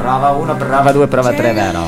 Prova 1, prova 2, prova 3, vero?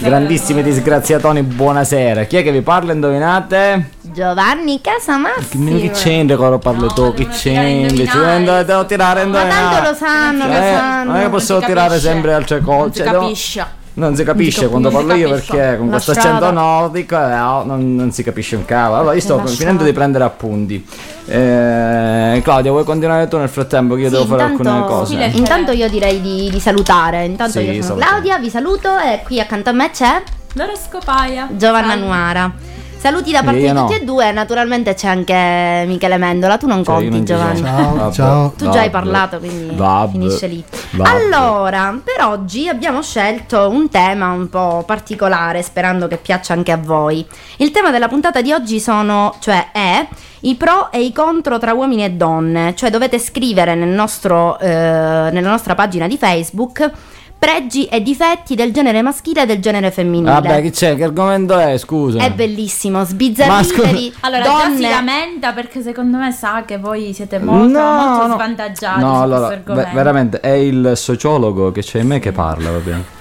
Grandissimi disgraziatoni, buonasera. Chi è che vi parla? Indovinate? Giovanni Casamassimo. Che c'entra quando parlo tu? Che c'entra? Ci devo- devo tirare Ma indovinare. tanto lo sanno, lo Eh, sanno. non è che posso tirare sempre altre cose. si cioè, devo- capisce. Non si capisce quando Non si parlo io perché con questo accento nordico eh, no, non, non si capisce un cavolo. Allora io sto La finendo di prendere appunti. Eh, Claudia, vuoi continuare tu nel frattempo che io Sì, devo fare intanto- alcune cose? Sì, Intanto io direi di, di salutare. Intanto Sì, io sono salutiamo. Claudia, vi saluto e qui accanto a me c'è Loresco Paia. Giovanna Salve. Nuara. Saluti da parte Io di no. tutti e due, naturalmente c'è anche Michele Mendola, tu non Cioè, io conti non Giovanni. Ciao, Vabbè, ciao. Tu già hai parlato, quindi Vabbè. finisce lì. Vabbè. Allora, per oggi abbiamo scelto un tema un po' particolare, sperando che piaccia anche a voi. Il tema della puntata di oggi sono, cioè è i pro e i contro tra uomini e donne, cioè dovete scrivere nel nostro, eh, nella nostra pagina di Facebook pregi e difetti del genere maschile e del genere femminile. Vabbè, che c'è? Che argomento è? Scusa. È bellissimo, Ma sbizzarriteri, Allora, già si donne... lamenta perché secondo me sa che voi siete molto, No, molto no. svantaggiati No, su allora, questo ve- argomento. veramente è il sociologo che c'è in me che parla, va bene.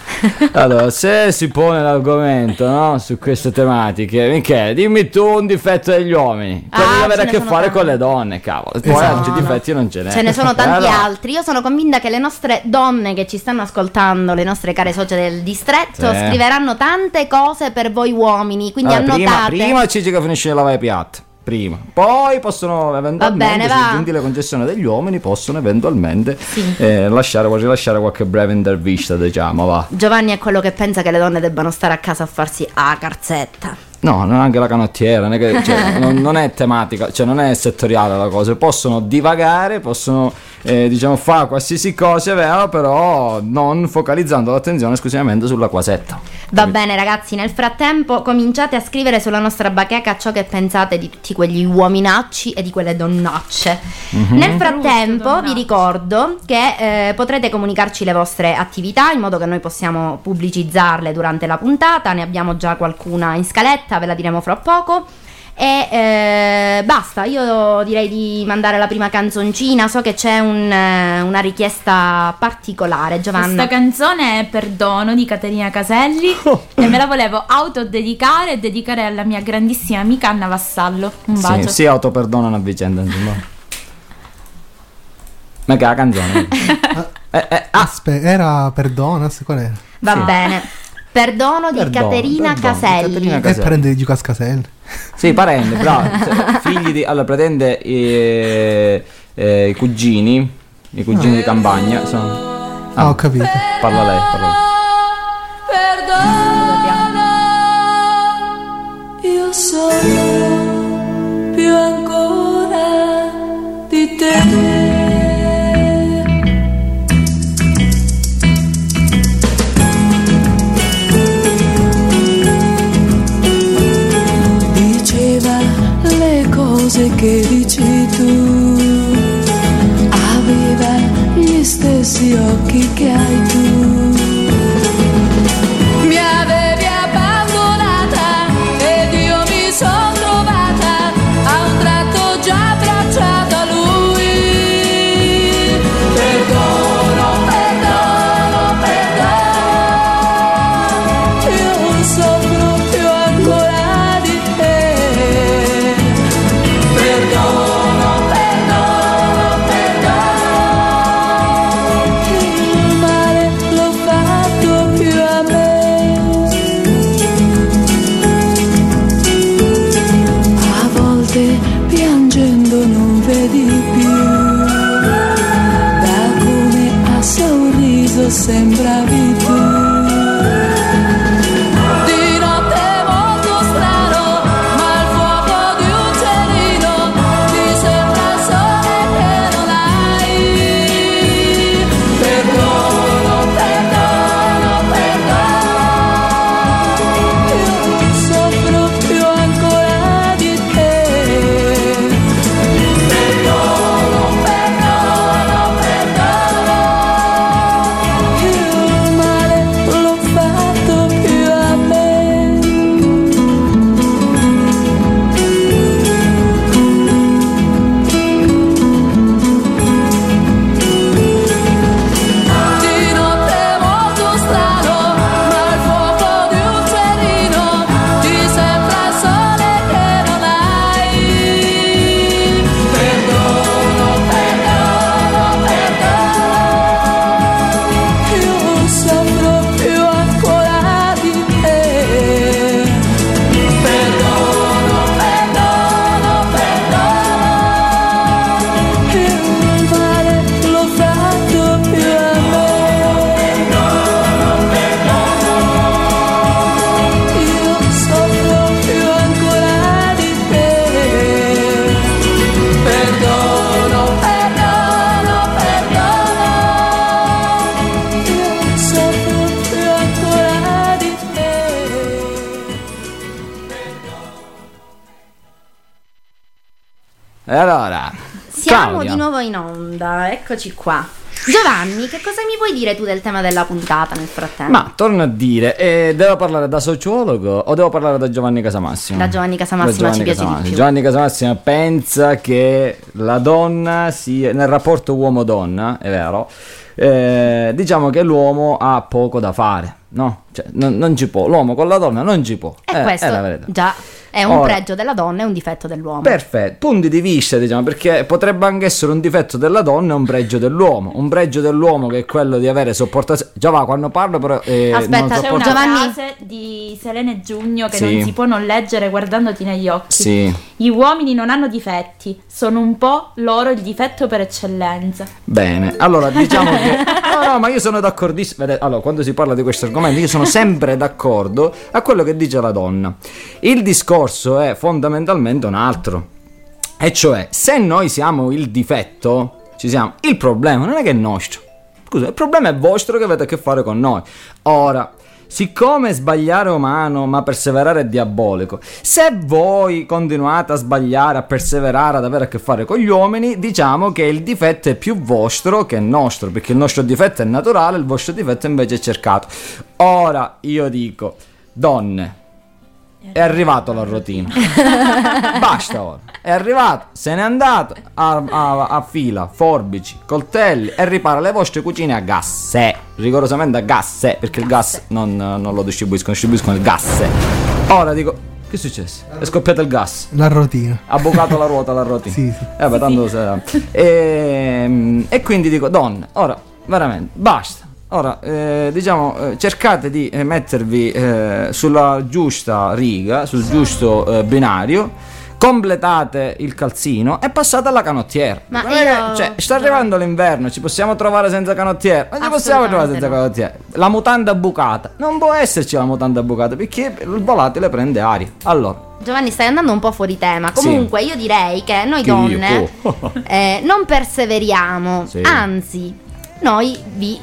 Allora, se si pone l'argomento no, su queste tematiche, Michele, dimmi tu un difetto degli uomini, quello Ah, che avere a ne che sono fare tanti. con le donne, cavolo. Poi Esatto. altri difetti non ce n'è. Ce ne sono tanti Allora, altri. Io sono convinta che le nostre donne che ci stanno ascoltando, le nostre care socie del distretto, Sì. scriveranno tante cose per voi uomini. Quindi allora, prima, annotate. prima Cici che finisce di lavare piatti. Prima, poi possono eventualmente, bene, se va. giunti le concessioni degli uomini, possono eventualmente Sì. eh, lasciare, rilasciare qualche breve intervista, diciamo, va. Giovanni è quello che pensa che le donne debbano stare a casa a farsi a carzetta. No, non anche la canottiera, non è, che- cioè, non, non è tematica, cioè non è settoriale la cosa, possono divagare, possono eh, diciamo fare qualsiasi cosa, è vero, però non focalizzando l'attenzione esclusivamente sulla quasetta. Va bene ragazzi, nel frattempo cominciate a scrivere sulla nostra bacheca ciò che pensate di tutti quegli uominacci e di quelle donnacce. Mhm. Nel frattempo Brutto, vi ricordo che eh, potrete comunicarci le vostre attività in modo che noi possiamo pubblicizzarle durante la puntata, ne abbiamo già qualcuna in scaletta, ve la diremo fra poco. E eh, basta, io direi di mandare la prima canzoncina, so che c'è un, eh, una richiesta particolare, Giovanna. Questa canzone è Perdono di Caterina Caselli e me la volevo autodedicare e dedicare alla mia grandissima amica Anna Vassallo. Un bacio. Sì, si autoperdonano a vicenda, insomma. Ma che la canzone? eh, eh, ah, Aspe, era Perdonas, qual era? Va Sì. bene. Perdono di Perdono, Caterina perdono, Caselli. Caterina E Caselli. prende di Giucas Caselli. Sì, parente, bravo. Figli di. Allora, pretende eh, eh, i cugini. I cugini di campagna. Sono. Ah, ho capito. Parla lei, parla lei. Io sono più ancora stessi occhi che hai tu. Tema della puntata nel frattempo? Ma torno a dire, eh, devo parlare da sociologo o devo parlare da Giovanni Casamassimo? Da Giovanni Casamassimo Da ci piace di Casamassimo. più. Giovanni Casamassimo pensa che la donna sia nel rapporto uomo-donna, è vero. eh, diciamo che l'uomo ha poco da fare, no? Cioè, non, non ci può, l'uomo con la donna non ci può. E Eh, questo è la verità. già è un Ora- pregio della donna e un difetto dell'uomo. Perfetto, punti di vista, diciamo, perché potrebbe anche essere un difetto della donna e un pregio dell'uomo. Un pregio dell'uomo che è quello di avere sopportazione. Già va, quando parlo però... eh, Aspetta, non C'è una Giovanni- frase di Selene Giugno che Sì. non si può non leggere guardandoti negli occhi. Sì, Gli uomini non hanno difetti, sono un po' loro il difetto per eccellenza. bene. Allora, diciamo che... No, no, ma io sono d'accordissimo. Allora, quando si parla di questo argomento, io sono sempre d'accordo a quello che dice la donna. Il discorso è fondamentalmente un altro. E cioè, se noi siamo il difetto, ci siamo. Il problema non è che è nostro. Scusa, il problema è vostro che avete a che fare con noi. Ora, siccome sbagliare è umano, ma perseverare è diabolico, se voi continuate a sbagliare, a perseverare, ad avere a che fare con gli uomini, diciamo che il difetto è più vostro che nostro, perché il nostro difetto è naturale, il vostro difetto invece è cercato. Ora, io dico, donne, è arrivato la routine. Basta ora. È arrivato, se n'è andato a, a- a fila, forbici, coltelli e ripara le vostre cucine a gas. Rigorosamente a gas, perché il gas non, non lo distribuiscono, distribuiscono il gas. Ora dico, che è successo? È scoppiato il gas. La rotina. Ha bucato la ruota la rotina. Sì, sì. Eh beh, tanto se- E, e quindi dico, donne, ora, veramente, basta. Ora, eh, diciamo, eh, cercate di eh, mettervi eh, sulla giusta riga, sul giusto eh, binario, completate il calzino e passate alla canottiera. Ma io- cioè, sta arrivando l'inverno, ci possiamo trovare senza canottiera? Non ci possiamo trovare senza no. canottiera. La mutanda bucata, non può esserci la mutanda bucata perché il volatile prende aria. Allora, Giovanni, stai andando un po' fuori tema. Sì. Comunque, io direi che noi Che io, donne oh. eh, non perseveriamo, Sì. anzi, noi vi,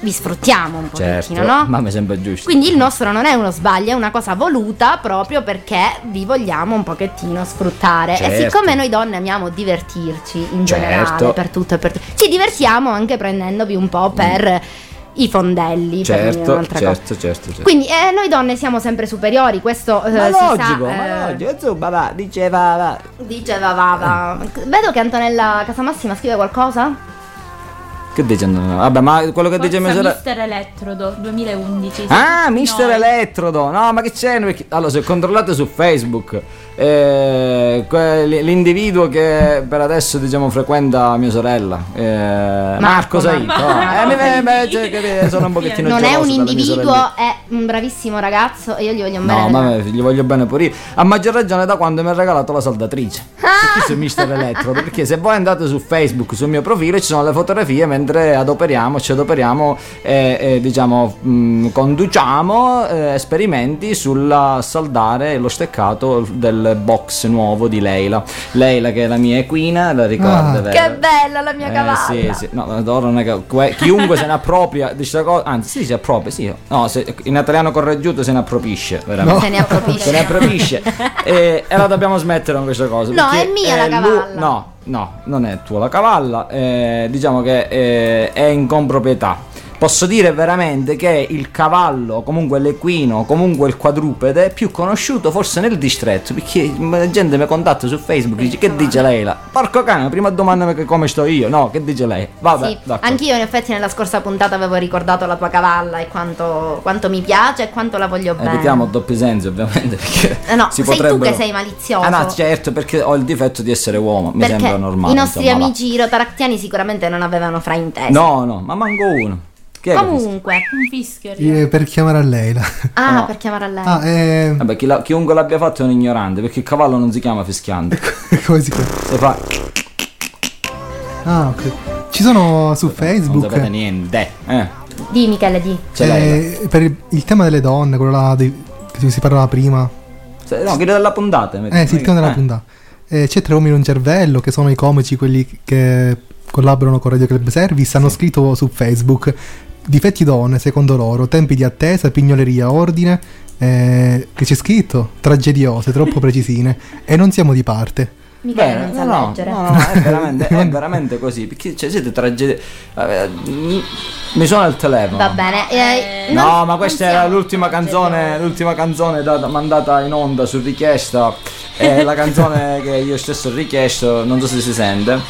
vi sfruttiamo un certo, pochettino, no? ma mi sembra giusto. Quindi il nostro non è uno sbaglio, è una cosa voluta proprio perché vi vogliamo un pochettino sfruttare. E Certo. siccome noi donne amiamo divertirci in Certo. generale, per tutto e per tutto, ci divertiamo anche prendendovi un po' per i fondelli. Certo, certo, certo, certo. Quindi eh, noi donne siamo sempre superiori, questo eh, Ma logico, sa. ma eh, logico, insomma, va, diceva, va. Diceva Vava. Vedo che Antonella Casamassima scrive qualcosa. Che dice Antonio? Vabbè, ma quello che dice mia Forza sorella... Mister Elettrodo 2011. Ah, Mister. Elettrodo, no, ma che c'è? Allora, se controllate su Facebook, eh, l'individuo che per adesso, diciamo, frequenta mia sorella, eh, Marco, Saito, Marco. eh, mi- mi- mi- cioè, sono un pochettino Non è un individuo, è un bravissimo ragazzo e io gli voglio un bene. No, ma gli voglio bene pure io. A maggior ragione da quando mi ha regalato la saldatrice. Perché su Mister Elettrodo? Perché se voi andate su Facebook, sul mio profilo, ci sono le fotografie mentre adoperiamo, ci adoperiamo e, e, diciamo mh, conduciamo eh, esperimenti sul saldare lo steccato del box nuovo di Leila. Leila che è la mia equina, la ricorda, Ah. Che bella la mia Eh, cavalla. sì, sì. No, è che que- chiunque se ne appropria di questa cosa, anzi, sì, si appropria, sì. No, se- in italiano correggiuto se ne appropisce, veramente. Se ne appropisce. Se ne appropisce. e, e la dobbiamo smettere con questa cosa. No, è mia la lu- cavalla. no, no, non è tua la cavalla. eh, diciamo che eh, è in comproprietà. Posso dire veramente che il cavallo, comunque l'equino, comunque il quadrupede è più conosciuto forse nel distretto perché la gente mi contatta su Facebook e dice che dice lei là? Porco cane, prima domandami che come sto io, no, che dice lei? Vabbè, Sì, d'accordo. anch'io in effetti nella scorsa puntata avevo ricordato la tua cavalla e quanto, quanto mi piace e quanto la voglio bene. Evitiamo doppi sensi ovviamente perché Eh no, si sei tu potrebbero... che sei malizioso. Ah no, certo, perché ho il difetto di essere uomo, mi perché sembra normale. i nostri insomma, va. amici rotaractiani sicuramente non avevano fraintesi. No, no, ma manco uno. Chi Comunque, Un fischio. Eh, per chiamare a lei. la- ah, No. per chiamare a lei. Ah, eh, Vabbè, chi la- chiunque l'abbia fatto è un ignorante, perché il cavallo non si chiama fischiando. come si chiama? Si fa. Ah, ok. Ci sono su Non Facebook. sapete niente. Eh, Di Michele, di. eh, per il, il tema delle donne, quello là dei- che si parlava prima. Se- No, chiedo della puntata. Eh, sì, il tema della puntata. Eh, c'è Tre uomini in un cervello, che sono i comici, quelli che collaborano con Radio Club Service. Hanno scritto su Facebook difetti donne, secondo loro, tempi di attesa, pignoleria, ordine. eh, che c'è scritto tragediose, troppo precisine. e non siamo di parte. Michele Bene, non sa no, no, leggere. no, no, è veramente, è veramente così. Perché cioè, siete tragedie. eh, mm, Mi suona il telefono. Va bene. eh, No, non- ma questa era l'ultima canzone, l'ultima canzone data- mandata in onda su richiesta. È la canzone che io stesso ho richiesto, non so se si sente.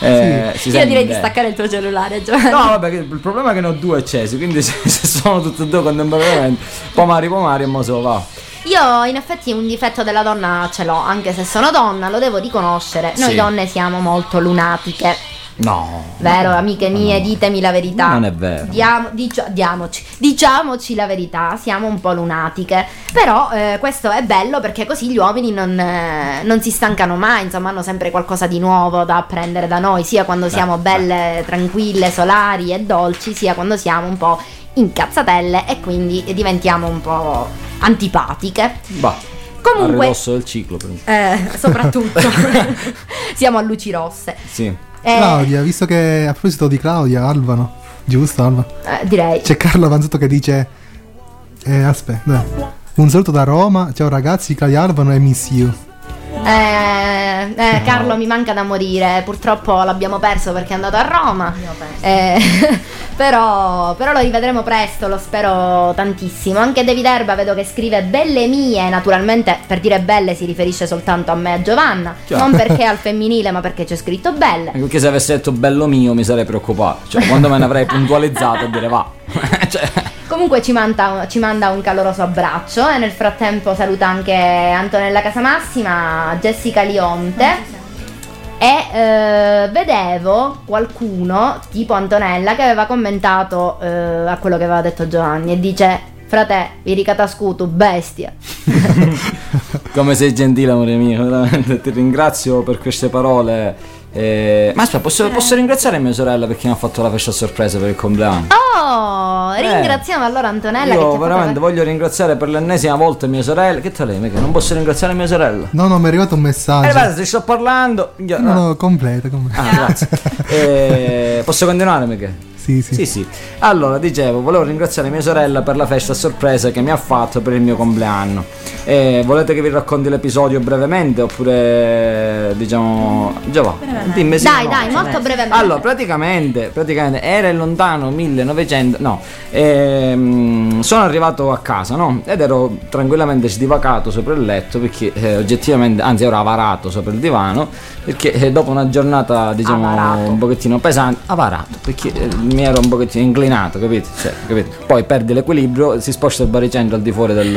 Eh, si Io sente. direi di staccare il tuo cellulare, Giovanni. No, vabbè, il problema è che ne ho due accesi, quindi se, se sono tutti e due contemporaneamente, pomari pomari e mo se lo va. Io in effetti un difetto della donna ce l'ho, anche se sono donna, lo devo riconoscere. Noi Sì. donne siamo molto lunatiche. No. Vero, amiche mie, ditemi la verità. Non è vero. Diamo- dicio- diamoci, diciamoci la verità, siamo un po' lunatiche. Però eh, questo è bello perché così gli uomini non, eh, non si stancano mai, insomma, hanno sempre qualcosa di nuovo da apprendere da noi, sia quando siamo belle, tranquille, solari e dolci, sia quando siamo un po' incazzatelle e quindi diventiamo un po' antipatiche. Va. Comunque- A ridosso del ciclo. Eh, soprattutto siamo a luci rosse. Sì. Eh, Claudia, visto che a proposito di Claudia, Alvano, giusto Alva? eh, direi. C'è Carlo Avanzato che dice... Eh, aspetta. Un saluto da Roma, ciao ragazzi, Claudia Alvano e Miss You. Eh, eh, Carlo mi manca da morire, purtroppo l'abbiamo perso perché è andato a Roma. Eh, però, però lo rivedremo presto, lo spero tantissimo. Anche David Erba vedo che scrive belle mie, naturalmente per dire belle si riferisce soltanto a me e a Giovanna, Chiaro. non perché al femminile ma perché c'è scritto belle. Perché se avessi detto bello mio mi sarei preoccupato. Cioè, quando me ne avrei puntualizzato a dire va. cioè, Comunque ci manda, ci manda un caloroso abbraccio e nel frattempo saluta anche Antonella Casamassima, Jessica Lionte. E eh, vedevo qualcuno, tipo Antonella, che aveva commentato eh, a quello che aveva detto Giovanni e dice: Frate, vi ricatascuto, bestia. come sei gentile, amore mio. Veramente ti ringrazio per queste parole. Eh, ma aspetta, posso, posso ringraziare mia sorella perché mi ha fatto la festa sorpresa per il compleanno? Oh, ringraziamo allora Antonella che Io veramente fatto... voglio ringraziare per l'ennesima volta mia sorella. Che te lei? Mica non posso ringraziare mia sorella? No, no, mi è arrivato un Eh, messaggio. guarda, ti sto parlando. No, no, completa, completa. Ah, grazie. Eh, posso continuare, Michele? Sì, sì. Sì, sì. Allora, dicevo, volevo ringraziare mia sorella per la festa a sorpresa che mi ha fatto per il mio compleanno. Eh, volete che vi racconti l'episodio brevemente oppure diciamo già va. Dimmi sì Dai, no. dai, molto brevemente. Allora, praticamente, praticamente era il lontano 1900, no, ehm, sono arrivato a casa, no? Ed ero tranquillamente sdivacato sopra il letto perché eh, oggettivamente, anzi ero avarato sopra il divano perché eh, dopo una giornata diciamo Avarato. un pochettino pesante, avarato perché eh, mi ero un pochettino inclinato, capito? Cioè, capito? Poi perdi l'equilibrio, si sposta il baricentro al di fuori del...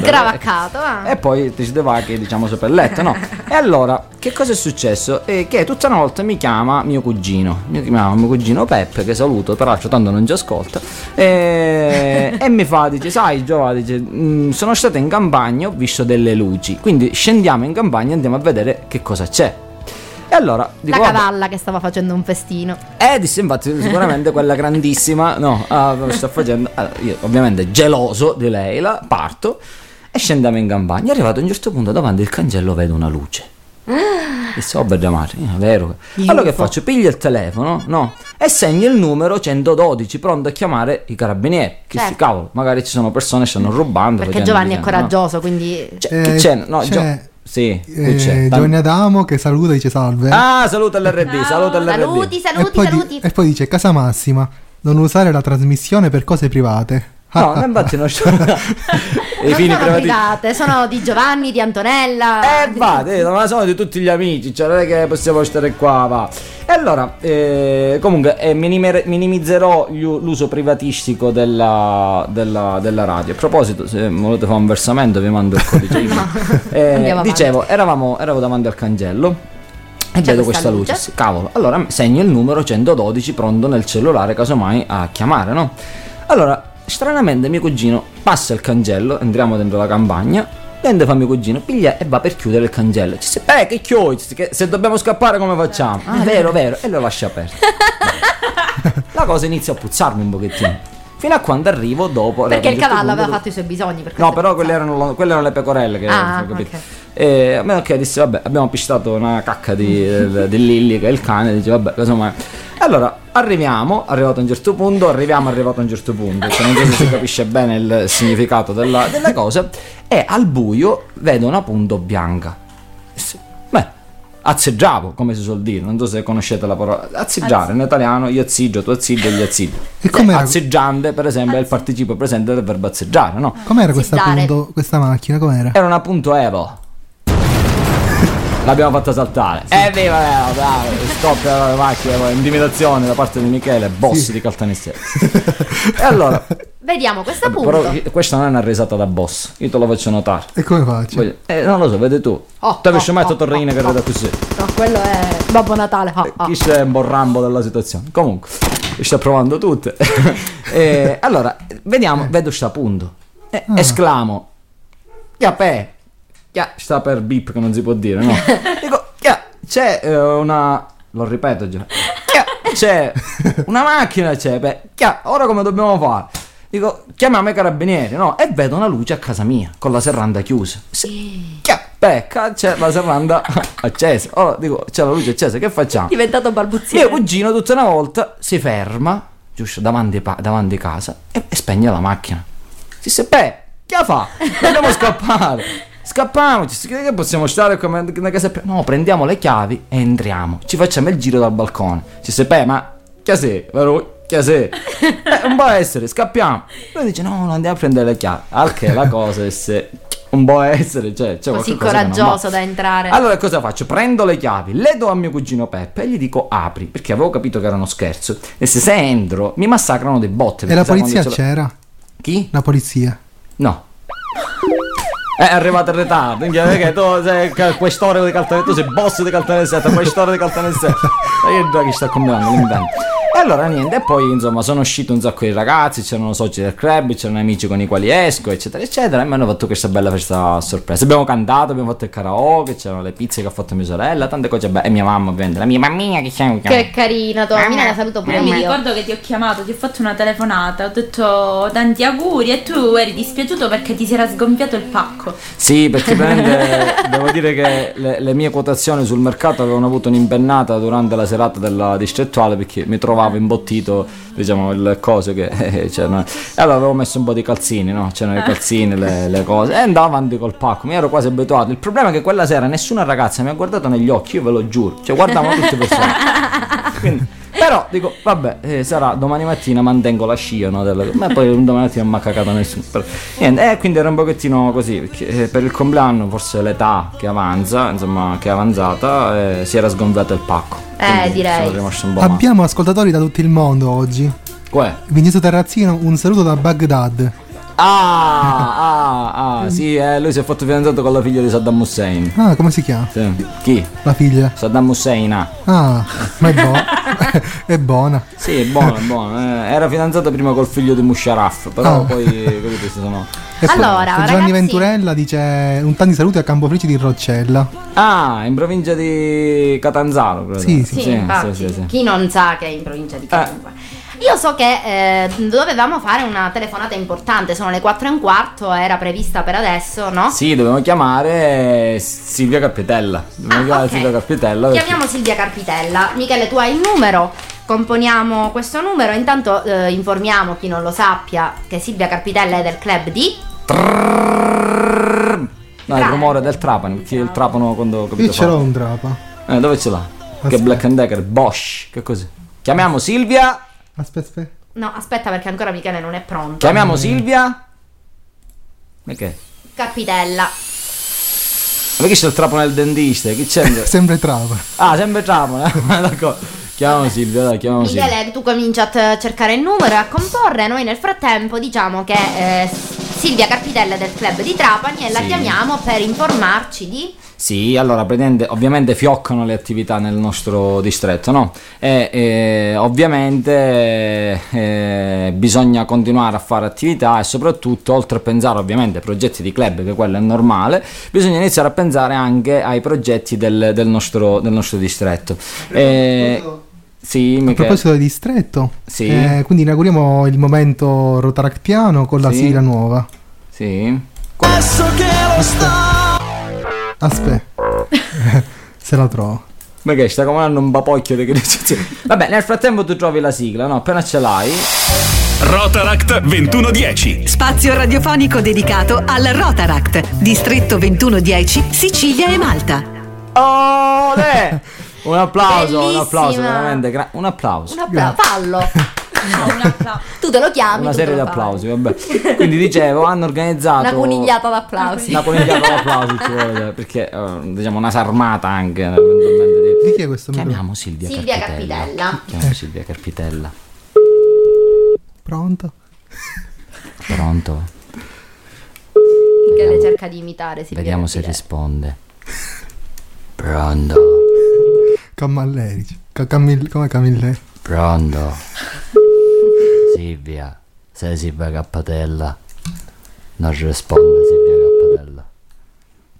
Scravaccato, ah. E poi ti sdevacchi, diciamo, sopra il letto, no? e allora, che cosa è successo? Eh, che tutta una volta mi chiama mio cugino, mi chiama mio cugino Peppe, che saluto, peraltro tanto non ci ascolta, e, e mi fa, dice, sai Giova, dice, "mm, sono stato in campagna, ho visto delle luci, quindi scendiamo in campagna e andiamo a vedere che cosa c'è. E allora, dico, La "Vabbè, cavalla che stava facendo un festino. eh, disse infatti sicuramente quella grandissima, no, ah, lo sta facendo, allora, io ovviamente geloso di lei, la parto e scendiamo in campagna. È arrivato a un certo punto davanti al cancello vedo una luce. Disse, oh bella madre, è vero. Allora che faccio? Piglio il telefono, no? E segno il numero 112, pronto a chiamare i carabinieri. Che Certo. si cavolo, magari ci sono persone che stanno rubando. Perché Giovanni è dicendo, no? coraggioso, quindi... Cioè, Eh, che c'è? No, c'è- Gio- sì, Eh, c'è? Giovanni Adamo che saluta e dice salve. Ah, saluta l'RD, saluta l'RD. Saluti, e, saluti, di- saluti. e poi dice Casa Massima, non usare la trasmissione per cose private. No, ma infatti non sto... I non fini sono privati- private, sono di Giovanni, di Antonella. Eh, va, eh, ma sono di tutti gli amici, cioè non è che possiamo stare qua, va. E allora, eh, comunque, eh, minimizzerò gli- l'uso privatistico della, della- della radio. A proposito, se volete fare un versamento, vi mando il codice. email. Eh, Andiamo avanti. dicevo, eravamo, ero davanti al cancello. E C'è vedo questa questa luce. luce. Cavolo, allora segno il numero 112 pronto nel cellulare, casomai a chiamare, no? Allora, stranamente mio cugino passa il cancello, entriamo dentro la campagna, prende fa mio cugino, piglia e va per chiudere il cancello. Ci dice, beh, che chiudi? Che- Se dobbiamo scappare come facciamo? Ah, vero, vero, e lo lascia aperto. la cosa inizia a puzzarmi un pochettino. Fino a quando arrivo dopo... Perché il cavallo aveva fatto i suoi bisogni. No, però quelle erano, quelle erano le pecorelle che Ah, capito? E a me ok, disse vabbè, abbiamo pisciato una cacca di, del- di Lilli che è il cane, dice vabbè, casomai. Allora, arriviamo, arrivato a un certo punto, arriviamo arrivato a un certo punto, cioè non so se si capisce bene il significato della, della cosa, e al buio vedo una punto bianca. Beh, azzeggiavo, come si suol dire, non so se conoscete la parola, azzeggiare in italiano, io azziggio, tu azzigli, gli azzigli. E com'era- Azzeggiante, per esempio, è il participio presente del verbo azzeggiare, no? Com'era questa, appunto, questa macchina? Com'era? Era una punto Evo. L'abbiamo fatta saltare. Evviva Evo, bravo. Scoppia la macchina, intimidazione da parte di Michele, boss di Caltanissetta. e allora, Vediamo questo punto. però questa non è una risata da boss, io te lo faccio notare. E come faccio? Voglio- eh, non lo so, vedi tu. Oh, tu capisci oh, mai oh, sto torrino oh, che oh. ride così? No, quello è Babbo Natale. ah, ah. Chi c'è un po' rambo della situazione? Comunque, le sta provando tutte. Eh, allora, vediamo, vedo sta punto. Eh, Esclamo. Chiapè. Chia, sta per beep che non si può dire, no? Dico, chia, c'è eh, una... Lo ripeto già. Chia, c'è una macchina, c'è. Beh, ora come dobbiamo fare? Dico, chiamiamo i carabinieri, no? E vedo una luce a casa mia, con la serranda chiusa. Sì. Chia, becca, c'è la serranda accesa. Ora dico, c'è la luce accesa, che facciamo? Diventato Mio balbuziere. cugino tutta una volta si ferma, giusto, davanti, pa- davanti casa e, e spegne la macchina. Si dice, beh, che fa? Dobbiamo scappare. Scappiamo, ci- che possiamo stare come una casa No, prendiamo le chiavi e entriamo. Ci facciamo il giro dal balcone. Ci beh, ma che sei? Vero? Che sei? Eh, non può essere, scappiamo. Lui dice, no, no, andiamo a prendere le chiavi. Al che la cosa è se... Un può essere, cioè, c'è Così non coraggioso da entrare. Allora cosa faccio? Prendo le chiavi, le do a mio cugino Peppe e gli dico apri, perché avevo capito che era uno scherzo. E se, se entro mi massacrano dei botte. E la polizia c'era? l'ho- Chi? La polizia. No. È arrivato in ritardo, minchia, perché tu sei questore di Caltanissetta, tu sei boss di Caltanissetta, questore di Caltanissetta. Ma io già che sta combinando, l'invento. E allora niente, e poi insomma sono uscito un sacco di ragazzi, c'erano soci del club, c'erano amici con i quali esco, eccetera, eccetera, e mi hanno fatto questa bella festa sorpresa. Abbiamo cantato, abbiamo fatto il karaoke, c'erano le pizze che ha fatto mia sorella, tante cose belle, e mia mamma ovviamente, la mia mammina che c'è Che carina, tua mammina la saluto pure Io mi ricordo che ti ho chiamato, ti ho fatto una telefonata, ho detto tanti auguri e tu eri dispiaciuto perché ti si era sgonfiato il pacco. Sì, perché praticamente devo dire che le, le mie quotazioni sul mercato avevano avuto un'impennata durante la serata della distrettuale perché mi trovavo imbottito, diciamo, il coso che eh, c'erano. E allora avevo messo un po' di calzini, no? C'erano i calzini, le, le cose. E andavo avanti col pacco, mi ero quasi abituato. Il problema è che quella sera nessuna ragazza mi ha guardato negli occhi, io ve lo giuro. Cioè, guardavano tutte persone. Quindi, però dico, vabbè, eh, sarà domani mattina mantengo la scia, no? della- ma poi domani mattina non mi ha cagato nessuno. Però, niente, eh, quindi era un pochettino così, perché eh, per il compleanno forse l'età che avanza, insomma, che è avanzata, eh, si era sgonfiato il pacco. Eh, direi. Abbiamo ascoltatori da tutto il mondo oggi. Qual è? Vincenzo Terrazzino, un saluto da Baghdad. Ah, ah, ah, sì, eh, lui si è fatto fidanzato con la figlia di Saddam Hussein. Ah, come si chiama? Sì. Chi? La figlia. Saddam Hussein, ah. Ah, ma è buona. è buona. Sì, è buono, è buono. eh. era fidanzato prima col figlio di Musharraf, però Ah. poi, capite, si sono... E poi Allora, Gianni ragazzi- Venturella dice un tanti saluti a Campofelice di Roccella. Ah, in provincia di Catanzaro, credo. Sì, sì. Sì, sì, sì. chi non sa che è in provincia di Comunque. Io so che eh, dovevamo fare una telefonata importante, sono le 4 e un quarto, era prevista per adesso, no? Sì, dobbiamo chiamare Silvia Capitella. Dobbiamo Ah, chiamare ok. Silvia Capitella. perché- Chiamiamo Silvia Carpitella. Michele, tu hai il numero, componiamo questo numero, intanto eh, informiamo chi non lo sappia che Silvia Carpitella è del club di... No, il rumore del trapano, perché il trapano quando capito Io ce l'ho un drapa. Eh, dove ce l'ha? Che Aspetta. Black and Decker, Bosch, che cos'è? Chiamiamo Silvia. Aspetta, aspetta. No, aspetta perché ancora Michele non è pronto. Chiamiamo Silvia. Ma che? Carpitella. Ma chi c'è il trapano del dentista? Chi c'è? Sempre trapa. Ah, sempre trapano, eh? D'accordo. Chiamiamo Silvia, dai, chiamiamo Silvia. Michele, tu cominci a t- cercare il numero e a comporre. Noi nel frattempo diciamo che eh, Silvia Carpitella è del club di Trapani e la Sì. chiamiamo per informarci di... Sì, allora, praticamente, ovviamente fioccano le attività nel nostro distretto, no? E eh, ovviamente eh, bisogna continuare a fare attività e soprattutto, oltre a pensare ovviamente ai progetti di club, che quello è normale, bisogna iniziare a pensare anche ai progetti del, del nostro, del nostro distretto. Eh, sì, A Michele. proposito del distretto, Sì. eh, quindi inauguriamo il momento Rotaractiano con la Sì. sigla nuova. Sì. Aspetta. Se la trovo. Ma che sta comandando un papocchio di creazione. Vabbè, nel frattempo tu trovi la sigla, no? Appena ce l'hai. Rotaract 2110. Spazio radiofonico dedicato al Rotaract, distretto 2110, Sicilia e Malta. Olè! Un applauso, un applauso, Bellissima. veramente. gra- un applauso. Un applauso, fallo. No, tu te lo chiami. Una serie di applausi, vabbè. Quindi dicevo, hanno organizzato Una conigliata d'applausi. Una conigliata d'applausi ci vuole, perché eh, diciamo una sarmata anche eventualmente di- chi è questo? Chiamiamo Silvia, Silvia Carpitella. Carpitella. Chiamiamo Silvia Carpitella. Pronto? Pronto? Che le cerca di imitare Silvia Vediamo se Carpitella. risponde. Pronto? Cammalleri. Ca- Camil- come Camilleri? Pronto? Silvia, sei Silvia Cappatella? Non risponde Silvia Cappatella.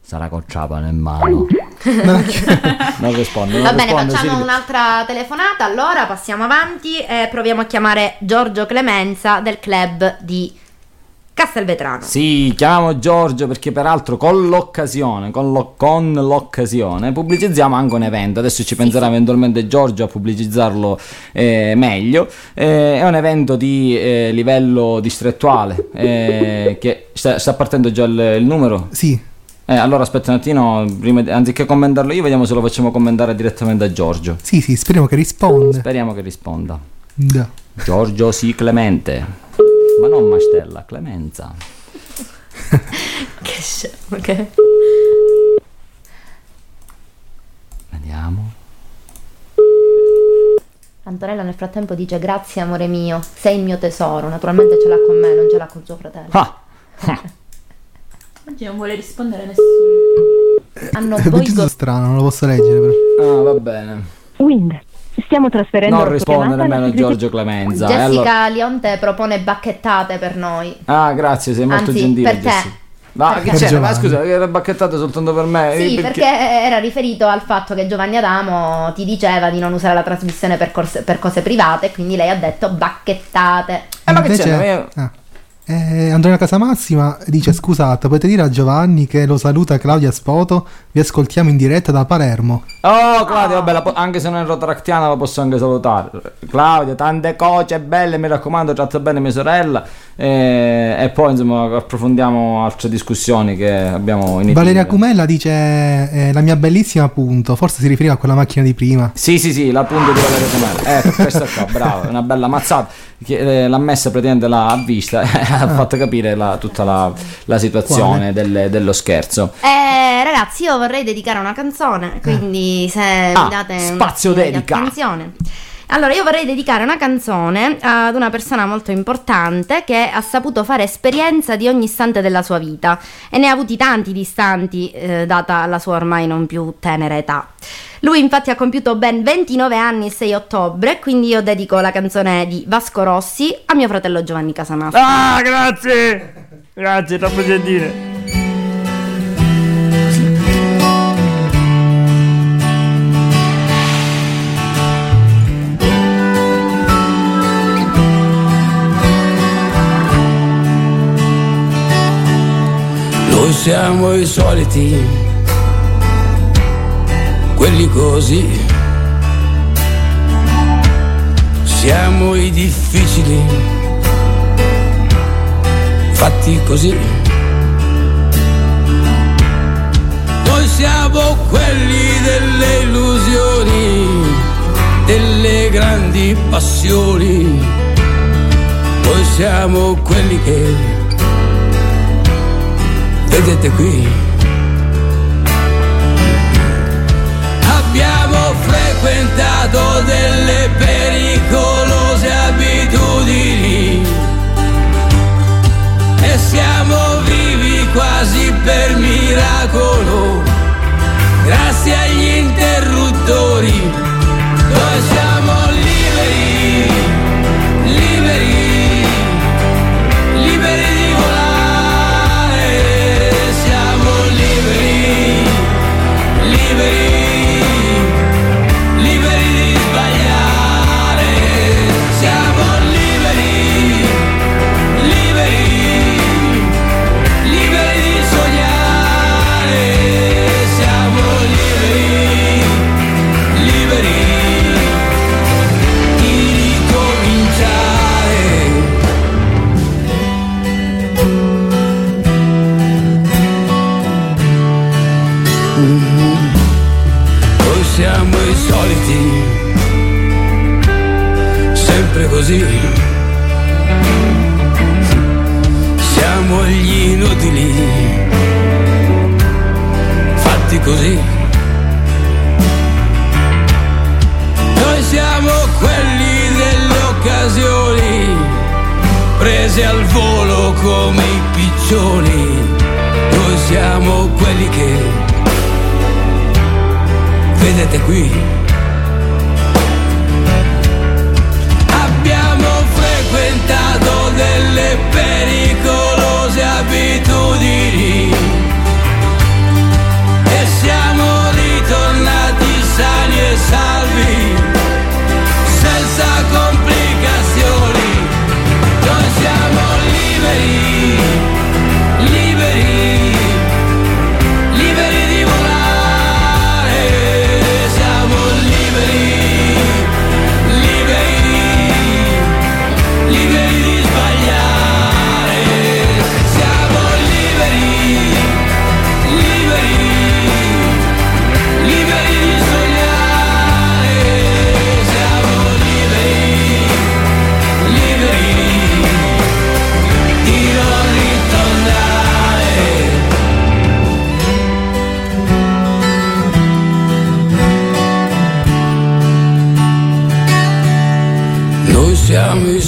Sarà con ciapano in mano. non risponde, non Va bene, risponde, facciamo Silvia. un'altra telefonata. Allora passiamo avanti e proviamo a chiamare Giorgio Clemenza del club di Castelvetrano. Sì, chiamiamo Giorgio perché peraltro con l'occasione, con, lo- con l'occasione pubblicizziamo anche un evento. Adesso ci penserà eventualmente Giorgio a pubblicizzarlo eh, meglio. Eh, è un evento di eh, livello distrettuale eh, che sta, sta partendo già il, il numero. Sì. Eh, allora aspetta un attimo, prima anziché commentarlo io, vediamo se lo facciamo commentare direttamente a Giorgio. Sì, sì, speriamo che risponda. Speriamo che risponda. Da. Giorgio sì Clemente. Ma non Mastella, Clemenza. Che scemo che... Vediamo. Antonella nel frattempo dice grazie amore mio, sei il mio tesoro. Naturalmente ce l'ha con me, non ce l'ha con suo fratello. Ah! Oggi non vuole rispondere nessuno. Hanno È voi preciso go- strano, non lo posso leggere però. Ah, va bene. Wind, stiamo trasferendo Non risponde nemmeno Giorgio Clemenza. E Jessica allora- Lionte propone bacchettate per noi. Ah, grazie, sei molto Anzi, gentile. per te. Jessica. Ma Perché? che c'è? Per Ma scusa, che era bacchettato soltanto per me? Sì, Eh, perché era riferito al fatto che Giovanni Adamo ti diceva di non usare la trasmissione per, corse- per cose private, quindi lei ha detto bacchettate. Eh, ma che Invece- c'è? Io- Ah. Eh, Andrea Casamassima dice scusate potete dire a Giovanni che lo saluta Claudia Spoto vi ascoltiamo in diretta da Palermo Oh, Claudia, vabbè, po- anche se non è rotaractiana la posso anche salutare. Claudia, tante cose belle, mi raccomando, tratta bene mia sorella. eh, e poi, insomma, approfondiamo altre discussioni che abbiamo iniziato. Valeria Cumella dice eh, la mia bellissima punto forse si riferiva a quella macchina di prima Sì, sì, sì, la punta di Valeria Comella. Ecco, questa qua, brava, una bella mazzata. Che, eh, l'ha messa praticamente l'ha ha vista e ha fatto capire la- tutta la, la situazione del- dello scherzo. Eh, ragazzi, io vorrei dedicare una canzone, quindi se Ah, mi date spazio dedica. attenzione. Allora, io vorrei dedicare una canzone ad una persona molto importante che ha saputo fare esperienza di ogni istante della sua vita e ne ha avuti tanti di istanti, eh, data la sua ormai non più tenera età. Lui infatti ha compiuto ben 29 anni il 6 ottobre, quindi io dedico la canzone di Vasco Rossi a mio fratello Giovanni Casamassa. Ah, grazie! Grazie, troppo gentile. Siamo i soliti, quelli così. Siamo i difficili, fatti così. Noi siamo quelli delle illusioni, delle grandi passioni. Noi siamo quelli che vedete qui. Abbiamo frequentato delle pericolose abitudini e siamo vivi quasi per miracolo, grazie agli interruttori. così. Siamo gli inutili, fatti così. Noi siamo quelli delle occasioni, prese al volo come i piccioni. Noi siamo quelli che... Vedete qui salvi.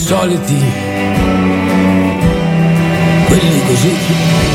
soliti, quelli così.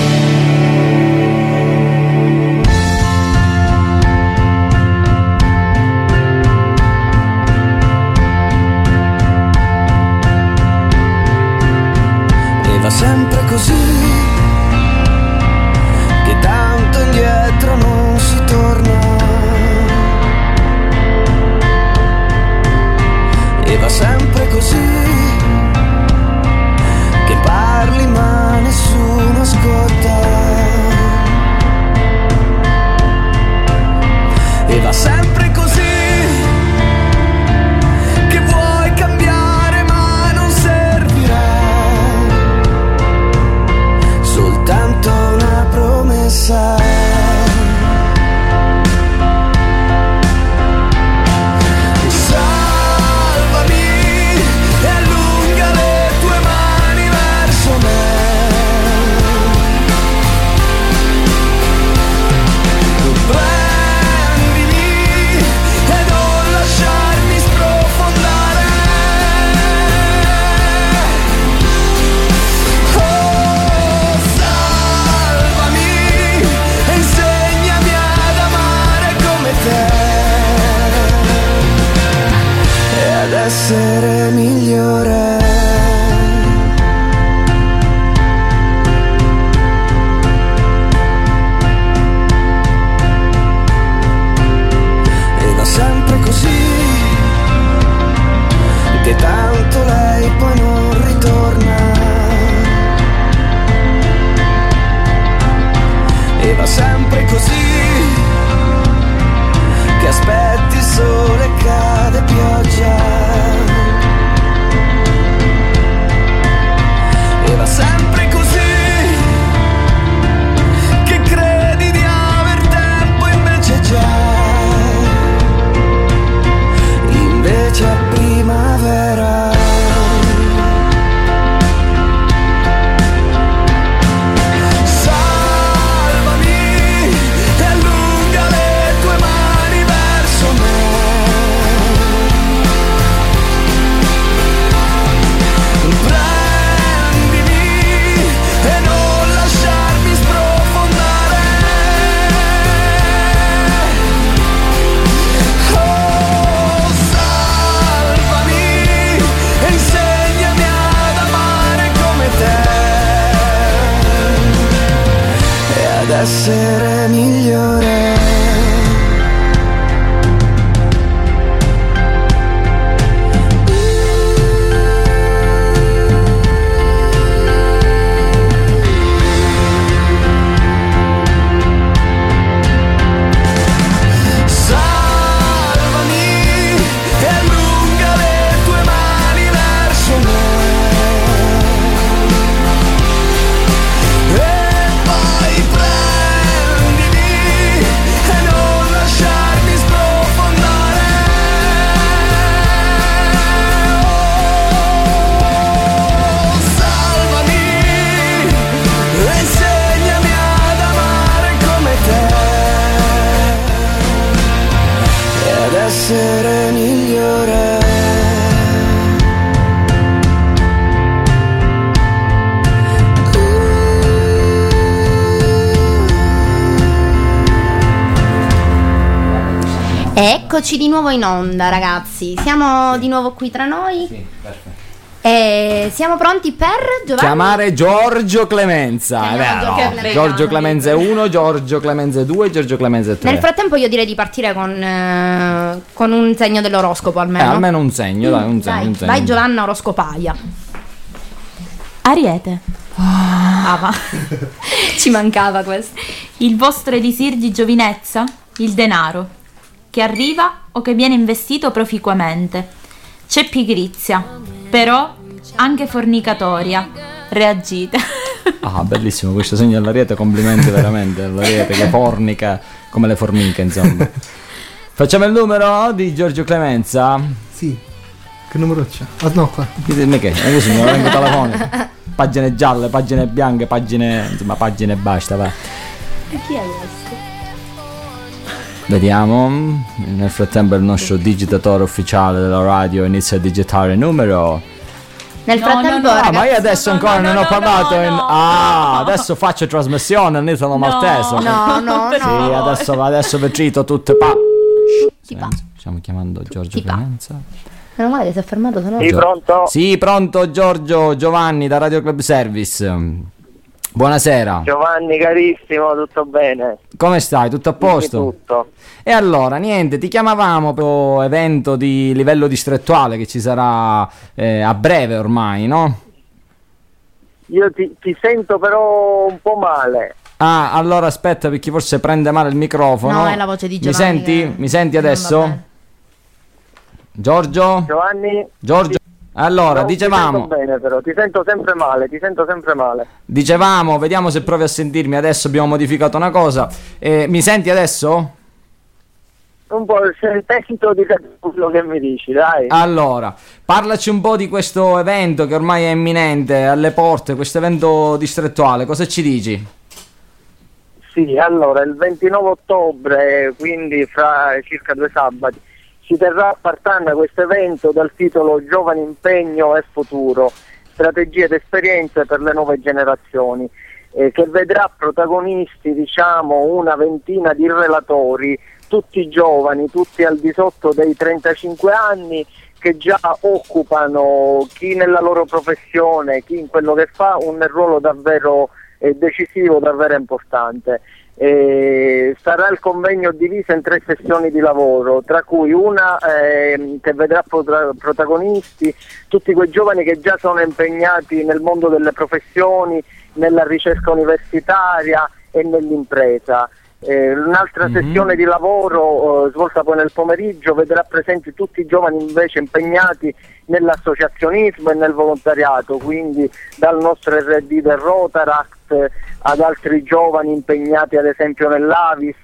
Nuovo in onda, ragazzi. Siamo di nuovo qui tra noi. E siamo pronti per Giovanni? Chiamare Giorgio Clemenza, è vero. Giorgio Clemenza. Giorgio Clemenza 1, Giorgio Clemenza 2, Giorgio Clemenza 3. Nel frattempo io direi di partire con, eh, con un segno dell'oroscopo Eh, almeno. almeno un segno, dai, un segno, Dai, un segno. vai Giovanna oroscopaia. Ariete. Ah, ma ci mancava questo. Il vostro elisir di giovinezza? Il denaro. Che arriva o che viene investito proficuamente. C'è pigrizia, però anche fornicatoria. Reagite. Ah, bellissimo questo segno dell'ariete, complimenti veramente all'ariete che fornica come le formiche, insomma. Facciamo il numero di Giorgio Clemenza? Sì. Che numero c'è? Ah, no, qua. Ditemi che, è così, non vengo telefonico. Pagine gialle, pagine bianche, pagine, insomma, pagine e basta, va. Chi è questo? Vediamo. Nel frattempo il nostro digitatore ufficiale della radio inizia a digitare il numero. Nel No, frattempo, no, no. Ah, ragazzi, ma io adesso no, ancora no, non no, ho parlato no, in... no. Ah, adesso faccio trasmissione in italo maltese. No, no, no. Sì, adesso, adesso vi cito tutte pa... Pa- Stiamo chiamando Giorgio Clemenza. Meno male che si è fermato, sennò... Sì, pronto? Sì, pronto Giorgio Giovanni da Radio Club Service. Buonasera. Giovanni carissimo, tutto bene? Come stai? Tutto a Dimmi posto? Tutto. E allora, niente, ti chiamavamo per un evento di livello distrettuale che ci sarà eh, a breve ormai, no? Io ti, ti sento però un po' male. Ah, allora aspetta perché forse prende male il microfono. No, è la voce di Mi Giovanni senti? che- Mi senti adesso? Giorgio? Giovanni? Giorgio? Allora, Ti dicevamo, sento bene però, ti sento sempre male, ti sento sempre male. dicevamo, vediamo se provi a sentirmi. Adesso abbiamo modificato una cosa. Eh, mi senti adesso? Un po' sento di capire quello che mi dici, dai. Allora, parlaci un po' di questo evento che ormai è imminente, alle porte, questo evento distrettuale. Cosa ci dici? Sì, allora il 29 ottobre, quindi fra circa due sabati, si terrà a Partanna questo evento dal titolo Giovani Impegno e Futuro, strategie ed esperienze per le nuove generazioni, eh, che vedrà protagonisti diciamo una ventina di relatori, tutti giovani, tutti al di sotto dei 35 anni, che già occupano chi nella loro professione, chi in quello che fa, un ruolo davvero eh, decisivo, davvero importante. Eh, sarà il convegno diviso in tre sessioni di lavoro, tra cui una ehm, che vedrà protra- protagonisti tutti quei giovani che già sono impegnati nel mondo delle professioni, nella ricerca universitaria e nell'impresa. Eh, un'altra Mhm. sessione di lavoro eh, svolta poi nel pomeriggio vedrà presenti tutti i giovani invece impegnati nell'associazionismo e nel volontariato, quindi dal nostro RD del Rotaract eh, ad altri giovani impegnati ad esempio nell'Avis,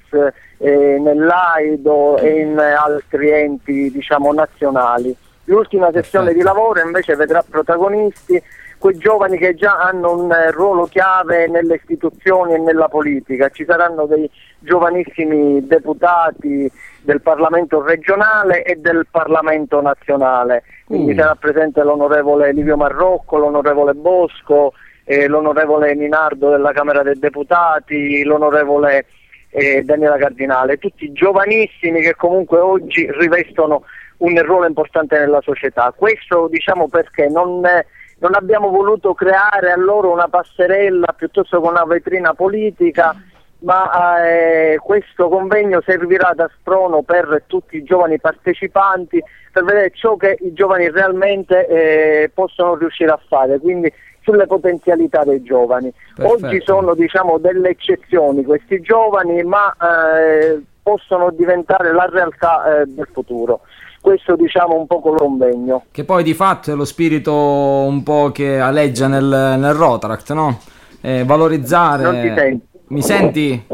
eh, nell'AIDO e in altri enti diciamo nazionali. L'ultima sessione di lavoro invece vedrà protagonisti quei giovani che già hanno un eh, ruolo chiave nelle istituzioni e nella politica. Ci saranno dei giovanissimi deputati del Parlamento regionale e del Parlamento nazionale. Quindi Mm. sarà presente l'onorevole Livio Marrocco, l'onorevole Bosco, eh, l'onorevole Ninardo della Camera dei Deputati, l'onorevole eh, Daniela Cardinale, tutti giovanissimi che comunque oggi rivestono un ruolo importante nella società. Questo diciamo perché non, eh, non abbiamo voluto creare a loro una passerella piuttosto che una vetrina politica, ma eh, questo convegno servirà da sprono per tutti i giovani partecipanti per vedere ciò che i giovani realmente eh, possono riuscire a fare, quindi sulle potenzialità dei giovani. Perfetto. Oggi sono diciamo delle eccezioni questi giovani, ma eh, possono diventare la realtà eh, del futuro. Questo diciamo un po' convegno. Che poi di fatto è lo spirito un po' che aleggia nel, nel Rotaract, no? Eh, valorizzare. Non ti sento. Mi senti?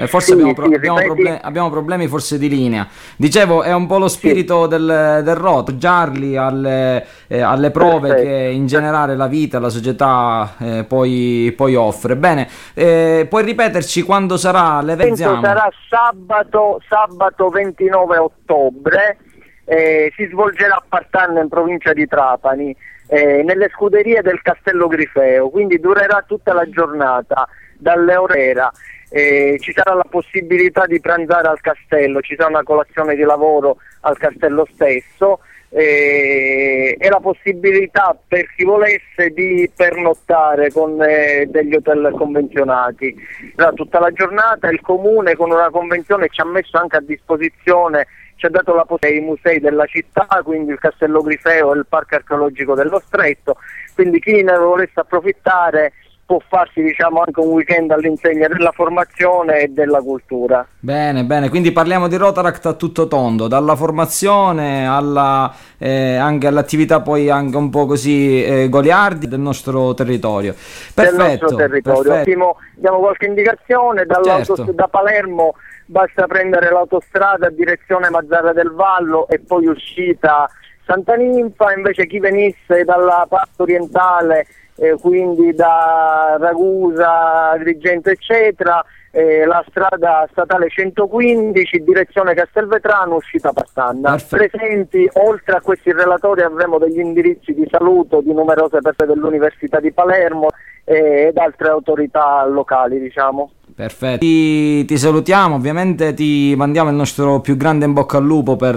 Eh, forse Sì, abbiamo, pro- sì, abbiamo ripeti. proble- abbiamo problemi forse di linea. Dicevo, è un po' lo spirito del, del ROT, appoggiarli alle, eh, alle prove Perfetto. che in generale la vita, la società eh, poi, poi offre. Bene, eh, puoi ripeterci quando sarà l'evento? L'evento sarà sabato, sabato 29 ottobre, eh, si svolgerà a Partanna in provincia di Trapani, eh, nelle scuderie del Castello Grifeo, quindi durerà tutta la giornata, dalle ore era. Eh, ci sarà la possibilità di pranzare al castello, ci sarà una colazione di lavoro al castello stesso eh, e la possibilità per chi volesse di pernottare con eh, degli hotel convenzionati. Sarà tutta la giornata il comune con una convenzione ci ha messo anche a disposizione ci ha dato la possibilità ai musei della città, quindi il Castello Grifeo e il Parco Archeologico dello Stretto, quindi chi ne volesse approfittare può farsi diciamo, anche un weekend all'insegna della formazione e della cultura. Bene, bene, quindi parliamo di Rotaract a tutto tondo, dalla formazione alla, eh, anche all'attività poi anche un po' così eh, goliardi del nostro territorio. del Perfetto, nostro territorio. perfetto. Ottimo, diamo qualche indicazione, Certo. da Palermo basta prendere l'autostrada direzione Mazzara del Vallo e poi uscita Santa Ninfa, invece chi venisse dalla parte orientale, eh, quindi da Ragusa, Agrigento eccetera, eh, la strada statale 115 direzione Castelvetrano, uscita Partanna. Presenti, oltre a questi relatori avremo degli indirizzi di saluto di numerose persone dell'Università di Palermo eh, ed altre autorità locali, diciamo. Perfetto. Ti, ti salutiamo, ovviamente ti mandiamo il nostro più grande in bocca al lupo per,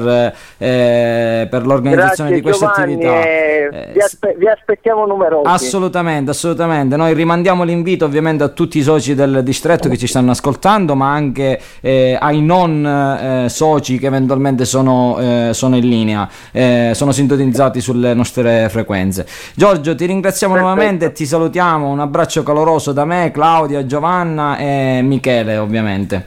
eh, per l'organizzazione Grazie di questa Giovanni, attività. eh, vi, aspe- vi aspettiamo numerosi. Assolutamente, assolutamente. Noi rimandiamo l'invito ovviamente a tutti i soci del distretto che ci stanno ascoltando, ma anche eh, ai non eh, soci che eventualmente sono, eh, sono in linea, eh, sono sintonizzati sulle nostre frequenze. Giorgio, ti ringraziamo nuovamente e ti salutiamo. Un abbraccio caloroso da me, Claudia, Giovanna e Michele, ovviamente.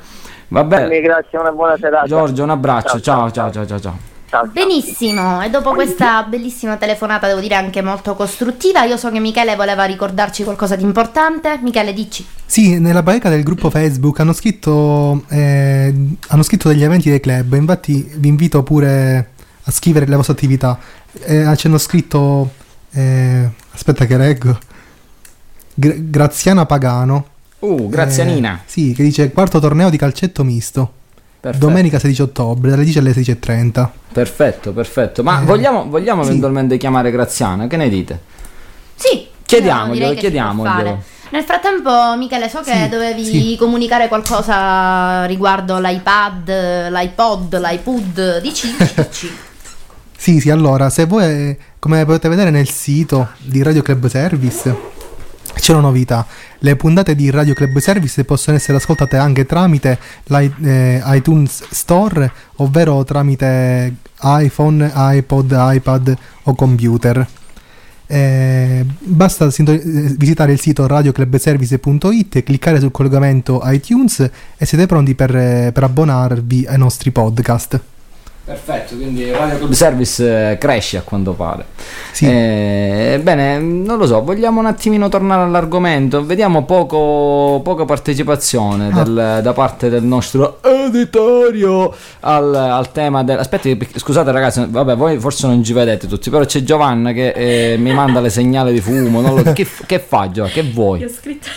Vabbè, Grazie, una buona serata. Giorgio, un abbraccio. Ciao, ciao, ciao, ciao. ciao. Benissimo, e dopo questa bellissima telefonata, devo dire anche molto costruttiva, io so che Michele voleva ricordarci qualcosa di importante. Michele, dici. Sì, nella bacheca del gruppo Facebook hanno scritto, eh, hanno scritto degli eventi dei club, infatti vi invito pure a scrivere le vostre attività. Eh, ci hanno scritto, eh, aspetta che leggo, Gra- Graziana Pagano. Uh, Grazianina. Eh, sì, che dice quarto torneo di calcetto misto. Perfetto. Domenica 16 ottobre, dalle 10 alle 16.30. Perfetto, perfetto. Ma Eh, vogliamo, vogliamo sì. eventualmente chiamare Graziana? Che ne dite? Sì, Chiediamoglielo, può chiediamoglielo. Nel frattempo, Michele, so che Sì, dovevi sì. comunicare qualcosa riguardo l'iPad, l'iPod, l'iPod. Dici, dici, dici. Sì, sì, allora, se voi, come potete vedere nel sito di Radio Club Service, c'è una novità. Le puntate di Radio Club Service possono essere ascoltate anche tramite l'i- eh, Store, ovvero tramite iPhone, iPod, iPad o computer. Eh, basta eh, visitare il sito radioclubservice.it, cliccare sul collegamento iTunes e siete pronti per, eh, per abbonarvi ai nostri podcast. Perfetto, quindi Radio Club Service eh, cresce a quanto pare. Sì. Eh, bene, non lo so, vogliamo un attimino tornare all'argomento. Vediamo poco, poca partecipazione Ah. del- da parte del nostro editorio al, al tema del... Aspetti, scusate ragazzi, vabbè, voi forse non ci vedete tutti, però c'è Giovanna che eh, mi manda le segnali di fumo. non lo- che, che fa Giovanna? Che vuoi? Ho scritto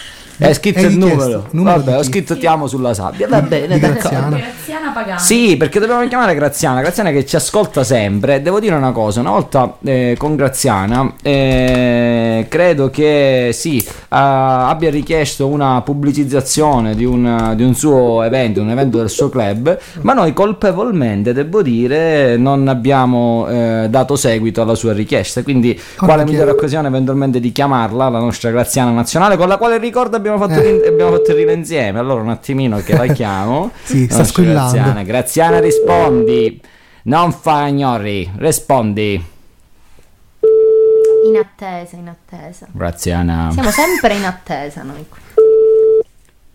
Hai scritto il numero. numero Vabbè, ho scritto ti amo sulla sabbia. Va bene, Di d'accordo. Graziana. Graziana Pagano. Sì, perché dobbiamo chiamare Graziana, Graziana che ci ascolta sempre. Devo dire una cosa, una volta eh, con Graziana eh, credo che sì, ah, abbia richiesto una pubblicizzazione di un, di un suo evento, un evento del suo club, ma noi colpevolmente, devo dire, non abbiamo eh, dato seguito alla sua richiesta. Quindi quale migliore occasione eventualmente di chiamarla, la nostra Graziana nazionale, con la quale ricordo abbiamo fatto, Eh. abbiamo fatto il ride insieme. Allora un attimino che la chiamo. Sì, sta squillando. Graziana, Graziana rispondi. Non fa ignori, rispondi. In attesa, in attesa. Graziana. Siamo sempre in attesa noi.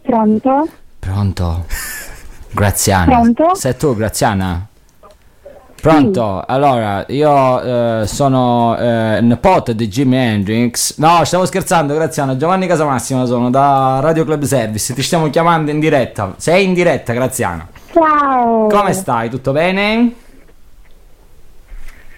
Pronto? Pronto? Graziana. Pronto? Sei tu, Graziana? Pronto? Allora, io eh, sono eh, nipote di Jimi Hendrix. No, stiamo scherzando, Graziana. Giovanni Casamassimo sono da Radio Club Service. Ti stiamo chiamando in diretta. Sei in diretta, Graziana. Ciao. Come stai? Tutto bene?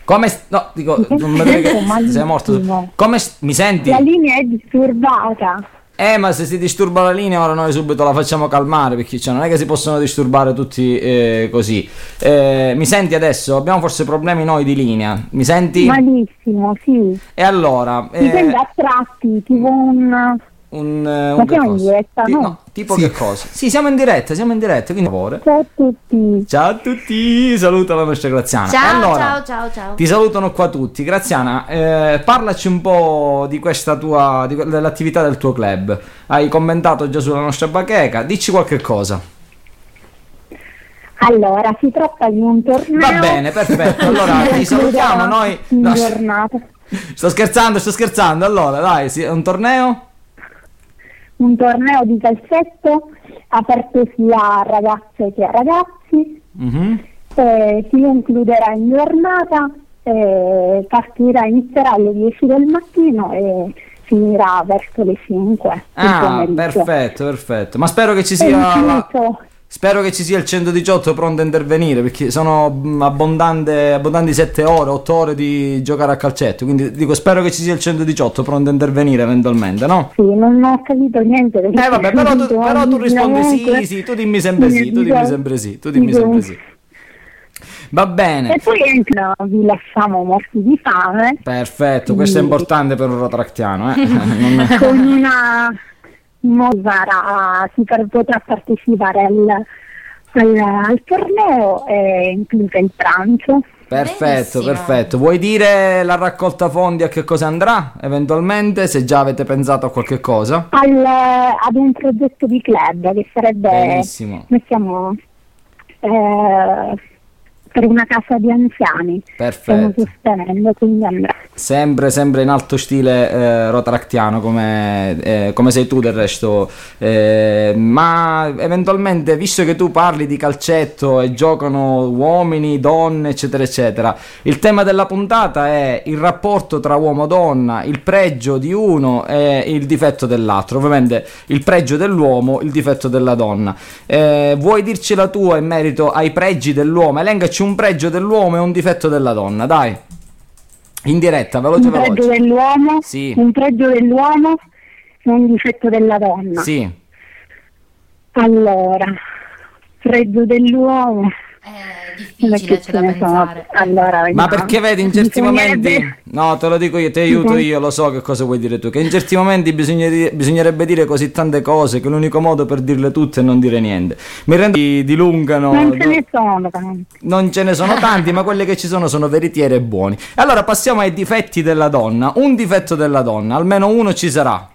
Come st- No, dico, non mi che sei morto. Come st- mi senti? La linea è disturbata. Eh, ma se si disturba la linea, ora noi subito la facciamo calmare perché cioè, non è che si possono disturbare tutti eh, così. Eh, mi senti adesso? Abbiamo forse problemi noi di linea. Mi senti? Malissimo, sì. E allora, Mi eh, sembra a tratti, tipo un... Un, eh, un Ma che siamo in diretta, Ti- no? tipo Sì. che cosa? Sì, siamo in diretta, siamo in diretta, quindi favore. Ciao a tutti. Ciao a tutti, saluta la nostra Graziana. Ciao, Allora, ciao, ciao, ciao. Ti salutano qua tutti. Graziana, eh, parlaci un po' di questa tua, di dell'attività del tuo club. Hai commentato già sulla nostra bacheca, dici qualche cosa. Allora, si tratta di un torneo. Va bene, perfetto. Allora ti salutiamo noi. In no, giornata. sto scherzando, sto scherzando. Allora, dai, sì, è un torneo? Un torneo di calcetto aperto sia a ragazze che a ragazzi. Mhm. Eh, si concluderà in giornata, eh, partirà, inizierà alle 10 del mattino e finirà verso le 5 del Ah, perfetto, perfetto. Ma spero che ci sia Spero che ci sia il 118 pronto a intervenire perché sono mm, abbondanti 7 ore, 8 ore di giocare a calcetto. Quindi dico, spero che ci sia il 118 pronto a intervenire eventualmente, no? Sì, non ho capito niente. Eh vabbè, però tu, però tu rispondi sì, sì, tu dimmi sempre sì, tu dimmi sempre sì, tu dimmi sempre sì. Va bene, E poi entra- vi lasciamo morti di fame perfetto, questo è importante per un rotractiano, eh? Con una Mozara si per- potrà partecipare al, al, al torneo e incluso il pranzo. Perfetto, Benissimo. perfetto. Vuoi dire la raccolta fondi a che cosa andrà eventualmente? Se già avete pensato a qualche cosa? Al- ad un progetto di club che sarebbe Benissimo. noi siamo eh, per una casa di anziani stiamo Perfetto. sostenendo quindi andrà Sempre, sempre in alto stile eh, rotaractiano come, eh, come sei tu del resto. Eh, ma eventualmente, visto che tu parli di calcetto e giocano uomini, donne, eccetera, eccetera, il tema della puntata è il rapporto tra uomo-donna, il pregio di uno e il difetto dell'altro. Ovviamente il pregio dell'uomo, il difetto della donna. Eh, vuoi dirci la tua in merito ai pregi dell'uomo? Elencaci un pregio dell'uomo e un difetto della donna, dai. In diretta, veloce un pregio veloce. dell'uomo Sì. un pregio dell'uomo e un difetto della donna Sì. allora pregio dell'uomo È difficile, c'è da pensare. allora Ma perché vedi in certi Bisognerebbe- momenti No, te lo dico io, ti aiuto io, lo so che cosa vuoi dire tu Che in certi momenti bisognerebbe, bisognerebbe dire così tante cose Che l'unico modo per dirle tutte è non dire niente Mi rendo di dilungano non ce ne sono tanti non ce ne sono tanti, ma quelli che ci sono sono veritieri e buoni. Allora passiamo ai difetti della donna. Un difetto della donna, almeno uno ci sarà.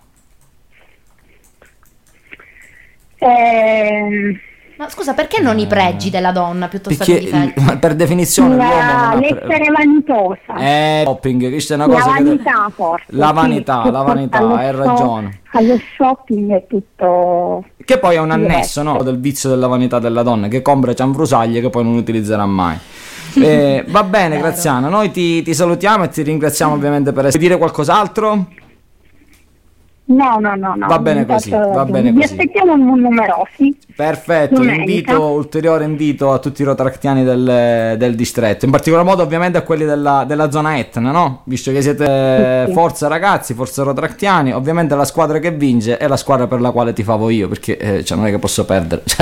Ehm, Ma scusa, perché non i pregi della donna piuttosto Perché che i difetti? per definizione l'uomo la, ha l'essere vanitosa Eh, shopping, questa è una la cosa che vanità forse La sì, vanità, che la vanità, hai shop- ragione. allo shopping è tutto Che poi è un annesso no? del vizio della vanità della donna che compra cianfrusaglie che poi non utilizzerà mai. Eh, va bene, Graziana, noi ti, ti salutiamo e ti ringraziamo ovviamente per essere. Vuoi dire qualcos'altro? No no no no Va bene così, va bene vi così. aspettiamo numerosi Perfetto, Domenica. invito, ulteriore invito a tutti i rotaractiani del, del distretto, in particolar modo ovviamente a quelli della, della zona Etna, no? Visto che siete Sì, sì. forza ragazzi, forza rotaractiani, ovviamente la squadra che vince è la squadra per la quale tifavo io, perché eh, cioè, non è che posso perdere,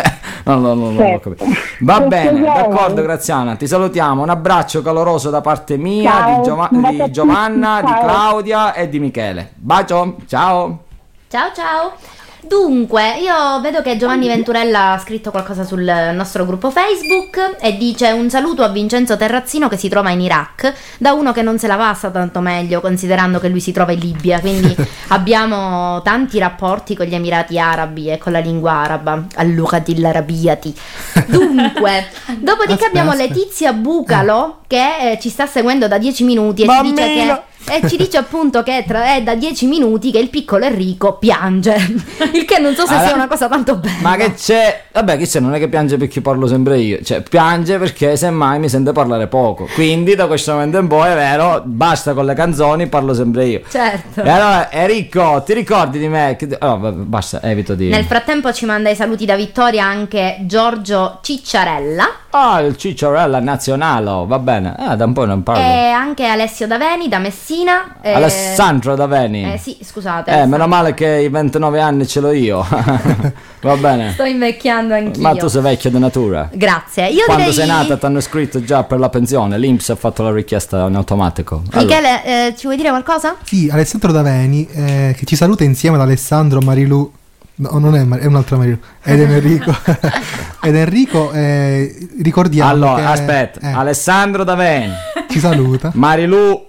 cioè, no, no, Certo. Va bene, d'accordo Graziana, ti salutiamo, un abbraccio caloroso da parte mia, Ciao, di, Giova- di Giovanna, di ciao. Claudia e di Michele. Bacio, ciao! Ciao ciao. Dunque, io vedo che Giovanni Venturella ha scritto qualcosa sul nostro gruppo Facebook e dice un saluto a Vincenzo Terrazzino che si trova in Iraq, da uno che non se la passa tanto meglio considerando che lui si trova in Libia, quindi abbiamo tanti rapporti con gli Emirati Arabi e con la lingua araba, al-Lughati arabiati. Dunque, dopodiché abbiamo Letizia Bucalo che eh, ci sta seguendo da 10 minuti e ci dice che Bambino! E ci dice appunto che tra- è da 10 minuti che il piccolo Enrico piange. Il che non so se Allora- sia una cosa tanto bella. Ma che c'è? Vabbè, c'è? Non è che piange perché parlo sempre io, cioè piange perché semmai mi sente parlare poco. Quindi da questo momento in poi è vero, basta con le canzoni, parlo sempre io. Certo. E allora, Enrico, ti ricordi di me? Oh, basta, evito di. Nel frattempo ci manda i saluti da Vittoria anche Giorgio Cicciarella Ah, il Cicciarella nazionale, va bene. Ah, da un po' non parlo. e anche Alessio Daveni da Messina Messina. eh, Alessandro Daveni. Eh sì, scusate. Eh, meno male che i 29 anni ce l'ho io. Va bene. Sto invecchiando anch'io. Ma tu sei vecchio di natura. Grazie. Io Quando direi... sei nata ti hanno scritto già per la pensione, l'Inps ha fatto la richiesta in automatico. Allora, Michele, eh, ci vuoi dire qualcosa? Sì, Alessandro Daveni, eh, che ci saluta insieme ad Alessandro Marilu. No, non è, Mar- è un'altra Marilu. Ed Enrico. Ed Enrico, eh, ricordiamo. allora che- aspetta, eh, Alessandro Daveni, ci saluta. Marilu,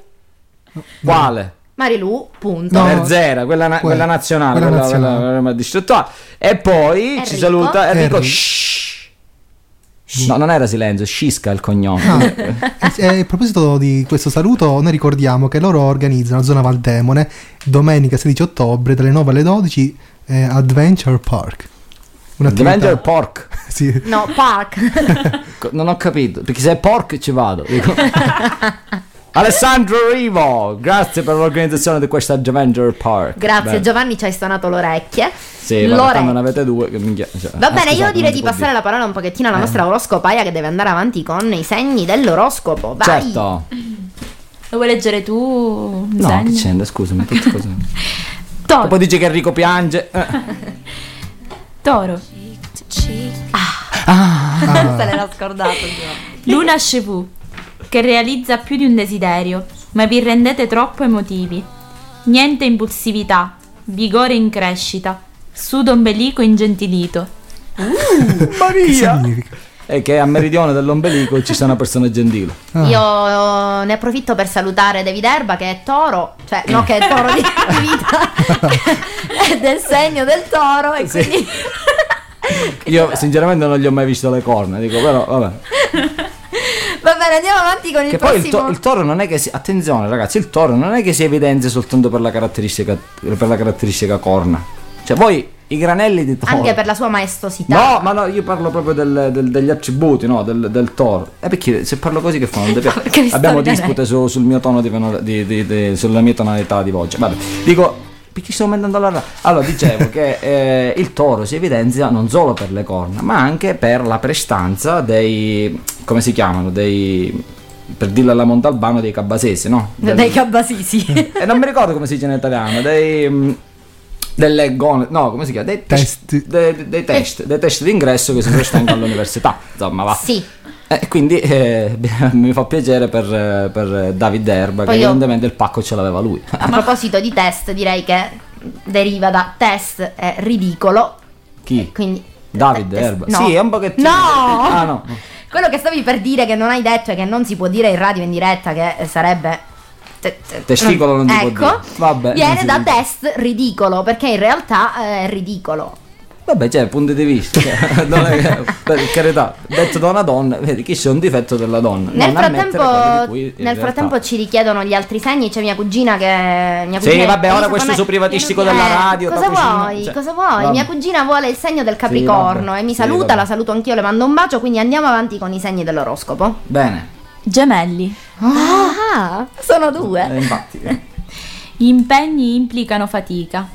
quale? Marilu, punto. No. Merzera, quella, na- Quella- nazionale, quella quella, nazionale. quella- quella distrettuale. E poi ci Enrico. saluta Enrico. Enrico. No, non era silenzio, Scisca il cognome. Ah, e- e a proposito di questo saluto, noi ricordiamo che loro organizzano a zona Valdemone domenica 16 ottobre dalle 9 alle 12 eh, Adventure Park. Un'attività- Avenger Pork. Sì. No, Park. Non ho capito, perché se è pork ci vado. Alessandro Rivo, grazie per l'organizzazione di questa Avenger Park. Grazie, Bene. Giovanni ci hai suonato le orecchie. Sì, ma ne avete due, che minchia, cioè, Va ah, bene, io scusate, direi non di passare la parola un pochettino alla Eh. nostra oroscopaia che deve andare avanti con i segni dell'oroscopo. dire. Vai. Certo. Lo vuoi leggere tu? un No, segno? che c'è? Scusami, tutte cose. Toro. Poi dici che Enrico piange. eh. Toro. Ah, Se l'era scordato. Luna Chevù, che realizza più di un desiderio, ma vi rendete troppo emotivi. Niente impulsività, vigore in crescita, sudo ombelico ingentilito. che significa? E che a meridione dell'ombelico ci sono persone gentili. Ah. Io ne approfitto per salutare David Erba che è toro, cioè no che è toro di vita, è del segno del toro e quindi Io sinceramente non gli ho mai visto le corna, dico però vabbè. Va bene andiamo avanti con il Che poi il, prossimo to- il toro non è che si attenzione ragazzi, il toro non è che si evidenzia soltanto per la caratteristica per la caratteristica corna. Cioè voi i granelli di toro anche per la sua maestosità. No, ma no, io parlo proprio del- del- degli attributi, no, del, del toro. E perché se parlo così che fa? Non sto Abbiamo dispute su- sul mio tono di- di- di- sulla mia tonalità di voce. Vabbè, dico perché sto aumentando la ra- Allora, dicevo che eh, il toro si evidenzia non solo per le corna, ma anche per la prestanza dei come si chiamano? Dei per dirlo alla Montalbano dei cabasesi, no? Del- dei cabasisi. e non mi ricordo come si dice in italiano, dei mm, delle gone, no, come si chiama? Dei Test. dei, dei- dei test, dei test d'ingresso che si sostengono all'università. Insomma, va. sì. E quindi eh, mi fa piacere per, eh, per David Erba Poi che io- evidentemente il pacco ce l'aveva lui. A proposito di test, direi che deriva da test è ridicolo. Chi? Quindi David test- Erba. no. Sì, è un pochettino. No! Ah, no. Quello che stavi per dire che non hai detto e che non si può dire in radio in diretta che sarebbe te- te- Testicolo non ecco, dire. Vabbè, viene da dice. test ridicolo perché in realtà eh, è ridicolo. Vabbè, c'è punti di vista. cioè, non è per carità, detto da una donna, vedi che c'è un difetto della donna. Nel frattempo, nel frattempo ci richiedono gli altri segni. C'è mia cugina che. Mia Sì, cugina vabbè, ora questo su privatistico Eh, della radio, Cosa vuoi? ci- cioè, cosa vuoi? vabbè. Mia cugina vuole il segno del Capricorno vabbè. e mi Sì, saluta. vabbè. la saluto anch'io, le mando un bacio. Quindi andiamo avanti con i segni dell'oroscopo. Bene, Gemelli. Ah, sono due. eh, infatti. Gli impegni implicano fatica,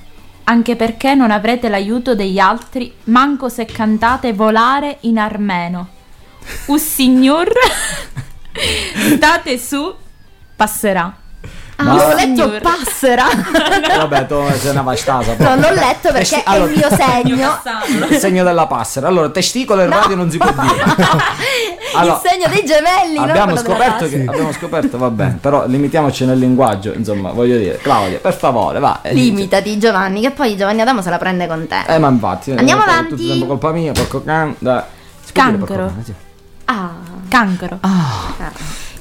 anche perché non avrete l'aiuto degli altri, manco se cantate volare in armeno. Un signor state su passerà. Ah, No. ho letto passera. Vabbè, tu sei una vastasa. non l'ho letto perché è il mio segno. Il segno della passera. Allora, testicolo in radio non si può dire. Allora, il segno dei gemelli. abbiamo scoperto che abbiamo scoperto, va bene, però limitiamoci nel linguaggio, insomma, voglio dire. Claudia, per favore, va. eh, Limitati, Giovanni, che poi Giovanni Adamo se la prende con te. Eh, ma infatti, Andiamo avanti. Tutto tempo colpa mia, porco can, dai. Dire porco Cancro. sì. Ah.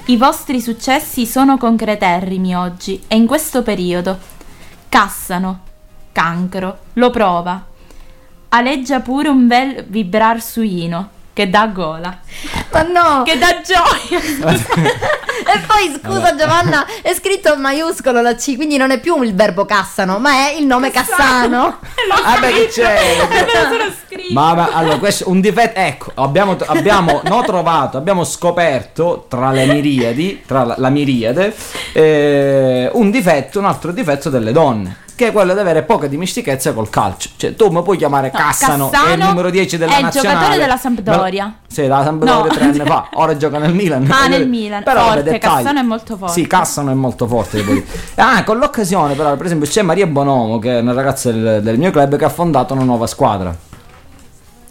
I vostri successi sono concreterrimi oggi e in questo periodo. Cassano. Cancro. Lo prova. Aleggia pure un bel vibrar suino che dà gola. Ma no! Che dà gioia. E poi scusa Giovanna, è scritto in maiuscolo la C, quindi non è più il verbo Cassano, ma è il nome Cassano. Vabbè, che c'è? Ma, ma, allora, questo è un difetto. Ecco, abbiamo, abbiamo no, trovato, abbiamo scoperto tra le miriadi, tra la, la miriade, eh, un difetto, un altro difetto delle donne. Che è quello di avere poca dimestichezza col calcio. Cioè, tu mi puoi chiamare No, Cassano, Cassano è il numero 10 della è il nazionale. giocatore della Sampdoria. lo- Sì, della Sampdoria No. tre anni fa. Ora gioca nel Milan. Ah, nel Milan. Però Forte, vabbè. Cassano è molto forte. Sì, Cassano è molto forte. Ah, con l'occasione, però, per esempio, c'è Maria Bonomo, che è una ragazza del, del mio club, che ha fondato una nuova squadra.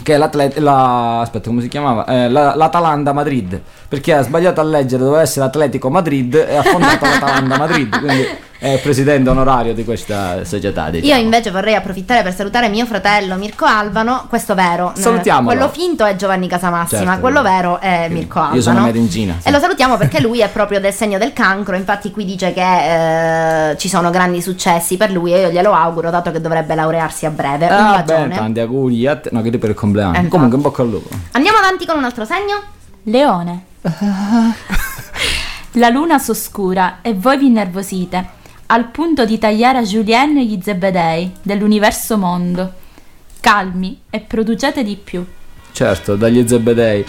Che è l'Atlet- la, aspetta, come si chiamava? Eh, la- L'Atalanta Madrid. Perché ha sbagliato a leggere, doveva essere Atletico Madrid e ha fondato l'Atalanta Madrid. Quindi è presidente onorario di questa società. Io Diciamo. invece vorrei approfittare per salutare mio fratello Mirko Albano, questo vero. Salutiamolo. Quello finto è Giovanni Casamassima, Certo. quello vero è Mirko Albano. Io sono in Cina. E lo salutiamo perché lui è proprio del segno del cancro, infatti qui dice che eh, ci sono grandi successi per lui e io glielo auguro dato che dovrebbe laurearsi a breve. Un Ah, bene, tanti auguri a te. No, che te per il compleanno. Eh, Comunque, in bocca al lupo. Andiamo avanti con un altro segno? Leone. La luna s'oscura e voi vi innervosite, al punto di tagliare a Julien gli zebedei dell'universo mondo. Calmi e producete di più. Certo, dagli zebedei.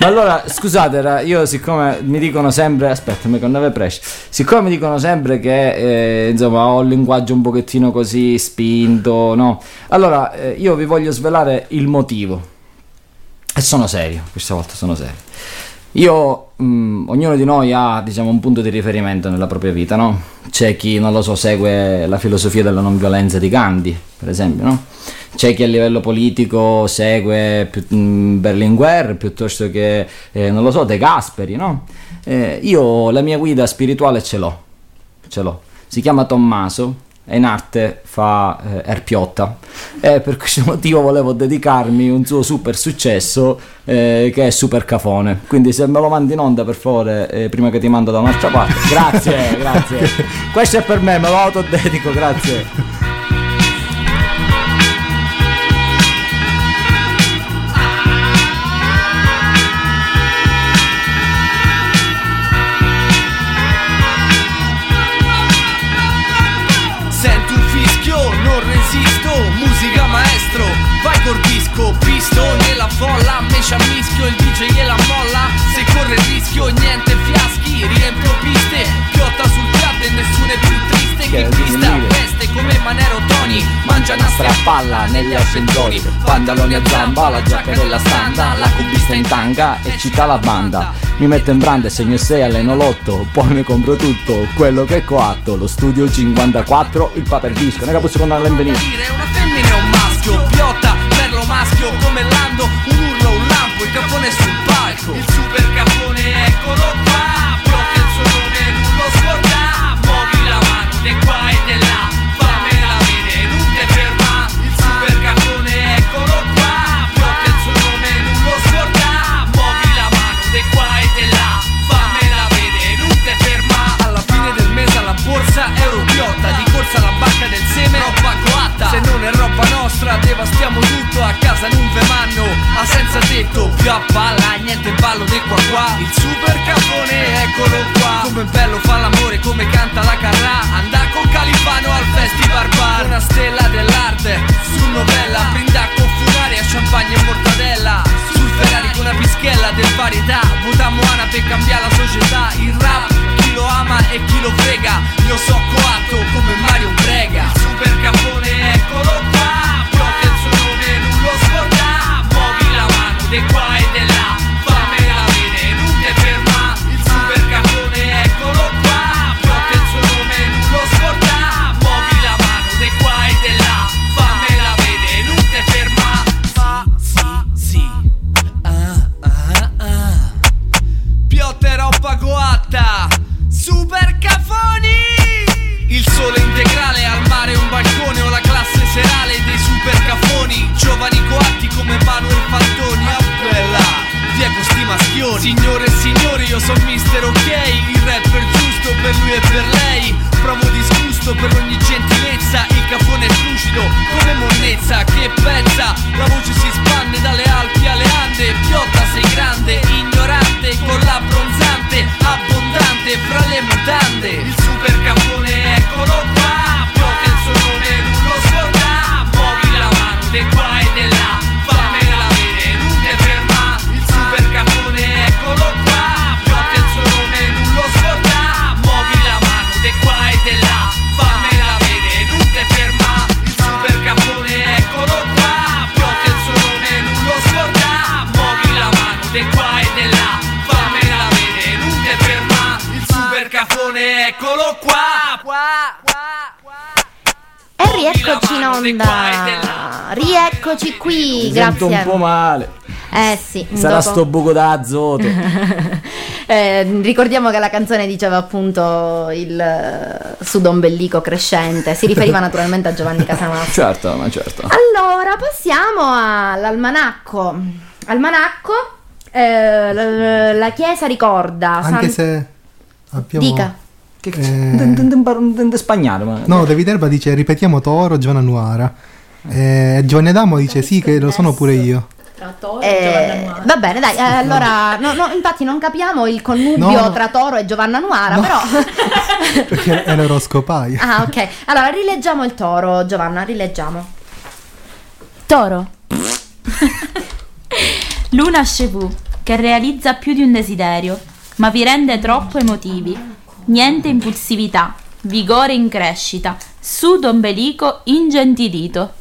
Ma allora, scusate, io siccome mi dicono sempre, aspetta, mi condave presce. Siccome mi dicono sempre che eh, insomma ho un linguaggio un pochettino così spinto, no? Allora, eh, io vi voglio svelare il motivo. E sono serio, questa volta sono serio. Io, mh, ognuno di noi ha, diciamo, un punto di riferimento nella propria vita, no? C'è chi, non lo so, segue la filosofia della non violenza di Gandhi, per esempio, no? C'è chi a livello politico segue mh, Berlinguer piuttosto che, eh, non lo so, De Gasperi, no? Eh, io la mia guida spirituale ce l'ho, ce l'ho. Si chiama Tommaso in arte fa eh, Erpiotta. E per questo motivo volevo dedicarmi un suo super successo eh, che è Super Cafone. Quindi se me lo mandi in onda per favore eh, prima che ti mando da un'altra parte. Grazie grazie. Questo è per me me lo autodedico grazie col disco, pisto nella folla, me ci ammischio, il DJ gliela molla, se corre il rischio niente fiaschi, riempio piste, piotta sul piatto e nessuno è più triste. Che pista, veste come Manero Tony, mangia una strappalla negli ascensori pantaloni a zamba la giacca della standa la cubista in tanga e cita la banda. mi metto in branda e segno 6 all'enolotto poi mi compro tutto quello che è coatto lo studio 54 il paper disco non è che posso all'invenire dire una femmina e un maschio, piotta, maschio come Lando, un urlo, un lampo, il capone sul palco, il super capone eccolo nostra devastiamo tutto, a casa non ve manno, a senza tetto, più a palla, niente ballo di qua qua, il super capone eccolo qua, come bello fa l'amore, come canta la carrà, andà con Califano al festival bar, una stella dell'arte, su novella, brinda con funaria, champagne e mortadella, sul Ferrari con una pischella del varietà, votammo Ana per cambiare la società, il rap, chi lo ama e chi lo frega, io so coatto come Mario Brega, super capone eccolo qua, di qua e di là, fammela vedere, non te ferma, il super capone eccolo qua, piotta il suo nome, non lo scorda, muovi la mano di qua e di là, fammela vedere, non te ferma, fa sì sì, ah ah ah. Piotta e roba coatta. Super cafoni Il sole integrale al mare un balcone O la classe serale dei super cafoni Giovani coatti come Manuel Fantoni Bella Diego sti maschioni? Signore e signori io sono mister ok Il rapper giusto per lui e per lei. Provo disgusto per ogni gentilezza Il cafone è lucido come monnezza. Che pezza La voce si spande dalle Alpi alle Ande. Piotta sei grande, ignorante Con la bronzante, abbondante Fra le mutande. Il super capone eccolo qua Piotta il suo nome, non lo scorda Muovi la mano onda. Rieccoci qui, Mi sento grazie. un po' male. Eh sì, Sarà dopo- sto buco d'azoto. Eh, ricordiamo che la canzone diceva appunto il eh, sudombellico crescente, si riferiva naturalmente a Giovanni Casamassa. certo, ma certo. Allora, passiamo all'almanacco. Almanacco, eh, la, la chiesa ricorda. Anche San- se abbiamo... Dica. Eh, spagnolo, ma... No, David Erba dice ripetiamo Toro, Giovanna Nuara. Eh, Giovanni Adamo dice sì che lo sono pure io. Tra Toro Eh, va bene, dai, eh, allora, no, no, infatti non capiamo il connubio No. tra Toro e Giovanna Nuara, però... Perché è l'oroscopaio. ah, ok. Allora, rileggiamo il Toro, Giovanna, rileggiamo. Toro. Luna Chevù, che realizza più di un desiderio, ma vi rende troppo emotivi. Niente impulsività, vigore in crescita, sudo ombelico ingentilito.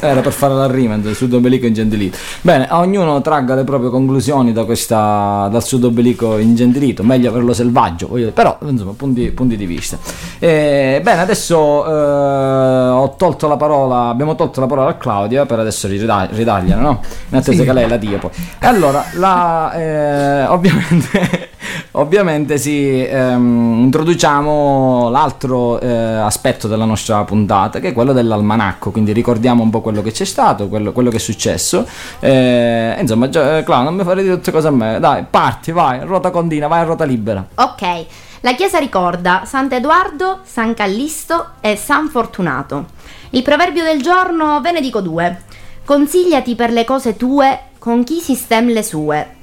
Era per fare la rima del sud ombelico ingentilito. Bene, ognuno tragga le proprie conclusioni da questa, dal sud ombelico ingentilito. Meglio averlo selvaggio, però insomma, punti, punti di vista. Eh, bene, adesso eh, ho tolto la parola, abbiamo tolto la parola a Claudia per adesso ridar- ridargliela, no? In attesa Sì. che lei la dia poi. E allora, la, eh, ovviamente, ovviamente sì, ehm, introduciamo l'altro eh, aspetto della nostra puntata, che è quello dell'almanacco, quindi ricordiamo un po' quello che c'è stato, quello, quello che è successo. Eh, insomma, già, eh, Clau, non mi fare dire tutte cose a me, dai, parti, vai, ruota condina, vai a ruota libera. Ok, la chiesa ricorda Sant'Edoardo, San Callisto e San Fortunato. Il proverbio del giorno ve ne dico due. Consigliati per le cose tue con chi si stem le sue.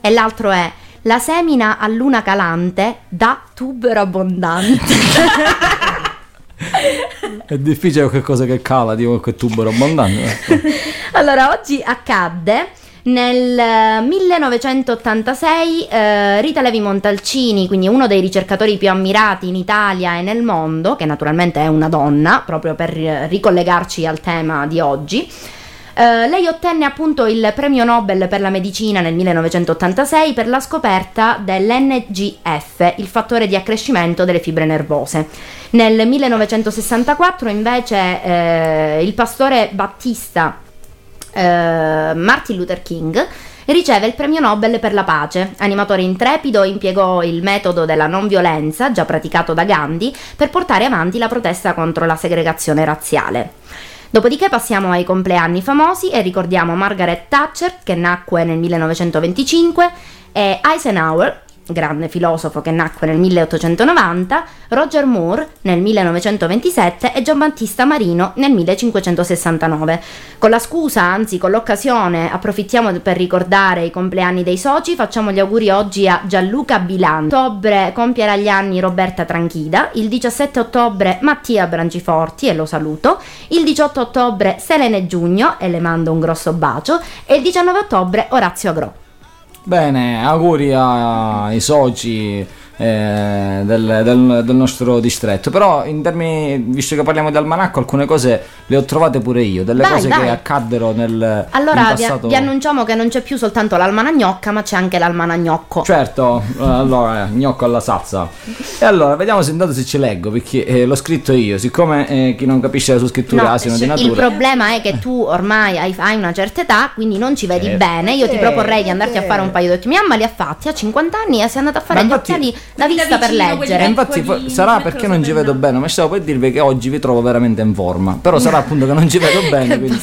E l'altro è la semina a luna calante dà tubero abbondante. È difficile qualche cosa che cala di qualche tubero abbondante. eh. Allora, oggi accadde nel eh, 1986 eh, Rita Levi Montalcini, quindi uno dei ricercatori più ammirati in Italia e nel mondo, che naturalmente è una donna, proprio per eh, ricollegarci al tema di oggi. eh, lei ottenne appunto il premio Nobel per la medicina nel 1986 per la scoperta dell'NGF, il fattore di accrescimento delle fibre nervose. Nel 1964 invece eh, il pastore battista eh, Martin Luther King riceve il premio Nobel per la pace. Animatore intrepido, impiegò il metodo della non violenza, già praticato da Gandhi, per portare avanti la protesta contro la segregazione razziale. Dopodiché passiamo ai compleanni famosi e ricordiamo Margaret Thatcher, che nacque nel 1925, e Eisenhower, grande filosofo che nacque nel 1890, Roger Moore nel 1927 e Giambattista Marino nel 1569. Con la scusa, anzi con l'occasione, approfittiamo per ricordare i compleanni dei soci, facciamo gli auguri oggi a Gianluca Bilan. Ottobre compierà gli anni Roberta Tranchida, il 17 ottobre Mattia Branciforti e lo saluto, il 18 ottobre Selene Giugno e le mando un grosso bacio e il 19 ottobre Orazio Agro. Bene, auguri ai soci eh, del, del- del nostro distretto. Però, in termini, visto che parliamo di almanacco, alcune cose le ho trovate pure io. Delle Vai, cose vai. che accaddero nel Allora passato. vi annunciamo che non c'è più soltanto l'almanagnocca, ma c'è anche l'almanagnocco. Certo, eh, allora, gnocco alla salsa. E allora, vediamo se intanto se ci leggo, perché eh, l'ho scritto io. Siccome eh, chi non capisce la sua scrittura No, asino di il natura. problema è che tu ormai hai, hai una certa età, quindi non ci vedi Eh, bene. Io ti eh, proporrei di andarti a fare un paio di occhi. Mia mamma li ha fatti a 50 anni e si è andata a fare Ma gli infatti- occhiali da vista per leggere. Infatti fo- sarà perché non ci vedo bene, ma stavo per dirvi che oggi vi trovo veramente in forma. Però sarà appunto che non ci vedo bene. quindi...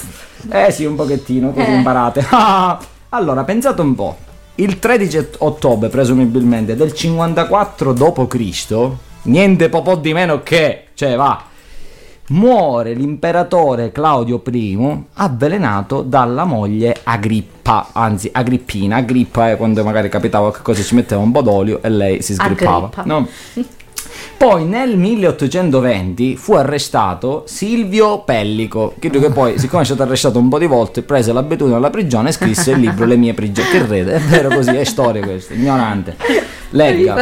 Eh sì, un pochettino, così Eh. imparate. Allora, pensate un po'. Il 13 ot- ottobre, presumibilmente, del 54 d.C., niente po' di meno che, cioè va, muore l'imperatore Claudio I avvelenato dalla moglie Agrippa, anzi Agrippina. Agrippa è quando magari capitava che cosa ci metteva un po' d'olio e lei si sgrippava. Agrippa. No? Poi nel 1820 fu arrestato Silvio Pellico, credo che poi, siccome è stato arrestato un po' di volte, prese l'abitudine alla prigione e scrisse il libro Le mie prigioni. Che rede, è vero così, è storia questa, ignorante. legga.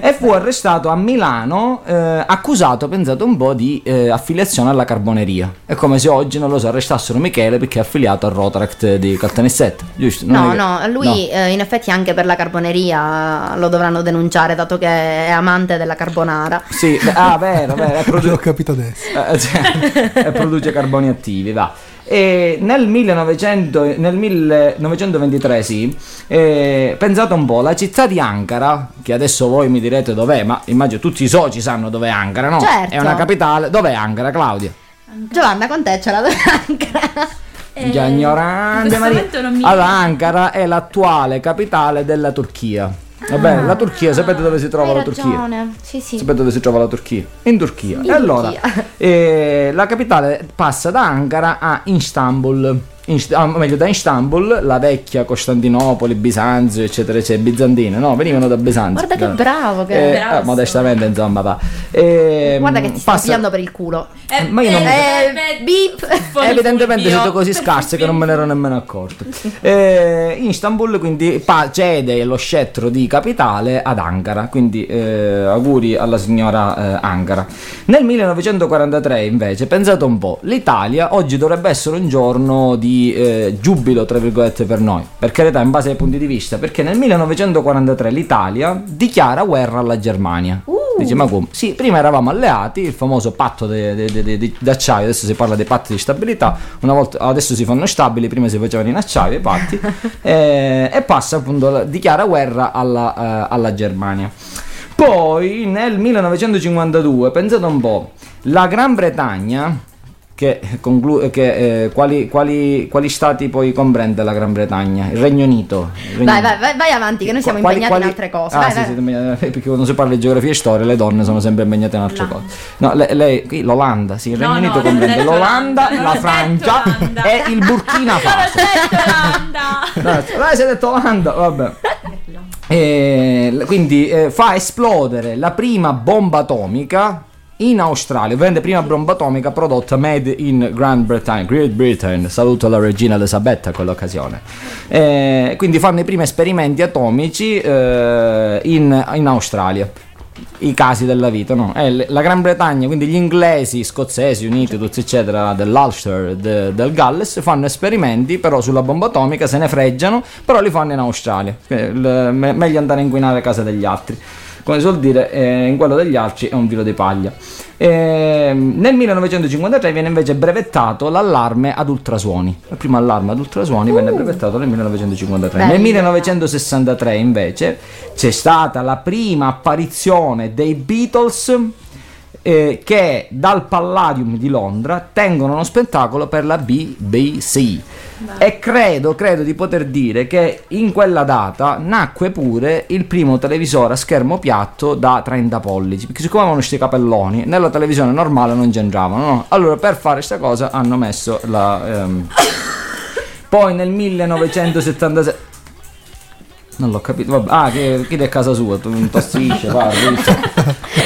E fu arrestato a Milano, eh, accusato, pensate un po', di eh, affiliazione alla carboneria. È come se oggi, non lo so, arrestassero Michele perché è affiliato al Rotaract di Caltanissetta, giusto? Non No, no, lui eh, in effetti anche per la carboneria lo dovranno denunciare dato che è amante della carbonara. Sì, beh, ah, vero, vero, è produ- L'ho capito adesso. eh, cioè, e produce carboni attivi, va. E nel, 1900, nel 1923, sì, eh, pensate un po', la città di Ankara, che adesso voi mi direte dov'è, ma immagino tutti i soci sanno dov'è Ankara, no? Certo. È una capitale, dov'è Ankara, Claudia? Giovanna, con te ce la Ankara. Eh, Già ignorante, Maria. Allora, Ankara è l'attuale capitale della Turchia. Vabbè, la Turchia, sapete dove si trova Hai la Turchia? ragione. Sì, sì. Sapete dove si trova la Turchia? In Turchia. E allora, Turchia. eh, la capitale passa da Ankara a Istanbul. Inst- ah, meglio, da Istanbul, la vecchia Costantinopoli, Bisanzio, eccetera, eccetera, bizantine, no? Venivano da Bisanzio. Guarda che bravo che Eh, eh, modestamente, insomma, va. Eh, Guarda che ti sta pigliando per il culo. Eh, ma io non- Eh, beep. Evidentemente siete così scarsi che non me ne ero nemmeno accorto. Eh, Istanbul quindi pa- cede lo scettro di capitale ad Ankara, quindi eh, auguri alla signora eh, Ankara. Nel 1943 invece, pensate un po', l'Italia oggi dovrebbe essere un giorno di eh, giubilo, tra virgolette, per noi, per carità, in base ai punti di vista, perché nel 1943 l'Italia dichiara guerra alla Germania. Dice, ma come? Sì, prima eravamo alleati, il famoso patto d'acciaio, adesso si parla dei patti di stabilità, una volta, adesso si fanno stabili, prima si facevano in acciaio i patti, eh, e passa appunto, dichiara guerra alla, eh, alla Germania. Poi nel 1952, pensate un po', la Gran Bretagna, che, conclu- che, eh, quali, quali- quali stati poi comprende la Gran Bretagna? Il Regno Unito. il Regno Vai, Unito. vai, vai, vai avanti, che noi siamo Quali- impegnati quali- in altre cose. Ah, vai, sì, vai. siete impegnati- perché quando si parla di geografia e storia le donne sono sempre impegnate in altre cose. No, le- lei, qui l'Olanda, sì, il No, Regno no, Unito non ho comprende detto l'Olanda, Olanda, non la ho detto Francia e il Burkina Faso. Olanda. No, lei si è detto Olanda, vabbè. E, quindi eh, fa esplodere la prima bomba atomica in Australia, ovviamente prima bomba atomica prodotta made in Gran Bretagna, Great Britain, saluto la regina Elisabetta a quell'occasione. Eh, quindi fanno i primi esperimenti atomici eh, in, in Australia. I casi della vita, no? Eh, la Gran Bretagna, quindi gli inglesi, scozzesi, uniti, tutti eccetera, dell'Ulster, de- del Galles, fanno esperimenti però sulla bomba atomica, se ne freggiano, però li fanno in Australia. Eh, il- me- meglio andare a inquinare casa degli altri. Come si suol dire, eh, in quello degli altri è un filo di paglia. Ehm, nel 1953 viene invece brevettato l'allarme ad ultrasuoni. Il primo allarme ad ultrasuoni venne brevettato nel 1953. Nel Bello. 1963 invece c'è stata la prima apparizione dei Beatles eh, che dal Palladium di Londra tengono uno spettacolo per la BBC. E credo, credo di poter dire che in quella data nacque pure il primo televisore a schermo piatto da 30 pollici. Perché siccome avevano questi capelloni, nella televisione normale non c'entravano. No? Allora per fare questa cosa hanno messo la... ehm, Poi nel 1976... Non l'ho capito, vabbè. Ah, che, chi è a casa sua, tu un tossisce, va,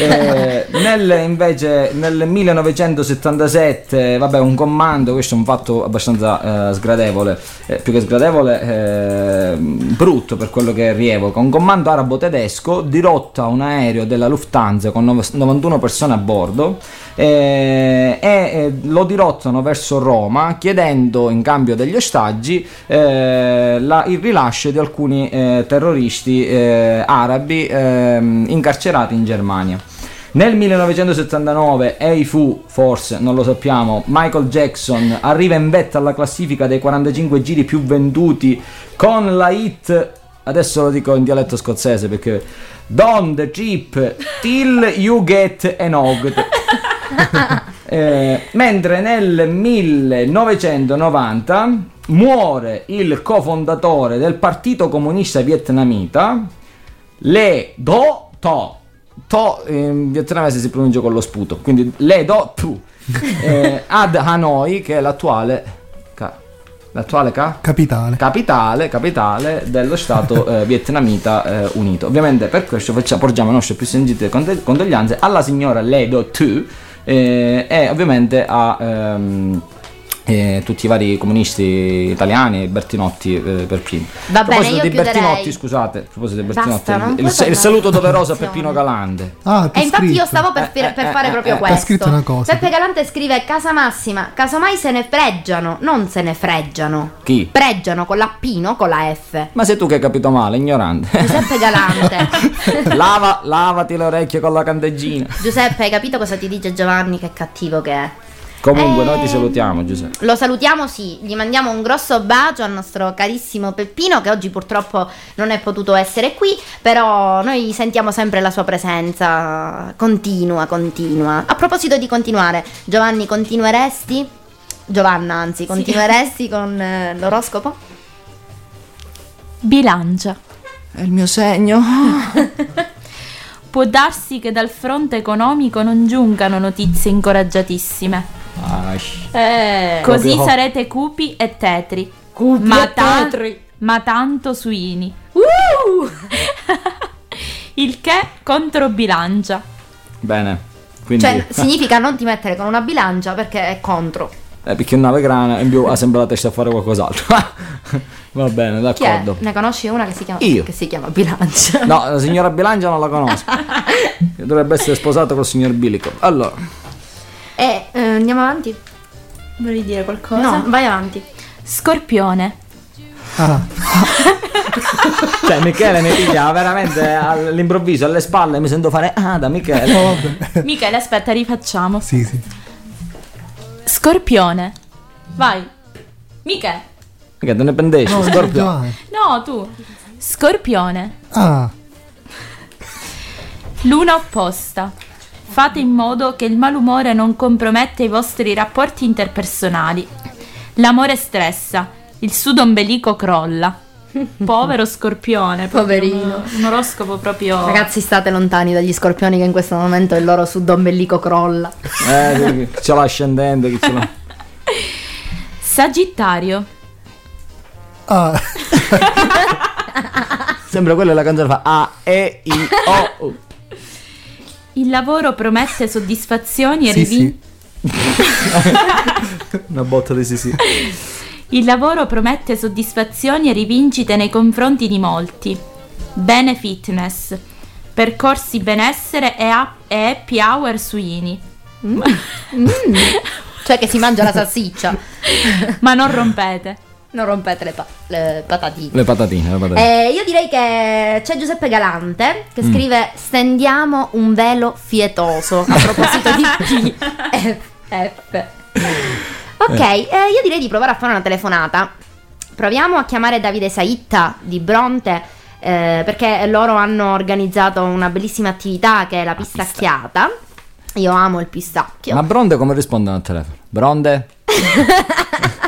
eh, nel, invece nel 1977, vabbè, un comando, questo è un fatto abbastanza eh, sgradevole, eh, più che sgradevole, eh, brutto per quello che rievoca. Un comando arabo-tedesco dirotta un aereo della Lufthansa con nov- 91 persone a bordo eh, e eh, lo dirottano verso Roma chiedendo in cambio degli ostaggi eh, la- il rilascio di alcuni eh, terroristi arabi ehm, incarcerati in Germania. Nel 1979 Eifu, forse non lo sappiamo, Michael Jackson arriva in vetta alla classifica dei 45 giri più venduti con la hit, adesso lo dico in dialetto scozzese perché Don't cheap till you get enogged. Eh, mentre nel 1990 muore il cofondatore del Partito Comunista Vietnamita, Le Do To. To in vietnamese si pronuncia con lo sputo, quindi Le Do Tu. Eh, ad Hanoi, che è l'attuale. l'attuale ca? Capitale. capitale, capitale dello Stato eh, vietnamita eh, unito. Ovviamente per questo facciamo, porgiamo le nostre più sentite condoglianze alla signora Ledo Tu e ovviamente a, ehm, e tutti i vari comunisti italiani e Bertinotti eh, per primo. Va a bene, proposito chiuderei. Bertinotti, scusate, a proposito di Bertinotti, il, il parlare saluto doveroso a. Peppino Galante. Ah, E infatti io stavo per, Eh, per eh, fare eh, proprio eh, questo. ha scritto una cosa. Peppe Galante scrive Casa Massima, casomai se ne freggiano, non se ne freggiano. Chi? Pregiano con la P, no con la F. Ma sei tu che hai capito male, ignorante. Giuseppe Galante. Lava, lavati le orecchie con la candeggina. Giuseppe, hai capito cosa ti dice Giovanni? Che cattivo che è. Comunque, noi ti Eh, salutiamo, Giuseppe. Lo salutiamo, sì, gli mandiamo un grosso bacio al nostro carissimo Peppino che oggi purtroppo non è potuto essere qui, però noi sentiamo sempre la sua presenza continua, continua. A proposito di continuare, Giovanni, continueresti? Giovanna, anzi, continueresti con eh, l'oroscopo? Bilancia. È il mio segno. Può darsi che dal fronte economico non giungano notizie incoraggiatissime. Eh, Così Proprio- sarete cupi e tetri. Cupi ma, e ta- tetri. ma tanto suini. Uh! Il che controbilancia. Bene. Quindi, Cioè, significa non ti mettere con una bilancia perché è contro. eh, perché un nave grana in più ha sempre la testa a fare qualcos'altro. Va bene, Chi è? d'accordo. Ne conosci una che si chiama, Io. Che si chiama bilancia? No, la signora Bilancia non la conosco. Dovrebbe essere sposata col signor Bilico. Allora, E eh, andiamo avanti? Volevi dire qualcosa? No, vai avanti. Scorpione. Ah, cioè Michele mi piglia veramente all'improvviso alle spalle mi sento fare ah da Michele. vabbè. Michele, aspetta, rifacciamo. Sì, sì. Scorpione. Vai. Michele. Michele te ne pendești, No, Scorpio. Giovanni. No, tu. Scorpione. Ah, Luna opposta. Fate in modo che il malumore non comprometta i vostri rapporti interpersonali. L'amore stressa, il sudo ombelico crolla. Povero scorpione, Poverino. Un, un oroscopo proprio. Ragazzi, state lontani dagli scorpioni che in questo momento il loro sudombellico crolla. Eh, chi ce l'ha scendente, chi ce l'ha. Sagittario. ah, Sembra quella la canzone fa A, E, I, O. Il lavoro promette soddisfazioni e sì, rivin- sì. Una botta di sì sì. Il lavoro promette soddisfazioni e rivincite nei confronti di molti. Bene fitness. Percorsi benessere e, a- e happy hour suini. Cioè che si mangia la salsiccia. Ma non rompete. Non rompete le, pa- le patatine. Le patatine, le patatine. Eh, io direi che c'è Giuseppe Galante che Mm. scrive stendiamo un velo fietoso a proposito di PFF. Ok, eh, io direi di provare a fare una telefonata. Proviamo a chiamare Davide Saitta di Bronte eh, perché loro hanno organizzato una bellissima attività che è la pistacchiata. Io amo il pistacchio. Ma Bronde come rispondono al telefono? Bronde?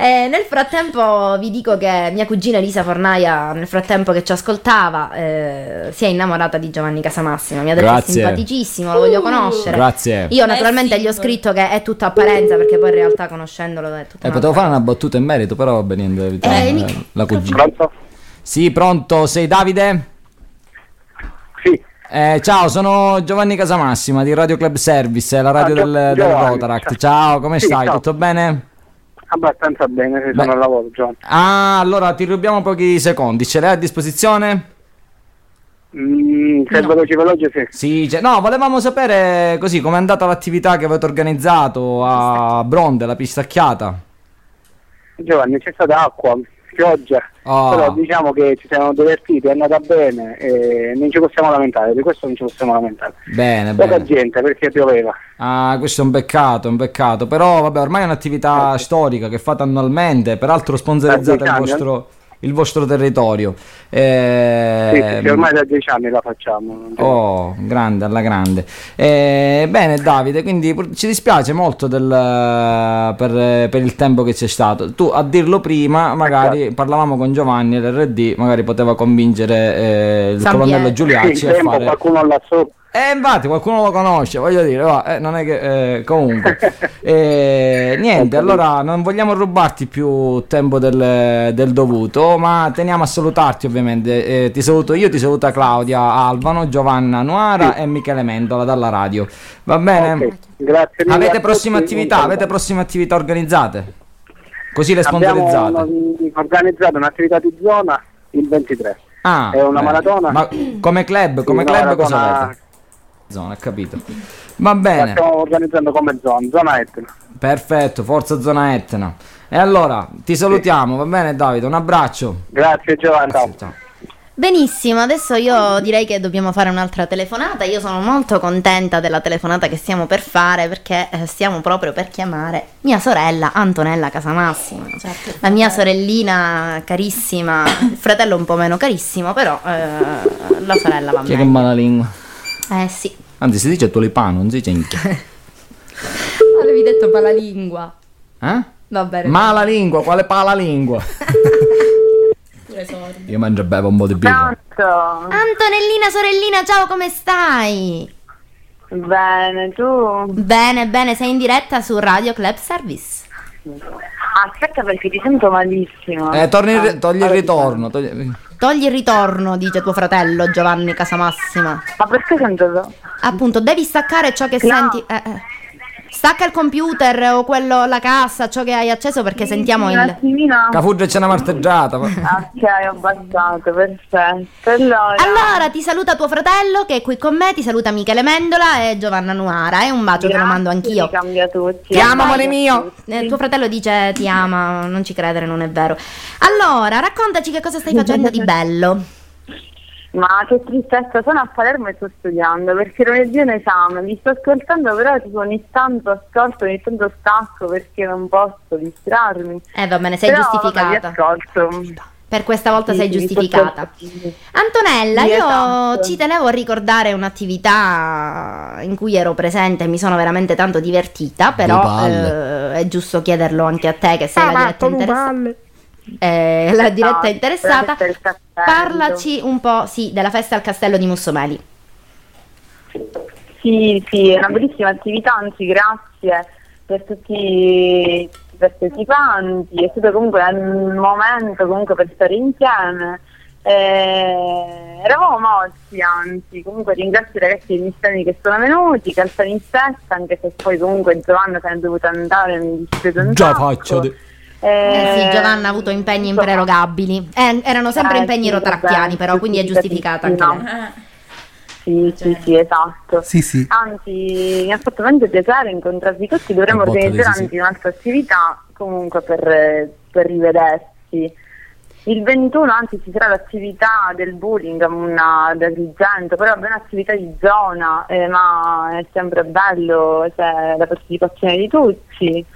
Eh, nel frattempo vi dico che mia cugina Elisa Fornaia, nel frattempo che ci ascoltava, eh, si è innamorata di Giovanni Casamassima. Mi ha detto che è Grazie. simpaticissimo, lo voglio conoscere. Grazie. Io naturalmente gli ho scritto che è tutta apparenza perché poi in realtà conoscendolo è tutta Eh, potevo fare una battuta in merito, però va bene, evitiamo, Eh, eh, mi- la cugina. Pronto? Sì, pronto, sei Davide? Sì. Eh, ciao, sono Giovanni Casamassima di Radio Club Service, la radio Ah, del, del Rotaract. ciao. Ciao, come Sì, stai? ciao. Tutto bene? Abbastanza bene, se Beh. sono al lavoro, Giovanni. Ah, allora ti rubiamo pochi secondi, ce l'hai a disposizione? Mm, se veloce veloce sì. Sì, cioè- no, volevamo sapere così com'è andata l'attività che avete organizzato a Bronde, la pistacchiata. Giovanni, c'è stata acqua, pioggia, Ah. però diciamo che ci siamo divertiti, è andata bene e non ci possiamo lamentare, di questo non ci possiamo lamentare. Bene, Poca bene. gente perché pioveva. Ah, questo è un peccato, un peccato. Però, vabbè, ormai è un'attività storica che fate annualmente, peraltro sponsorizzate il dieci anni, vostro, il vostro territorio. Eh, Sì, sì, sì, ormai da dieci anni la facciamo. Oh, grande, alla grande. Eh, bene, Davide, quindi ci dispiace molto del, per, per il tempo che c'è stato. Tu, a dirlo prima, magari parlavamo con Giovanni, l'RD, magari poteva convincere eh, il San colonnello. Giuliacci Sì, a il tempo fare... qualcuno là sopra. Eh, infatti, qualcuno lo conosce, voglio dire, va, eh, non è che eh, comunque. Eh, niente, allora non vogliamo rubarti più tempo del, del dovuto, ma teniamo a salutarti ovviamente. Eh, ti saluto io, ti saluta Claudia Alvano, Giovanna Nuara e Michele Mendola dalla radio. Va bene? Ok. Grazie mille Avete prossime attività? Avete prossime attività organizzate? Così le Abbiamo sponsorizzate. mm, organizzato un'attività di zona il 23. Ah, è una bene. maratona. Ma come club, Sì, come una club cosa avete? Zona, capito. Va La bene. stiamo organizzando come zona, zona Etna. Perfetto, forza zona Etna. E allora, ti salutiamo, va bene Davide? Un abbraccio. Grazie Giovanni. ciao. Benissimo, adesso io direi che dobbiamo fare un'altra telefonata. Io sono molto contenta della telefonata che stiamo per fare perché eh, stiamo proprio per chiamare mia sorella Antonella Casamassima. La mia sorellina carissima, il fratello un po' meno carissimo, però eh, la sorella va è che bene. Eh sì, Anzi, si dice tulipano, non si dice inchia. avevi detto palalingua. Eh? Va bene. Mala lingua, quale pala lingua? Io mangio e bevo un po' di birra. Antonellina, sorellina, ciao, come stai? Bene, tu? Bene, bene, sei in diretta su Radio Club Service. Aspetta perché ti sento malissimo. Eh, torni Ah, togli il ritorno. togli- Togli il ritorno, dice tuo fratello Giovanni Casamassima. Ma perché sento... Appunto, devi staccare ciò che senti. eh, eh. Stacca il computer o quello, la cassa, ciò che hai acceso perché sentiamo Un il. attimino. Cafuggia c'è una marteggiata. Ok, ho abbassato, perfetto. Allora, Allora, ti saluta tuo fratello che è qui con me, ti saluta Michele Mendola e Giovanna Nuara. E un bacio te lo mando anch'io. mi cambia tutti. Ti amo, amore mio. Eh, tuo fratello dice ti ama, non ci credere, non è vero. Allora, raccontaci che cosa stai facendo di bello. Ma che tristezza, sono a Palermo e sto studiando perché lunedì è un esame, mi sto ascoltando però tipo ogni tanto ascolto, ogni tanto stacco perché non posso distrarmi. Eh, va bene, sei Però, giustificata. Ascolto. Per questa volta Sì, sei giustificata. Antonella, io esatto. ci tenevo a ricordare un'attività in cui ero presente e mi sono veramente tanto divertita, però eh, è giusto chiederlo anche a te che sei Ah, la diretta interessata. Eh, la diretta Esatto, interessata. Parlaci un po', sì, della festa al castello di Mussomeli. Sì, sì, è una bellissima attività, anzi grazie per tutti i partecipanti, è stato comunque un momento comunque per stare insieme. Eh, eravamo molti, anzi, comunque ringrazio i ragazzi dei Mistani che sono venuti, Calzani stessa, anche se poi comunque Giovanna se ne è dovuta andare, mi dispiace un Già faccio. di- Eh, sì, Giovanna ha avuto impegni imprerogabili. Eh, erano sempre Eh, impegni sì, rotaracchiani, però, quindi è giustificata anche no. lei. Sì, sì, sì, esatto. Sì, sì. Anzi, mi ha fatto veramente piacere incontrarvi tutti, dovremmo organizzare sì, sì. anche un'altra attività comunque per, per rivedersi. Il 21 anzi ci sarà l'attività del bullying una, ad Agrigento, però è un'attività di zona, eh, ma è sempre bello c'è la partecipazione di tutti.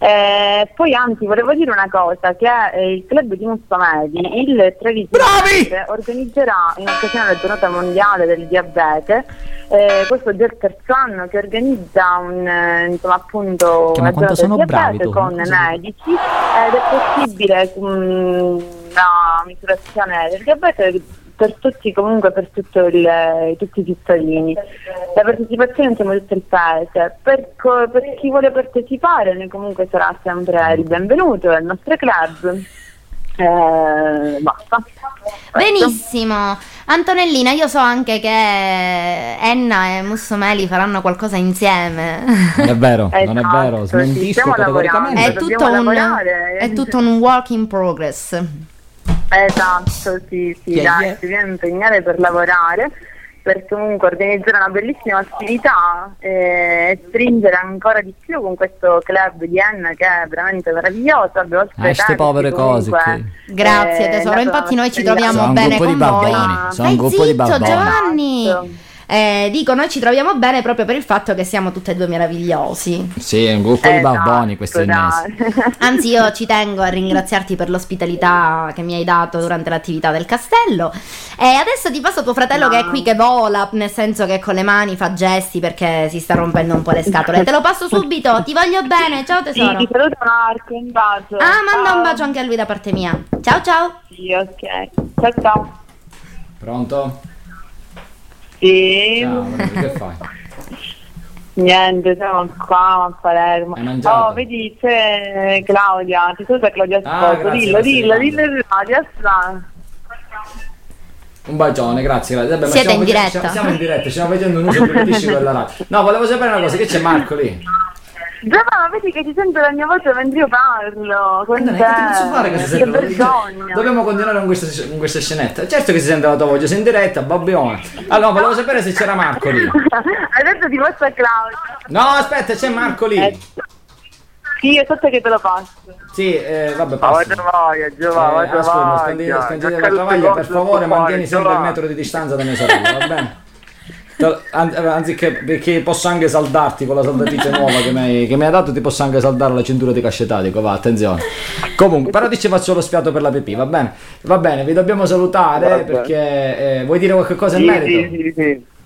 Eh, poi anzi volevo dire una cosa, che eh, il club di Mustomedi il 13 dicembre organizzerà in occasione della giornata mondiale del diabete, eh, questo è già il terzo anno che organizza un, eh, insomma, appunto una giornata del sono bravi diabete tu, con medici ed è possibile mm, una misurazione del diabete per tutti comunque per tutto il- tutti i cittadini la partecipazione di tutto il paese per, co- per chi vuole partecipare noi comunque sarà sempre il benvenuto al nostro club eh, basta Benissimo. Antonellina, io so anche che Enna e Mussomeli faranno qualcosa insieme. Non è vero, non è Esatto, vero, sì, smentisco stiamo categoricamente. È tutto, un, è tutto un work in progress. Esatto, sì, sì, Yeah, dai, yeah. ci dobbiamo impegnare per lavorare, per comunque organizzare una bellissima attività eh, e stringere ancora di più con questo club di Enna che è veramente meraviglioso. Abbiamo Ah, ste te che povere cose comunque, qui. Grazie eh, tesoro, infatti noi ci troviamo Sono bene con voi. sono un gruppo di barboni. Giovanni. Esatto. Eh, dico, noi ci troviamo bene proprio per il fatto che siamo tutte e due meravigliosi. Sì, è un gruppo di Esatto, barboni questo dai. Innes. Anzi, io ci tengo a ringraziarti per l'ospitalità che mi hai dato durante l'attività del castello. E adesso ti passo tuo fratello No. che è qui che vola, nel senso che con le mani fa gesti perché si sta rompendo un po' le scatole. Te lo passo subito, ti voglio bene, ciao Sì, tesoro. ti saluto Marco, un bacio. Ah, manda un bacio anche a lui da parte mia. Ciao ciao. Sì, ok. Ciao ciao. Pronto? Sì, Ciao, che fai? niente, siamo qua a Palermo. Oh, vedi, c'è Claudia, ti saluta Claudia Ah, Sposo, grazie, dillo, dillo, dillo, Claudia, sta. Un bacione, grazie, grazie. Vabbè, Siete in facendo- diretta? Siamo in diretta, stiamo facendo un uso privilegio della radio. No, volevo sapere una cosa, che c'è Marco lì? Giovanna, vedi che ti sento la mia voce mentre io parlo. Con Dai, te. che ti posso fare che si Che sente la- vergogna. Dobbiamo continuare con questa, con questa scenetta. Certo che si sente la tua voce, sei in diretta, babbione. Allora, volevo sapere se c'era Marco lì. Adesso ti posso a Claudio. No, aspetta, c'è Marco lì. Sì, aspetta che te lo passo. Sì, eh, vabbè, Ma passa. vai, Giovanni, Eh, ascolta, scandite, scandite la tovaglia, per favore mantieni sempre il metro di distanza da mia sorella, va bene? An- Anziché perché posso anche saldarti con la saldatrice nuova che mi, hai, che mi hai dato, ti posso anche saldare la cintura di cascetatico, va, attenzione. Comunque, però ti ci faccio lo spiato per la pipì, va bene? Va bene, vi dobbiamo salutare perché eh, vuoi dire qualche cosa in merito? sì, sì, sì.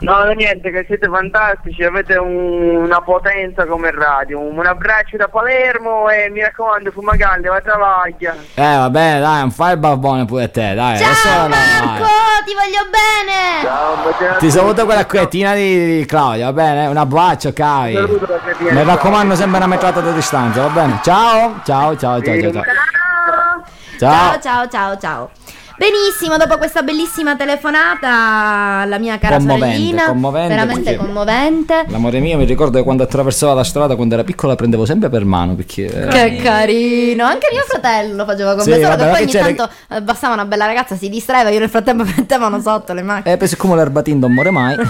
No, niente, che siete fantastici, avete un- una potenza come radio. Un abbraccio da Palermo e mi raccomando, fumagalli, va travaglia. Eh, va bene, dai, non fai il babbone pure te, dai. Ciao. Marco, ti voglio bene. Ciao, a Ti saluto quella cretina di, di Claudia, va bene? Un abbraccio, cretina, Mi raccomando sempre una metrata di distanza, va bene? Ciao, ciao, ciao, ciao, ciao. ciao. Ciao, ciao, ciao, ciao. Benissimo, dopo questa bellissima telefonata, la mia cara Commovente, sorellina, commovente, veramente perché- commovente. L'amore mio, mi ricordo che quando attraversava la strada quando era piccola la prendevo sempre per mano perché... eh, Che carino, anche mio fratello faceva con Sì, me, solo vabbè, che poi che ogni c'era- tanto eh, bastava una bella ragazza, si distraeva, io nel frattempo mettevano sotto le macchine. Eh, penso come l'erbatin non muore mai.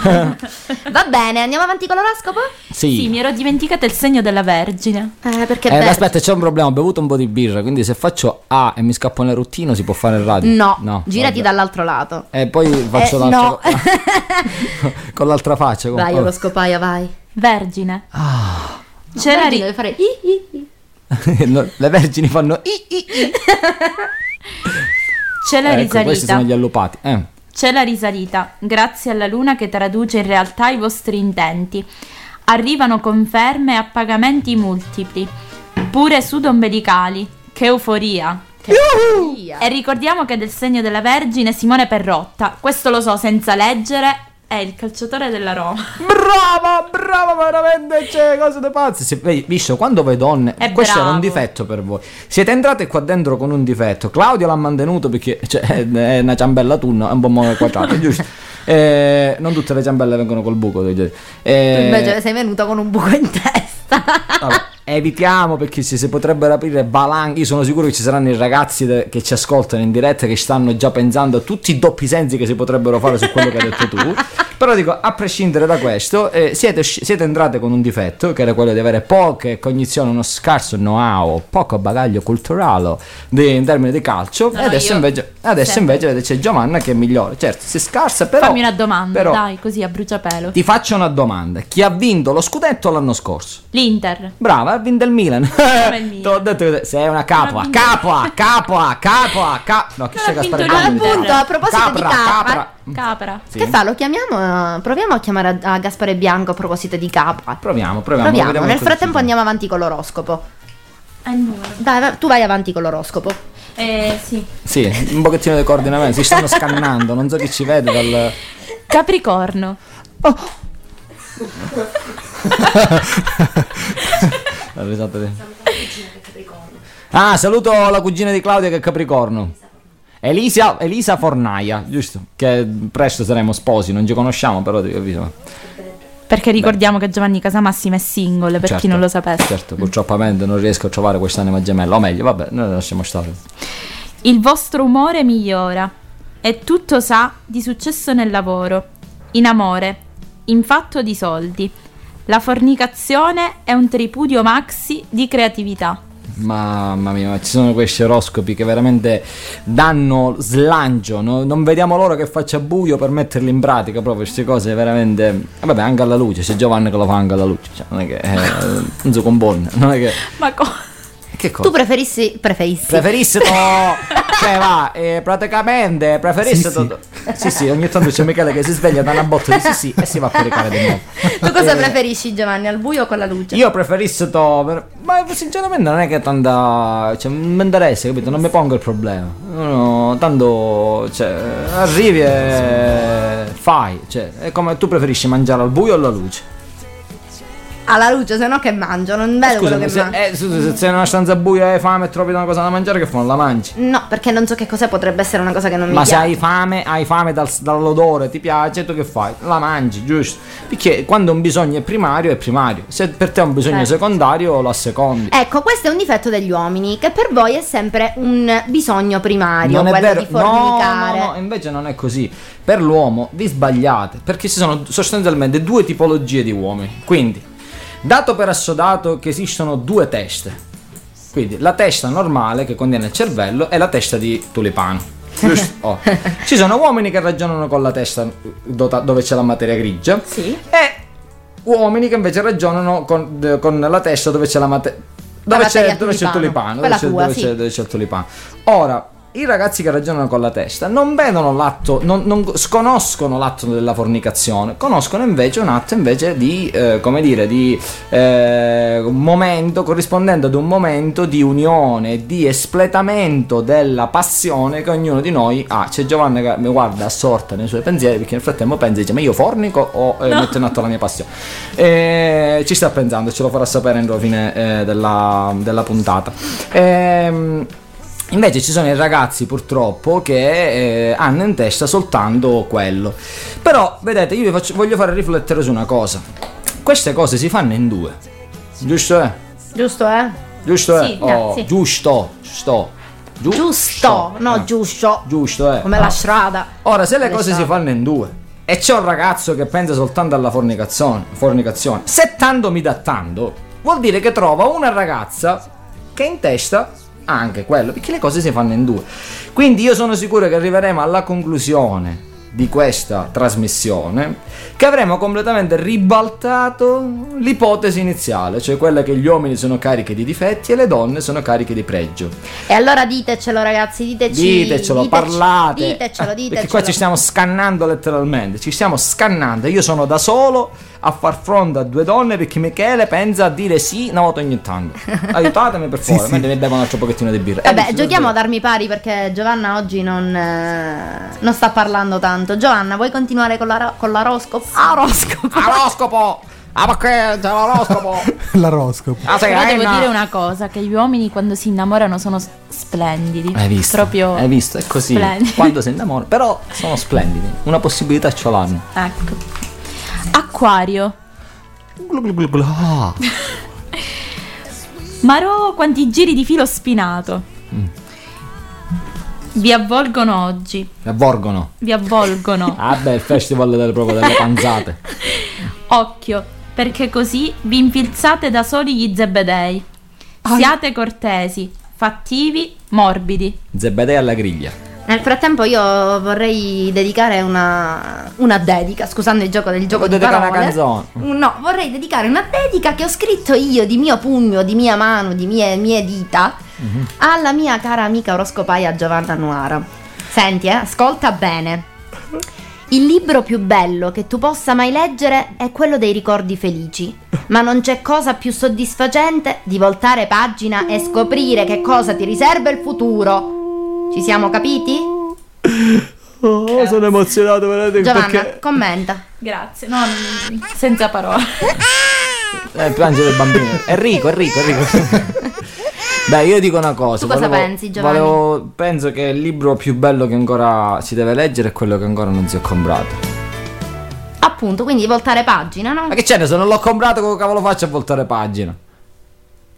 Va bene, andiamo avanti con l'oroscopo? sì. Sì, mi ero dimenticata il segno della Vergine. Eh, perché Eh, aspetta, c'è un problema, ho bevuto un po' di birra, quindi se faccio A e mi scappa un eruttino si può fare il radio? No, girati vabbè. dall'altro lato. E poi faccio Eh, l'altro... no. con l'altra faccia. Con... Vai, vabbè. oroscopaia, vai. Vergine. Ah. C'è la Vergine ri- deve fare i, i, i. No, Le vergini fanno... i- i- i. c'è la ecco, questi risalita. sono gli allupati. Eh. C'è la risalita, grazie alla luna che traduce in realtà i vostri intenti. Arrivano conferme e appagamenti multipli, pure sudombelicali. Che euforia! E ricordiamo che del segno della Vergine Simone Perrotta, questo lo so senza leggere, è il calciatore della Roma. Brava, brava, veramente, c'è cose da pazzi. Se, visto, quando voi donne, È questo era un bravo. difetto per voi. Siete entrate qua dentro con un difetto. Claudio l'ha mantenuto perché cioè, è una ciambella tunno, è un po' mo- quadrato, giusto? Eh, non tutte le ciambelle vengono col buco. dire. Tu Eh, invece sei venuta con un buco in testa. Vabbè, evitiamo perché si, si potrebbero aprire valanghe. Io sono sicuro che ci saranno i ragazzi de- che ci ascoltano in diretta che stanno già pensando a tutti i doppi sensi che si potrebbero fare su quello che hai detto tu. Però dico, a prescindere da questo, eh, siete, siete entrate con un difetto che era quello di avere poche cognizioni, uno scarso know-how, poco bagaglio culturale di- in termini di calcio. No, e adesso io invece, adesso invece c'è Giovanna che è migliore. Certo, si scarsa, però. Fammi una domanda, però dai, così a bruciapelo. Ti faccio una domanda: chi ha vinto lo scudetto l'anno scorso? L'Inter. Brava, ha vinto il Milan. il Milan. Ti ho detto che sei una capua. Capua, capua, capua, capua. No, che c'è Gaspare? Milan. Appunto, a proposito Capra, di capra, capra. Capra. Sì. che fa? Lo chiamiamo? eh, Proviamo a chiamare a, a Gaspare Bianco a proposito di capra. Proviamo, proviamo. Proviamo, nel frattempo andiamo avanti con l'oroscopo. Numero. Dai, va- tu vai avanti con l'oroscopo. Eh, sì. Sì, un pochettino di coordinamento. Si stanno scannando, non so chi ci vede dal. Capricorno. di- Ah, saluto la cugina di Claudia che è Capricorno. Elisa, Elisa Fornaia, giusto? Che presto saremo sposi, non ci conosciamo, però ti capisco. Perché ricordiamo che Giovanni Casamassimo è single, per chi Certo, non lo sapesse. Certo, purtroppo non riesco a trovare quest'anima gemella. O meglio, vabbè, noi lasciamo stare. Il vostro umore migliora e tutto sa di successo nel lavoro, in amore, in fatto di soldi. La fornicazione è un tripudio maxi di creatività. Mamma mia, ma ci sono questi oroscopi che veramente danno slancio. no? Non vediamo l'ora che faccia buio per metterli in pratica. Proprio queste cose veramente. E vabbè, anche alla luce. C'è Giovanni che lo fa anche alla luce. Cioè, non è che. Eh, non so con buon. Non è che. Ma cosa? Che cosa? Tu preferissi. Preferissi. Preferissi to- cioè va, eh, praticamente preferissi Sì, to- sì sì ogni tanto c'è Michele che si sveglia da una botta di sì sì e si va a caricare di nuovo Tu cosa Eh, preferisci, Giovanni? Al buio o con la luce? io preferissi to- per- ma sinceramente non è che tanta cioè non mi interessa capito non mi pongo il problema no, tanto cioè arrivi e fai cioè è come tu preferisci mangiare al buio o alla luce alla luce, se no che mangio, non vedo quello Scusami, che se, mangio. eh, scusa, se sei in una stanza buia e hai fame e trovi una cosa da mangiare, che fai? Non la mangi. No, perché non so che cosa potrebbe essere una cosa che non mi Ma se piace. hai fame, hai fame dal- dall'odore, ti piace, tu che fai? La mangi, giusto? Perché quando un bisogno è primario, è primario. Se per te è un bisogno Certo. secondario, lo assecondi. Ecco, questo è un difetto degli uomini, che per voi è sempre un bisogno primario, non è quello di fornicare. no, no, no, invece non è così. Per l'uomo vi sbagliate, perché ci sono sostanzialmente due tipologie di uomini. Quindi, dato per assodato che esistono due teste. Quindi, la testa normale che contiene il cervello e la testa di tulipano. Oh. Ci sono uomini che ragionano con la testa dove c'è la materia grigia Sì. e uomini che invece ragionano con, con la testa dove c'è la materia dove, c'è, dove c'è il tulipano. dove c'è, tua, dove sì. c'è- dove c'è il tulipano ora i ragazzi che ragionano con la testa non vedono l'atto, non, non sconoscono l'atto della fornicazione, conoscono invece un atto invece di, eh, come dire, di eh, un momento corrispondente ad un momento di unione, di espletamento della passione che ognuno di noi ha. C'è Giovanna che mi guarda assorta nei suoi pensieri perché nel frattempo pensa e dice ma io fornico o eh, metto in atto la mia passione. E ci sta pensando, ce lo farà sapere entro la fine eh, della, della puntata. Ehm, Invece ci sono i ragazzi purtroppo che eh, hanno in testa soltanto quello. Però, vedete, io vi faccio- voglio fare riflettere su una cosa. Queste cose si fanno in due. Giusto è? Giusto, eh? Giusto è? Sì, Oh, eh, sì. Giusto, sto. Giu- Giusto, no, eh, giusto. Giusto è. Come Ah. la strada. Ora, se le Le cose si strade. fanno in due e c'è un ragazzo che pensa soltanto alla fornicazione, fornicazione, se tanto mi dà tanto, vuol dire che trova una ragazza che in testa anche quello, perché le cose si fanno in due. Quindi io sono sicuro che arriveremo alla conclusione di questa trasmissione che avremo completamente ribaltato l'ipotesi iniziale, cioè quella che gli uomini sono carichi di difetti e le donne sono cariche di pregio. E allora ditecelo, ragazzi, diteci. Ditecelo, diteci- parlate. Ditecelo, Eh, ditecelo. Perché qua ci stiamo scannando letteralmente. Ci stiamo scannando. Io sono da solo a far fronte a due donne perché Michele pensa a dire sì una volta ogni tanto. Aiutatemi per favore, sì. mentre mi bevo un altro pochettino di birra. Eh, Vabbè, dici, giochiamo ad armi pari perché Giovanna oggi non, eh, non sta parlando tanto. Giovanna, vuoi continuare con, la, con l'oroscopo? Oroscopo! Oroscopo! Ah, perché c'è l'oroscopo? L'oroscopo. Ah, sei Però devo Anna? dire una cosa, che gli uomini quando si innamorano sono splendidi. Hai visto? Proprio Hai visto? È così. splendidi. Quando si innamora. Però sono splendidi. Una possibilità ce l'hanno. Ecco. Acquario. Glu glu glu glu. Ah. Marò quanti giri di filo spinato. Mm. Vi avvolgono oggi. Mi avvolgono. Vi avvolgono. Ah beh, il festival delle proprio delle panzate. Occhio, perché così vi infilzate da soli gli zebedei. Siate cortesi, fattivi, morbidi. Zebedei alla griglia. Nel frattempo io vorrei dedicare una, una dedica, scusando il gioco del gioco Vuoi di dedicare parole. una canzone? No, vorrei dedicare una dedica che ho scritto io di mio pugno, di mia mano, di mie, mie dita Mhm. alla mia cara amica oroscopaia Giovanna Nuara. Senti, eh, ascolta bene. Il libro più bello che tu possa mai leggere è quello dei ricordi felici, ma non c'è cosa più soddisfacente di voltare pagina e scoprire che cosa ti riserva il futuro. Ci siamo capiti? Oh, sono emozionato veramente Giovanna, commenta. Grazie, no, senza parole. Eh, piange del bambino. Enrico, Enrico, Enrico. Beh, io dico una cosa. Tu cosa volevo- pensi, Giovanni? volevo- penso che il libro più bello che ancora si deve leggere è quello che ancora non si è comprato. Appunto, quindi voltare pagina, no? Ma che c'è? Se non l'ho comprato, come cavolo faccio a voltare pagina?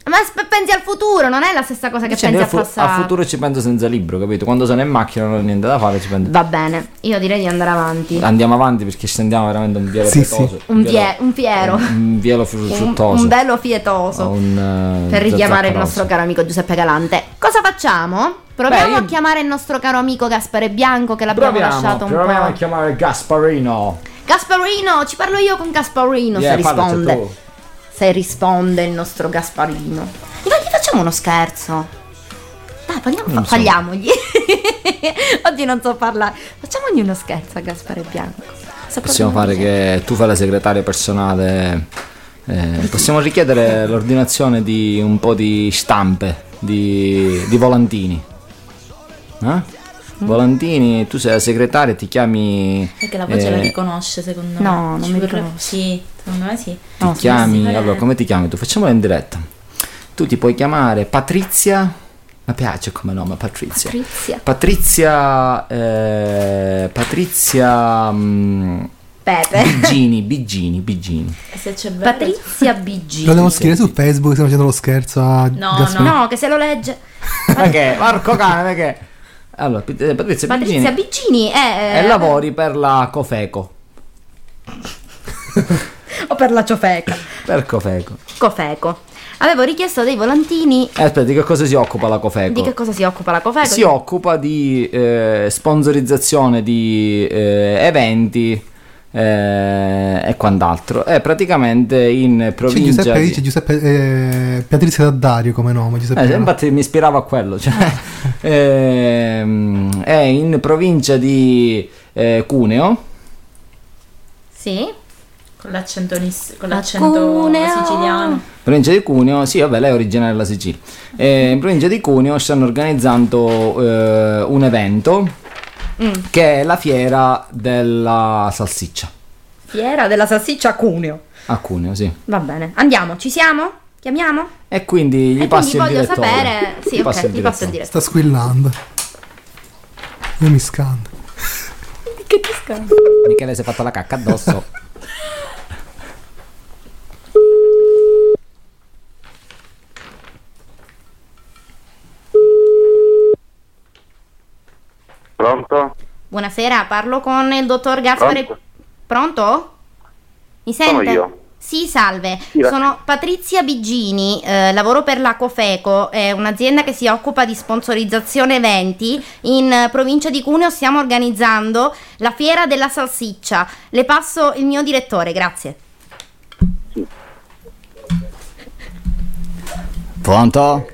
Ma sp- pensi al futuro, non è la stessa cosa che Cioè, pensi al fu- passato. al futuro ci penso senza libro, capito? Quando sono in macchina non ho niente da fare, ci penso. Va bene, io direi di andare avanti. Andiamo avanti perché stendiamo veramente un vielo Sì, pietoso. Un, fie- un fiero. Un Un, fruttoso. un velo fietoso. Un, eh, per richiamare il nostro caro amico Giuseppe Galante. Cosa facciamo? Proviamo Beh, io- a chiamare il nostro caro amico Gaspare Bianco che l'abbiamo Proviamo, lasciato un proviamo a po'. chiamare Gasparino. Gasparino, ci parlo io con Gasparino Yeah, se risponde. tu. Se risponde il nostro Gasparino. Gli fa- gli facciamo uno scherzo. Dai, parliamo, Non so. tagliamogli. Oggi non so parlare. Facciamogli uno scherzo a Gaspare Bianco. Sto Possiamo fare che tu fai la segretaria personale. eh, possiamo richiedere l'ordinazione di un po' di stampe, di, di volantini. Eh? Volantini, tu sei la segretaria, ti chiami... Perché la voce eh, la riconosce secondo me. No, non Ci mi riconosce. Sì, secondo me sì. Ti chiami, sì, sì. allora come ti chiami tu? Facciamola in diretta. Tu ti puoi chiamare Patrizia, mi piace come nome Patrizia. Patrizia. Patrizia, eh, Patrizia mm, Pepe. Bigini, Bigini, Bigini. Se c'è bello- Patrizia BG. Lo devo scrivere su Facebook, stiamo facendo lo scherzo a No, Gasparino. No, che se lo legge. Perché? Porco cane, perché? Allora, P- eh, Patrizia, Patrizia Bigini Bigini è... e lavori per la Cofeco. O per la ciofeca. Per Cofeco. Cofeco. Avevo richiesto dei volantini. Eh, aspetta, di che cosa si occupa la Cofeco? Di che cosa si occupa la Cofeco? si occupa di eh, sponsorizzazione di eh, eventi eh, e quant'altro. È praticamente in C'è provincia. Giuseppe, di- dice Giuseppe eh, Patrizia Daddario come nome. Giuseppe Eh, infatti mi ispirava a quello. Cioè, ehm, è in provincia di eh, Cuneo. Sì. Con l'accento, nis- con l'accento siciliano. Provincia di Cuneo, sì, vabbè, lei è originaria della Sicilia. Eh, in provincia di Cuneo stanno organizzando eh, un evento Mm. che è la fiera della salsiccia. Fiera della salsiccia a Cuneo. A Cuneo, sì. Va bene. Andiamo, ci siamo? Chiamiamo? E quindi gli E passi quindi il voglio direttore. sapere. Sì, Gli ok, passi il ti passo il direttore. Sta squillando. Io mi scando. Che ti scambio? Michele si è fatto la cacca addosso. Pronto? Buonasera, parlo con il dottor Gaspare. Pronto? Pronto? Mi sente? Sono io. Sì, salve. Sì, Sono Patrizia Bigini, eh, lavoro per la Cofeco, è un'azienda che si occupa di sponsorizzazione eventi. In eh, provincia di Cuneo stiamo organizzando la fiera della salsiccia. Le passo il mio direttore, grazie. Pronto?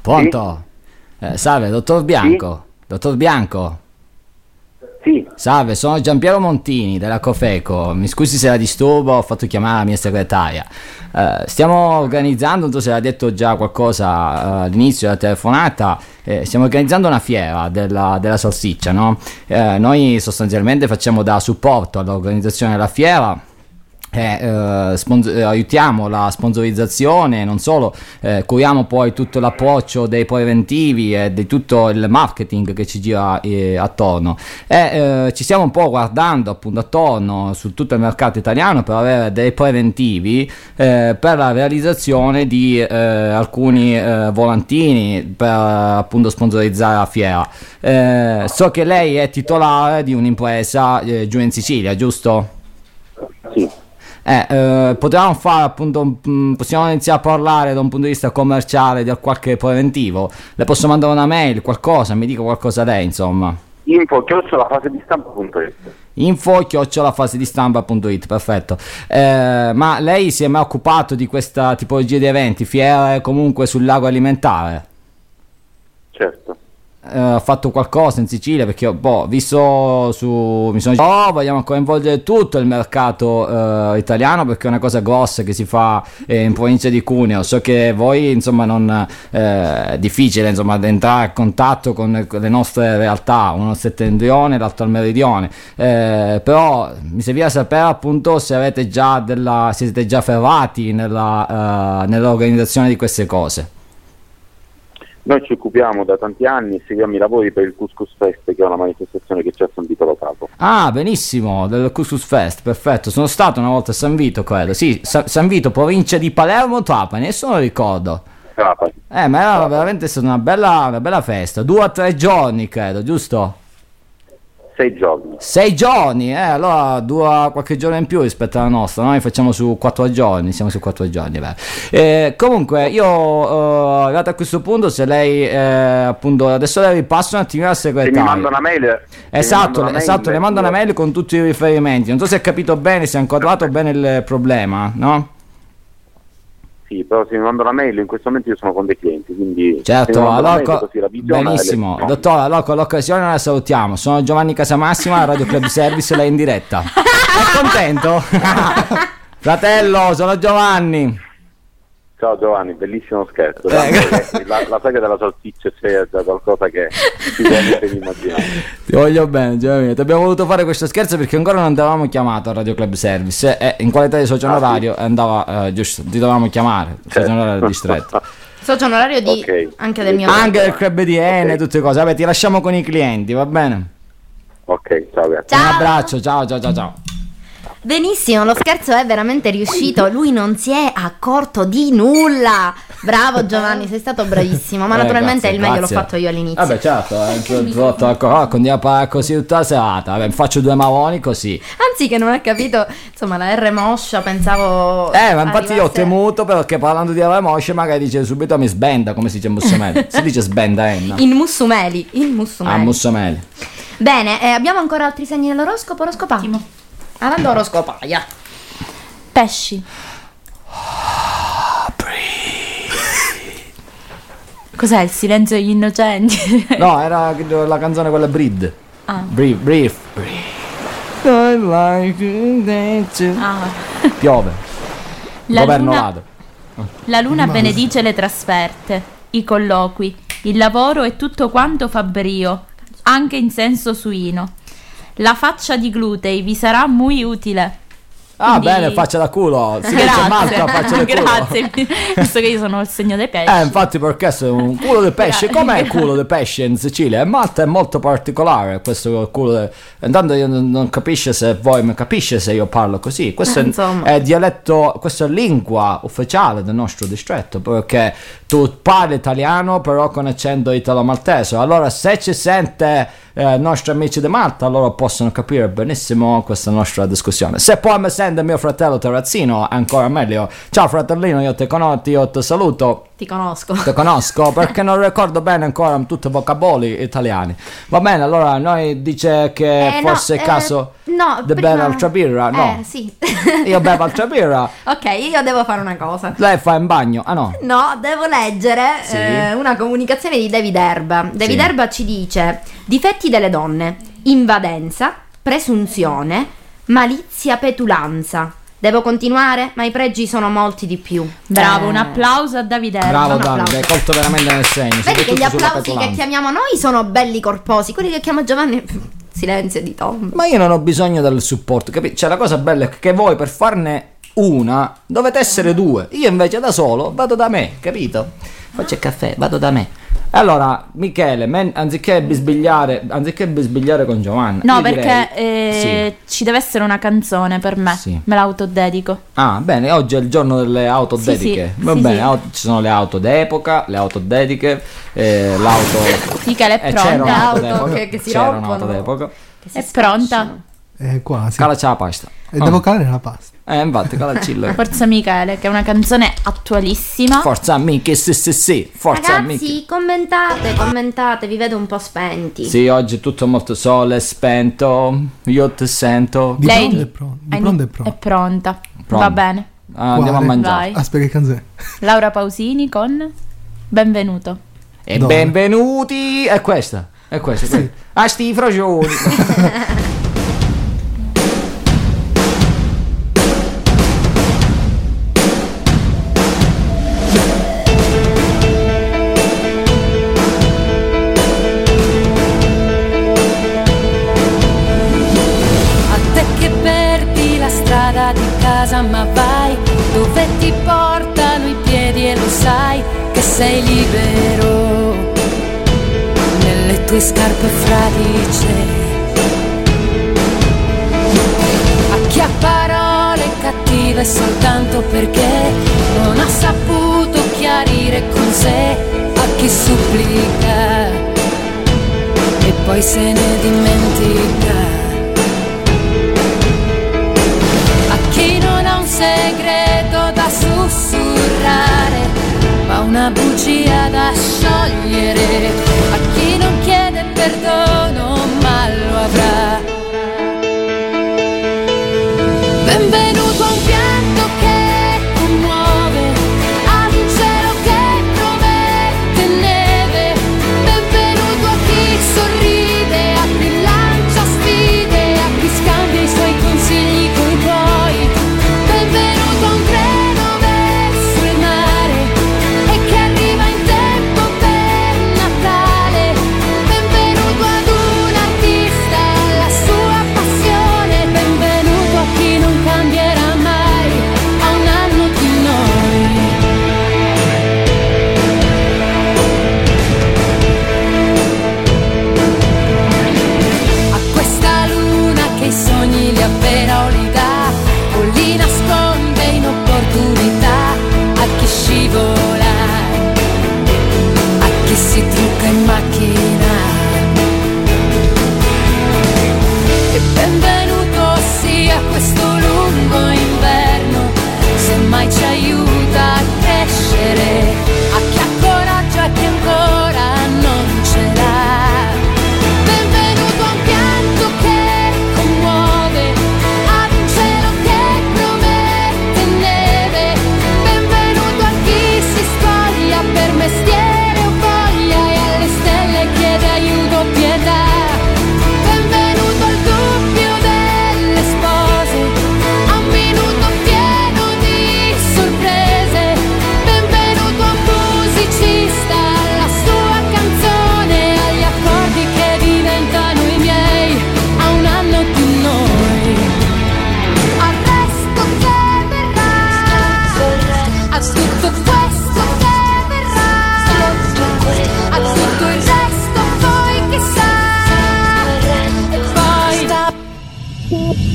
Pronto? Eh, salve, dottor Bianco. Dottor Bianco. Sì. Salve, sono Giampiero Montini della Cofeco. Mi scusi se la disturbo, ho fatto chiamare la mia segretaria. Eh, stiamo organizzando, non so se l'ha detto già qualcosa eh, all'inizio della telefonata, eh, stiamo organizzando una fiera della, della salsiccia, no? Eh, noi sostanzialmente facciamo da supporto all'organizzazione della fiera. Eh, eh, spons- eh, aiutiamo la sponsorizzazione, non solo, eh, curiamo poi tutto l'approccio dei preventivi e di tutto il marketing che ci gira eh, attorno. E eh, ci stiamo un po' guardando appunto attorno su tutto il mercato italiano per avere dei preventivi per la realizzazione di alcuni volantini per appunto sponsorizzare la fiera. So che lei è titolare di un'impresa giù in Sicilia, giusto? Sì. Eh, eh, potevamo fare appunto, un- mm, possiamo iniziare a parlare da un punto di vista commerciale di qualche preventivo. Le posso mandare una mail, qualcosa, mi dica qualcosa lei, insomma. Info chiocciola fase di stampa.it. Info chiocciola fase di stampa.it, perfetto. Eh, ma lei si è mai occupato di questa tipologia di eventi, fiere comunque sul lago alimentare? Certo. Eh, ha fatto qualcosa in Sicilia perché boh, visto su mi sono oh, vogliamo coinvolgere tutto il mercato eh, italiano perché è una cosa grossa che si fa eh, in provincia di Cuneo. So che voi insomma non eh, è difficile insomma entrare a contatto con le nostre realtà. Uno al settentrione l'altro al meridione. Eh, però mi serviva sapere appunto se avete già della siete già ferrati nella, eh, nell'organizzazione di queste cose Noi ci occupiamo da tanti anni e seguiamo i lavori per il Couscous Fest, che è una manifestazione che c'è a San Vito Lo Capo. Ah, benissimo, del Couscous Fest, perfetto. Sono stato una volta a San Vito, credo. Sì, Sa- San Vito, provincia di Palermo, Trapani, adesso non ricordo. Trapani. Eh, ma era veramente stata una bella, una bella festa. Due o tre giorni, credo, giusto? Sei giorni. Sei giorni, eh, allora dura qualche giorno in più rispetto alla nostra. Noi facciamo su quattro giorni, siamo su quattro giorni. beh. Eh, comunque, io eh, arrivato a questo punto, se lei eh, appunto adesso le ripasso un attimino al Se mi segretario. manda una mail... Esatto, una mail, esatto, le mando una mail con tutti i riferimenti. Non so se ha capito bene, se ha inquadrato bene il problema, no? Sì, però se mi manda una mail in questo momento io sono con dei clienti, quindi... Certo, allora, la benissimo. le- Dottore, allora con l'occasione la salutiamo. Sono Giovanni Casamassima, Radio Club Service, lei in diretta. È contento? Fratello, sono Giovanni. Ciao Giovanni, bellissimo scherzo. Eh, la, la saga della salsiccia c'è da qualcosa che sicuramente vi immaginate. Ti voglio bene, Giovanni. Ti abbiamo voluto fare questo scherzo perché ancora non ti avevamo chiamato a Radio Club Service e in qualità di socio onorario andava eh, giusto, ti dovevamo chiamare. Il socio onorario del distretto. Socio onorario di Ok. anche del mio Anche del club di N, tutte cose. Vabbè, ti lasciamo con i clienti, va bene? Ok, ciao grazie. Un abbraccio, ciao ciao ciao ciao. Benissimo, lo scherzo è veramente riuscito. Lui non si è accorto di nulla. Bravo Giovanni, sei stato bravissimo. Ma Eh, naturalmente grazie, il meglio grazie. l'ho fatto io all'inizio. Vabbè, certo, eh, tu- ah, continuiamo così tutta la serata. Vabbè, faccio due mavoni così. Anzi, che non ha capito, insomma, la R moscia, pensavo. Eh, ma infatti io ho temuto perché parlando di Ave Mosce magari dice subito mi sbenda, come si dice in Mussomeli. si dice sbenda, eh, no? In Mussumeli. In Mussumeli. Ah, Mussomeli. Bene, eh, abbiamo ancora altri segni dell'oroscopo? Oroscopa? Avanti oroscopaia. Pesci. Cos'è il silenzio degli innocenti? No, era la canzone quella Breed. Ah. Brief, brief. I like it. Ah. Piove. La Governo luna- ladro. La luna Ma- benedice le trasferte, i colloqui, il lavoro e tutto quanto fa brio, anche in senso suino. La faccia di glutei vi sarà muy utile. Ah, Quindi- bene, faccia da culo. Si dice Grazie, Malta, faccia da culo. grazie, visto che io sono il segno dei pesci. Eh, infatti perché se un culo di pesce, com'è il culo di pesce in Sicilia? In Malta è molto particolare questo culo di... Intanto io non, capisce se voi mi capisce se io parlo così. Questo Eh, è, è dialetto, questa è lingua ufficiale del nostro distretto, perché tu parli italiano però con accento italo-maltese. Allora se ci sente eh, nostri amici di Malta, loro possono capire benissimo questa nostra discussione. Se poi mi sente mio fratello terrazzino, ancora meglio. Ciao fratellino, io ti conosco, io ti saluto. Ti conosco. Ti conosco perché non ricordo bene ancora tutti i vocaboli italiani. Va bene, allora noi dice che Eh, no, forse è eh, caso no, di prima- bere altra birra. No, Eh, sì. io bevo altra birra. ok, io devo fare una cosa. Lei fa in bagno. Ah no. No, devo leggere Sì. eh, una comunicazione di David Erba. David Sì. Erba ci dice: difetti delle donne, invadenza, presunzione, malizia, petulanza. Devo continuare? Ma i pregi sono molti di più. Bravo, Eh, un applauso a Davide. Bravo Davide, hai colto veramente nel segno. Vedi che gli applausi che chiamiamo noi sono belli corposi, quelli che chiama Giovanni. Silenzio di Tom. Ma io non ho bisogno del supporto, capito? Cioè la cosa bella è che voi per farne una dovete essere due. Io invece da solo vado da me, capito? Faccio il caffè, vado da me. Allora, Michele, men- anziché bisbigliare, anziché bisbigliare con Giovanna. No, perché direi- eh, ci deve essere una canzone per me. Sì. Me l'autodedico. Ah, bene, oggi è il giorno delle auto Sì, dediche. sì, Va sì, bene, sì. au- ci sono le auto d'epoca, le auto dediche, eh, l'auto. Michele è Eh, pronta. Le auto che- che si c'era rompono. un'auto d'epoca. È pronta? Eh, quasi. Calaci la pasta. E devo calare la pasta. Eh, infatti, calacilla. Forza Michele, che è una canzone attualissima. Forza amiche, sì, sì, sì. Forza amiche. Ragazzi, commentate, commentate, vi vedo un po' spenti. Sì, oggi è tutto molto sole, spento. Io ti sento. Di Lei- pronto è pronto. Di pronto è pronto. È pronta. Pronto. Va bene. Ah, andiamo a mangiare. Vai. Aspetta, che canzone? Laura Pausini con Benvenuto. E Dove? benvenuti. È questa. È questa. questa. A sti sei libero nelle tue scarpe fradice. A chi ha parole cattive soltanto perché non ha saputo chiarire con sé, a chi supplica e poi se ne dimentica. Una bugia da sciogliere. A chi non chiede perdono, ma lo avrà.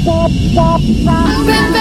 Bop, bop, bop.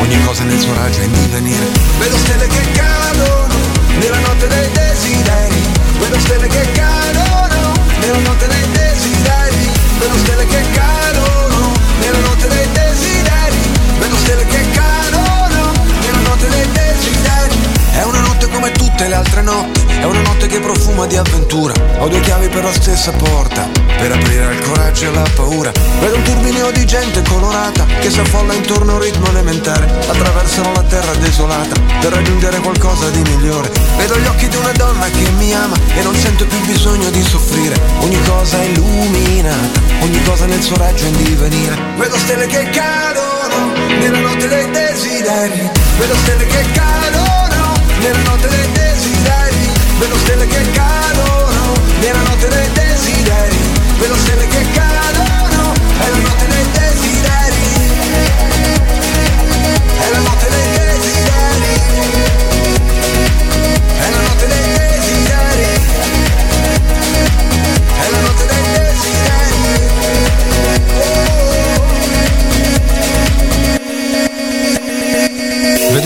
Ogni cosa nel suo raggio è in divenire Vedo stelle che cadono Nella notte dei desideri. Vedo stelle che cadono Nella notte dei desideri. Vedo stelle che cadono tutte le altre notti È una notte che profuma di avventura. Ho due chiavi per la stessa porta Per aprire il coraggio e la paura. Vedo un turbinio di gente colorata Che si affolla intorno a un ritmo elementare. Attraversano la terra desolata Per raggiungere qualcosa di migliore. Vedo gli occhi di una donna che mi ama E non sento più bisogno di soffrire. Ogni cosa è illuminata Ogni cosa nel suo raggio è in divenire. Vedo stelle che cadono Nella notte dei desideri. Vedo stelle che cadono Nella notte dei desideri Vedo stelle che cadono. Nella notte dei desideri Vedo stelle che cadono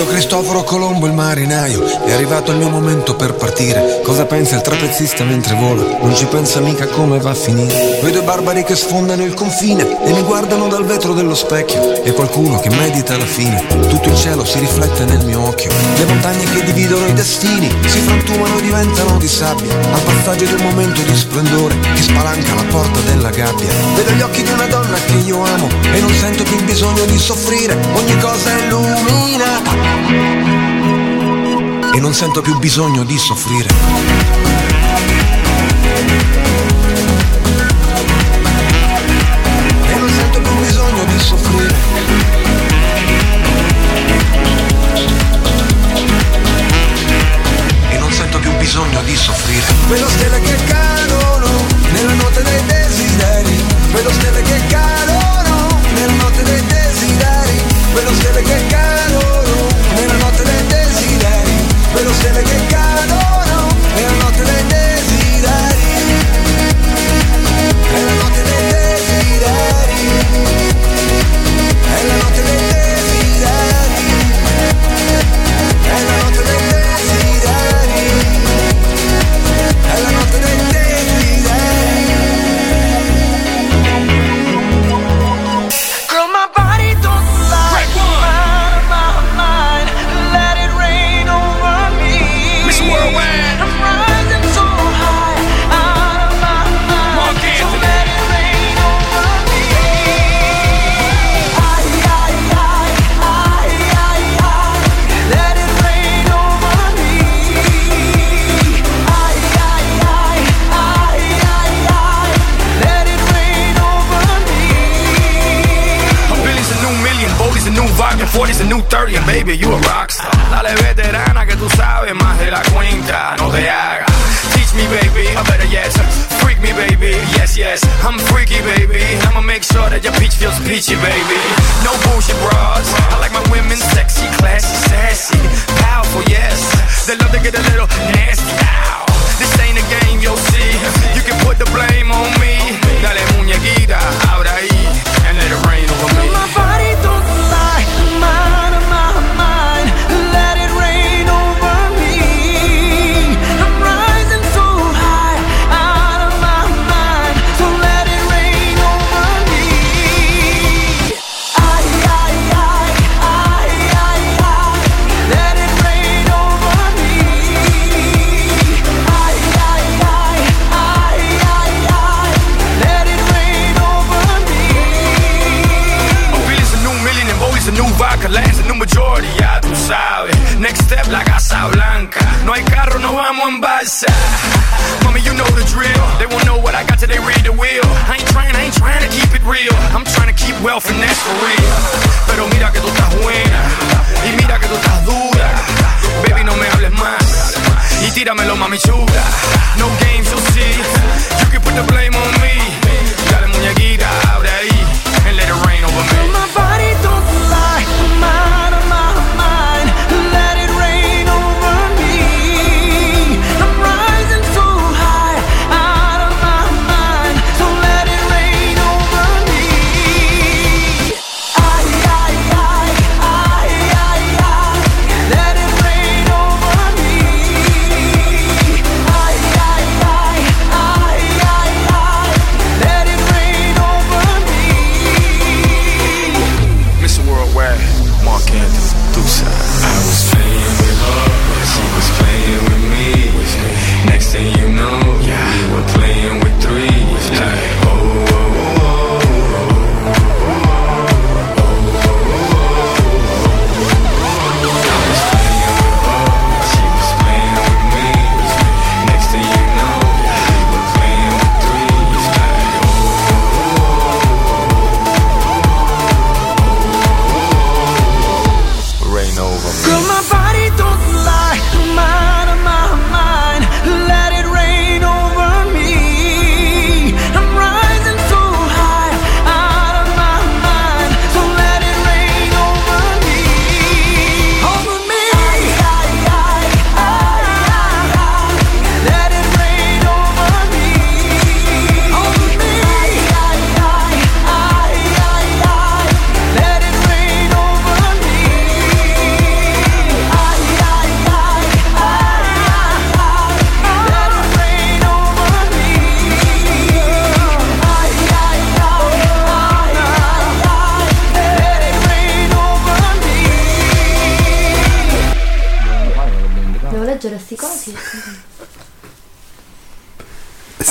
Vedo Cristoforo Colombo il marinaio. È arrivato il mio momento per partire. Cosa pensa il trapezzista mentre vola? Non ci pensa mica come va a finire. Vedo i barbari che sfondano il confine E mi guardano dal vetro dello specchio. E qualcuno che medita la fine. Tutto il cielo si riflette nel mio occhio. Le montagne che dividono i destini Si frantumano e diventano di sabbia. Al passaggio un momento di splendore Che spalanca la porta della gabbia. Vedo gli occhi di una donna che io amo E non sento più il bisogno di soffrire. Ogni cosa è illuminata e non sento più bisogno di soffrire. E non sento più bisogno di soffrire. E non sento più bisogno di soffrire. Vedo stelle che cadono nella notte dei desideri. Vedo stelle che cadono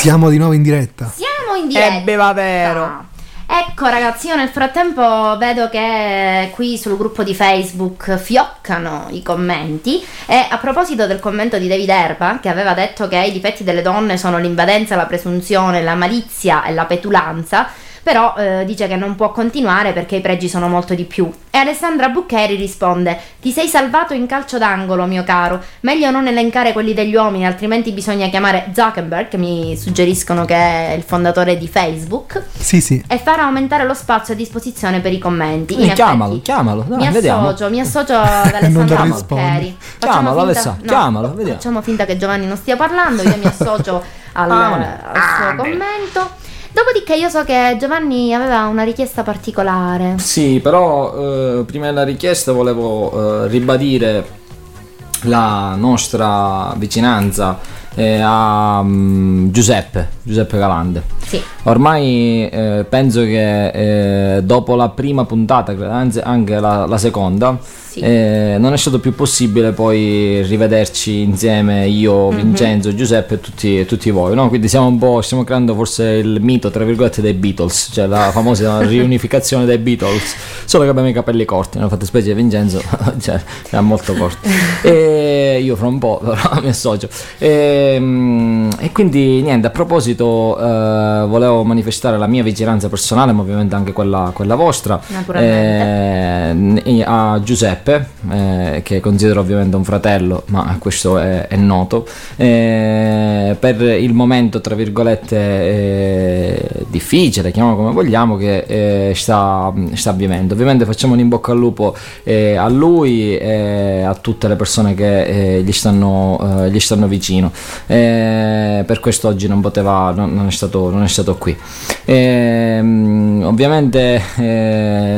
Siamo di nuovo in diretta. Siamo in diretta. Ebbe va vero. Ecco ragazzi, io nel frattempo vedo che qui sul gruppo di Facebook fioccano i commenti e a proposito del commento di David Erba che aveva detto che i difetti delle donne sono l'invadenza, la presunzione, la malizia e la petulanza, però eh, dice che non può continuare perché i pregi sono molto di più. E Alessandra Buccheri risponde: Ti sei salvato in calcio d'angolo, mio caro. Meglio non elencare quelli degli uomini, altrimenti bisogna chiamare Zuckerberg, che mi suggeriscono che è il fondatore di Facebook, Sì, sì. e far aumentare lo spazio a disposizione per i commenti. Eh, In chiamalo, effetti, chiamalo, dai, mi vediamo. associo, mi associo ad Alessandra Buccheri. Chiamalo, Alessa, chiamalo, vediamo. Facciamo finta che Giovanni non stia parlando, io mi associo al, Ah, al suo commento. Dopodiché io so che Giovanni aveva una richiesta particolare. Sì, però eh, prima della richiesta volevo eh, ribadire la nostra vicinanza eh, a mm, Giuseppe, Giuseppe Calande. Sì. Ormai eh, penso che eh, dopo la prima puntata, anzi anche la, la seconda, eh, non è stato più possibile poi rivederci insieme io, Mhm. Vincenzo, Giuseppe e tutti, tutti voi. no? Quindi siamo un po', stiamo creando forse il mito, tra virgolette, dei Beatles, cioè la famosa riunificazione dei Beatles, solo che abbiamo i capelli corti, nella fattispecie Vincenzo cioè, ha molto corti. E io fra un po' però mi associo. E, mm, e quindi niente, a proposito eh, volevo manifestare la mia vicinanza personale, ma ovviamente anche quella, quella vostra, eh, a Giuseppe, eh, che considero ovviamente un fratello, ma questo è, è noto, eh, per il momento, tra virgolette, eh, difficile, chiamiamolo come vogliamo, che eh, sta, sta vivendo. Ovviamente facciamo un in bocca al lupo eh, a lui e a tutte le persone che eh, gli, stanno, gli stanno vicino. Per questo oggi non poteva, non, non è, stato, non è stato qui. Ehm, ovviamente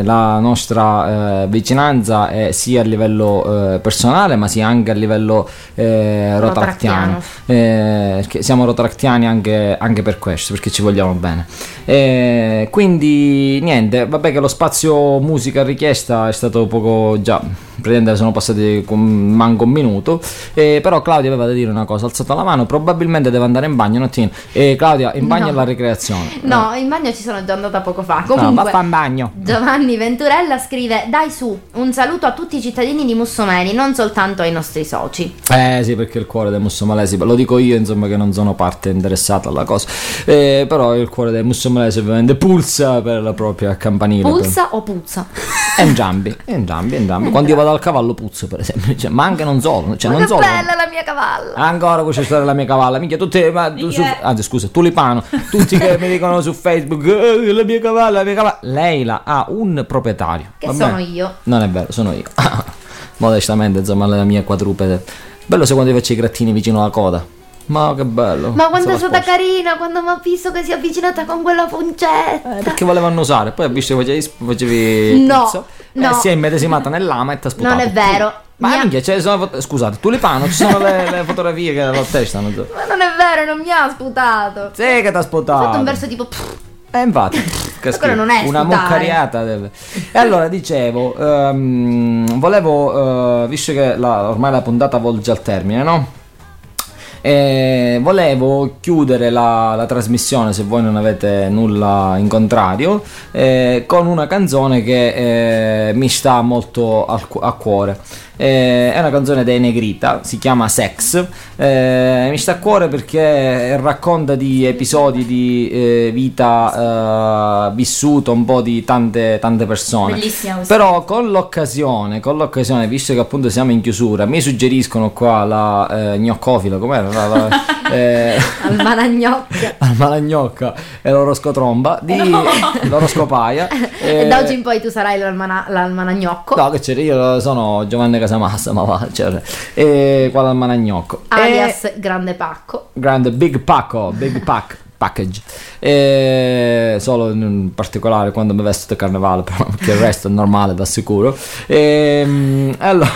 la nostra vicinanza è sia a livello eh, personale ma sia anche a livello eh, rotaractiano. Eh, perché siamo rotaractiani anche, anche per questo, perché ci vogliamo bene. Eh, quindi niente, vabbè che lo spazio musica richiesta è stato poco già praticamente sono passati con- manco un minuto. Eh, però Claudia aveva da dire una cosa, ha alzato la mano, probabilmente deve andare in bagno un attimo. Eh, Claudia, in bagno No. alla ricreazione. No, in bagno ci sono già andata poco fa. No, Comunque, va a fa in bagno. Giovanni Venturella scrive: Dai su, un saluto a tutti i cittadini di Mussomeni, non soltanto ai nostri soci. Eh sì, perché il cuore dei mussomalesi, lo dico io insomma che non sono parte interessata alla cosa, Eh, però il cuore dei mussomalesi ovviamente pulsa per la propria campanile. Pulsa o puzza? Entrambi, entrambi, entrambi. Quando io vado al cavallo puzzo per esempio, Cioè, ma anche non solo, cioè Ma non che solo. bella la mia cavalla! Ancora questa storia della mia cavalla, minchia, tutti, ma, tu su, anzi scusa, tulipano, tutti che mi dicono su Facebook, "Eh, la mia cavalla, la mia cavalla, lei la ha un proprietario. Che va sono io. Non è vero, sono io. Modestamente, insomma, la mia quadrupede. Bello se quando ti faccio i grattini vicino alla coda. Ma che bello. Ma quando è stata carina, quando mi ha visto che si è avvicinata con quella puncetta. Perché volevano usare, poi ha visto che facevi, facevi No, pizzo, no. eh, si è immedesimata nell'ama e ti ha sputato. Non è vero. Ma ha- minchia, cioè, sono scusate, tulipano, ci sono le, le fotografie che lo attestano. Sì, Ma non è vero, non mi ha sputato. che ti ha Ho sputato. fatto un verso tipo. Eh, infatti, quello non è una sputare. muccariata. deve- E allora dicevo, ehm, volevo, eh, visto che la- ormai la puntata volge al termine, no? Eh, volevo chiudere la, la trasmissione, se voi non avete nulla in contrario, eh, con una canzone che eh, mi sta molto al a cuore. Eh, è una canzone dei Negrita, si chiama Sex. Eh, mi sta a cuore perché racconta di episodi di eh, vita eh, vissuta un po' di tante, tante persone. Bellissima questa Però con l'occasione, con l'occasione, visto che appunto siamo in chiusura, mi suggeriscono qua la eh, gnoccofila, com'era? La, la, eh, al managnocca. al malagnocca e l'oroscotromba di l'oroscopaia. e eh, da oggi in poi tu sarai l'almana- l'almanagnocco. No, che c'era, io sono Giovanni Casamassa, ma va, cioè, e qua dal Managnocco. alias Grande Pacco. Grande Big Pacco, Big Pack. Package e solo in particolare quando mi vesto di carnevale però perché il resto è normale da sicuro e allora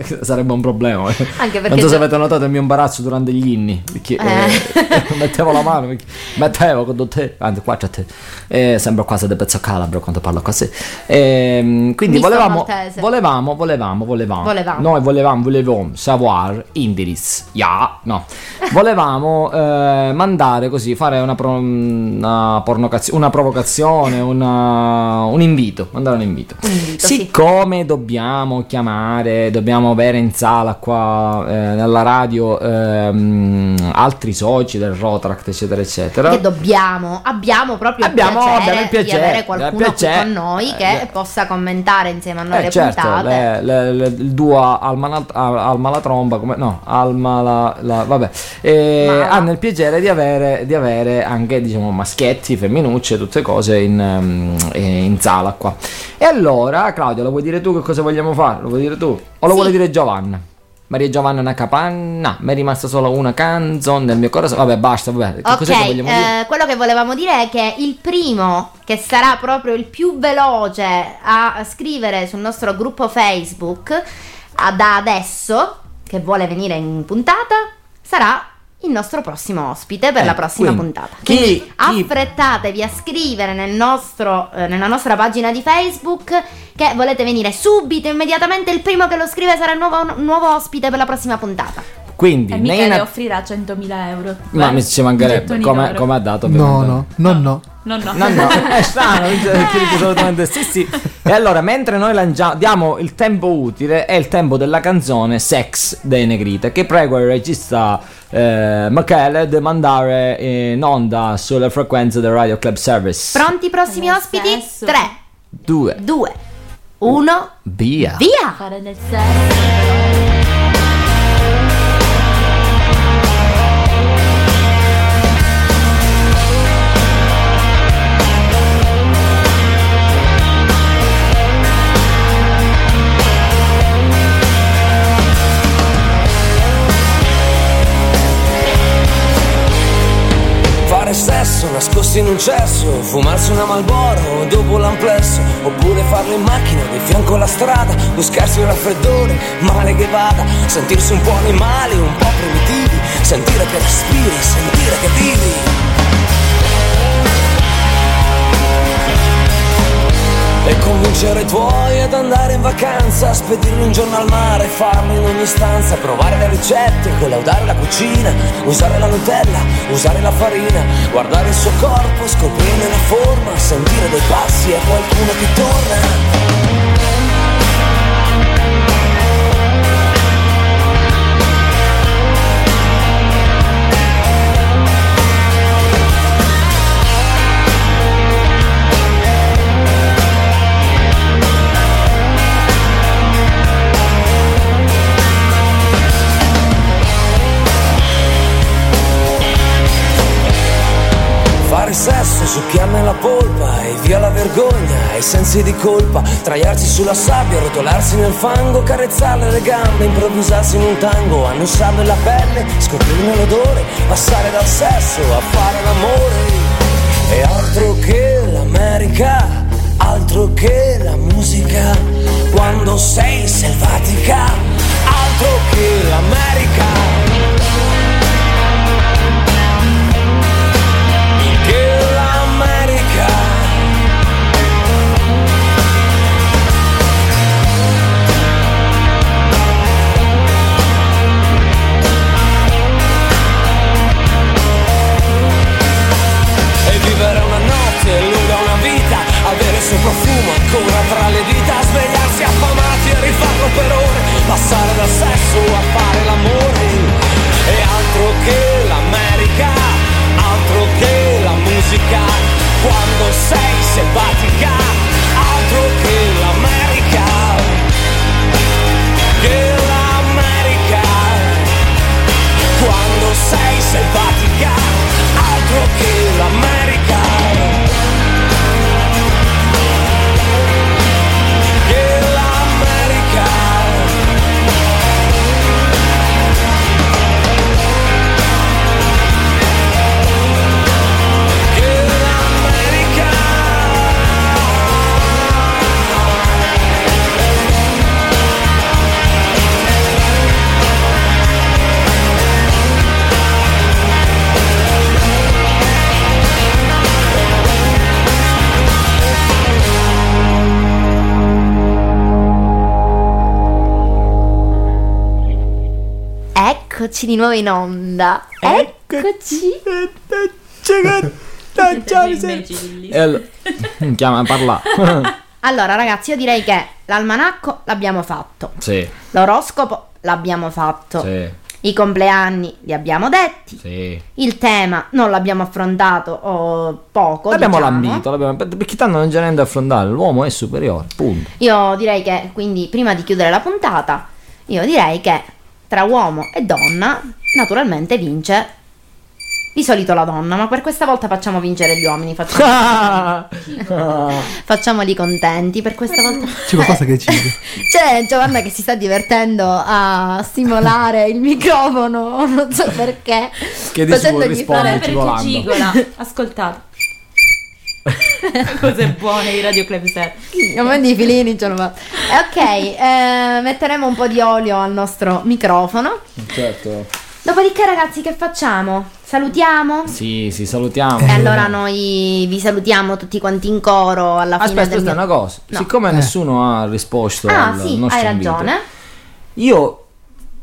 sarebbe un problema. Anche perché non so se avete notato il mio imbarazzo durante gli inni perché eh, mettevo la mano mettevo con te anzi qua c'è te. E sembra quasi di pezzo calabro quando parlo così e, quindi Misto volevamo, volevamo volevamo volevamo. Volevamo. noi volevamo volevamo savoir indirizzo ya no. Volevamo eh, mandare così fare una, pro- una, una provocazione una- un invito mandare un invito. Invito, sì. siccome dobbiamo chiamare dobbiamo avere in sala qua eh, nella radio ehm, altri soci del Rotaract eccetera eccetera Che dobbiamo, abbiamo proprio Abbiamo, il, piacere abbiamo il piacere, di avere qualcuno piacere. con noi che Eh, possa commentare insieme a noi Eh, le certo, puntate. le- le- le- il duo Alma, Al- Alma la tromba, come, no, Alma la, la- vabbè, Eh, Mala. hanno il piacere di avere, di avere anche diciamo maschietti, femminucce, tutte cose in, ehm, eh, in sala qua. E allora, Claudio, lo vuoi dire tu che cosa vogliamo fare? Lo vuoi dire tu? O lo Sì. vuole dire Giovanna? Maria Giovanna una capanna, mi è rimasta solo una canzone nel mio corazon. Vabbè, basta, vabbè. Che Ok, cos'è che vogliamo dire? eh, quello che volevamo dire è che il primo che sarà proprio il più veloce a scrivere sul nostro gruppo Facebook da adesso, che vuole venire in puntata, sarà il nostro prossimo ospite per Eh, la prossima quindi, puntata. chi- Quindi chi- affrettatevi a scrivere nel nostro, eh, nella nostra pagina di Facebook che volete venire subito, immediatamente. Il primo che lo scrive sarà il nuovo, nuovo ospite per la prossima puntata. Quindi, E nei Michele na- offrirà 100.000 euro. ma mi ci mancherebbe, come, come ha dato No, no, no, no. No, no. No, no, è strano, assolutamente sì, sì. E allora, mentre noi lancia- diamo il tempo utile, è il tempo della canzone Sex dei Negrita, che prego il regista eh, Michele di mandare in onda sulle frequenze del Radio Club Service. Pronti, prossimi ospiti? 3, Due, 2, 1, via. via! Nascosti in un cesso, fumarsi una Malboro dopo l'amplesso, oppure farlo in macchina di fianco alla strada, buscarsi un raffreddore, male che vada, sentirsi un po' animali, un po' primitivi, sentire che respiri, sentire che vivi. E convincere i tuoi ad andare in vacanza Spedirli un giorno al mare, farlo in ogni stanza Provare le ricette, collaudare la cucina Usare la Nutella, usare la farina Guardare il suo corpo, scoprirne la forma Sentire dei passi e qualcuno che torna Sesso, succhiarne la polpa e via la vergogna e i sensi di colpa Traiarsi sulla sabbia, rotolarsi nel fango, carezzarle le gambe, improvvisarsi in un tango Annusarle la pelle, scoprirne l'odore, passare dal sesso a fare l'amore. E altro che l'America, altro che la musica Quando sei selvatica, altro che l'America profumo ancora tra le dita svegliarsi affamati e rifarlo per ore passare dal sesso a fare l'amore. E altro che l'America altro che la musica quando sei selvatica altro che l'America. Che l'America quando sei selvatica altro che l'America Eccoci di nuovo in onda. Eccoci. E allora, chiama parla. Allora, ragazzi, io direi che l'almanacco l'abbiamo fatto. sì, L'oroscopo l'abbiamo fatto. sì, I compleanni li abbiamo detti. sì. Il tema non l'abbiamo affrontato o poco. L'abbiamo diciamo. lambito, l'abbiamo- perché tanto non c'è niente da affrontare, l'uomo è superiore, punto. Io direi che quindi prima di chiudere la puntata, io direi che tra uomo e donna naturalmente vince di solito la donna, ma per questa volta facciamo vincere gli uomini, facciamo... facciamoli contenti per questa volta. C'è qualcosa che ci C'è Giovanna che si sta divertendo a stimolare il microfono, non so perché. Che facendogli fare- cigolando. Gigola, ascoltate. Cose buone di Radio Club Set. A me di filini ce l'ho. Eh, Ok, eh, metteremo un po' di olio al nostro microfono. Certo. Dopodiché, ragazzi, che facciamo? Salutiamo? Sì, sì, salutiamo. E allora noi vi salutiamo tutti quanti in coro alla fine Aspetta, del aspetta mio- una cosa. No. Siccome nessuno ha risposto Ah, al sì, nostro hai invito, ragione. Io,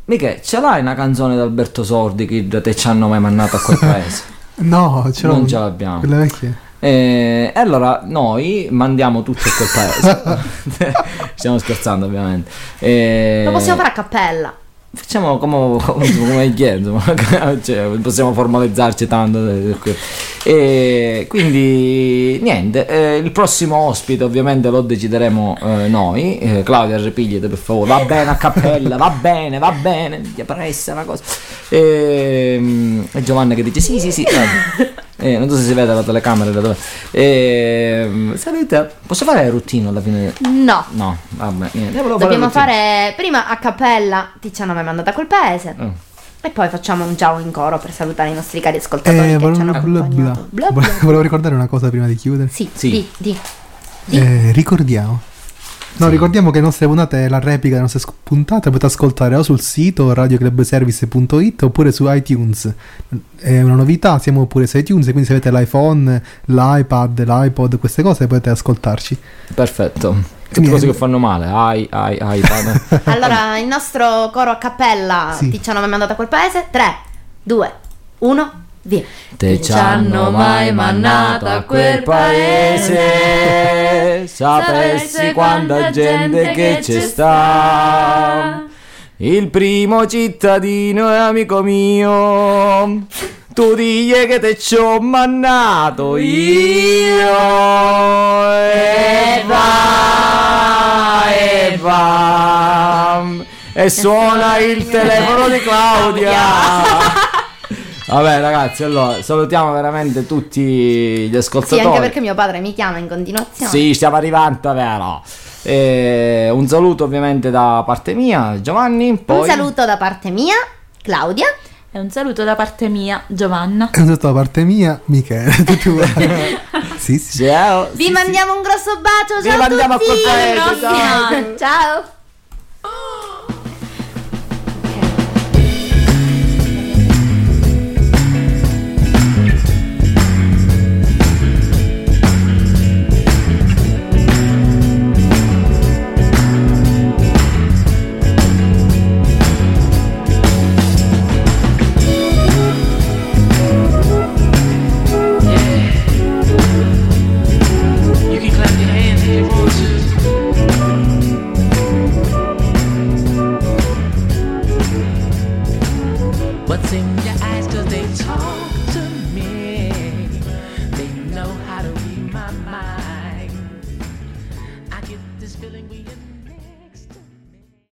mica, ce l'hai una canzone di Alberto Sordi che da te ci hanno mai mandato a quel paese? No, ce l'ho. non ce l'abbiamo. Quelle vecchie. E allora noi mandiamo tutti a quel paese. Stiamo scherzando, ovviamente. E- Lo possiamo fare a cappella. Facciamo come, come, come chiedo, cioè, possiamo formalizzarci tanto. eh. E quindi niente, eh, il prossimo ospite ovviamente lo decideremo eh, noi. Eh, Claudia ripigliate per favore, va bene a cappella, va bene, va bene, pressa una cosa. E, mm, e Giovanna che dice sì sì sì. eh. Eh, non so se si vede la telecamera da dove. E, salute, posso fare il routine alla fine? No. No, vabbè, niente. Dobbiamo routine. fare prima a cappella ti ci hanno mai mandato a quel paese. Mm. E poi facciamo un ciao in coro per salutare i nostri cari ascoltatori Eh, che ci volevo, hanno bla accompagnato. bla. Bla bla. Volevo ricordare una cosa prima di chiudere. Sì, Sì. di, di. Eh, ricordiamo No, ricordiamo che le nostre puntate, la replica delle nostre puntate, potete ascoltare o sul sito radioclubservice.it oppure su iTunes. È una novità, siamo pure su iTunes, quindi se avete l'iPhone, l'iPad, l'iPod, queste cose potete ascoltarci. Perfetto. Tutte Niente. cose che fanno male. Ai, ai, ai. Allora, il nostro coro a cappella Sì. ti ci hanno mai mandato a quel paese? 3, 2, 1, via. Te ci hanno mai mandato a quel paese? Sapessi quanta gente che c'è sta. Il primo cittadino è amico mio. Tu digli che te ci ho mannato io. E va, e va. E suona il telefono di Claudia Vabbè ragazzi, allora salutiamo veramente tutti gli Sì, ascoltatori. anche perché mio padre mi chiama in continuazione. Sì, stiamo arrivando, vero? E un saluto ovviamente da parte mia, Giovanni. Poi... Un saluto da parte mia, Claudia. E un saluto da parte mia, Giovanna. E un saluto da parte mia, Michele. Sì, sì. Ciao. Vi mandiamo un grosso bacio. Vi Ciao mandiamo a a quel tutti. paese, Alla prossima. Ciao.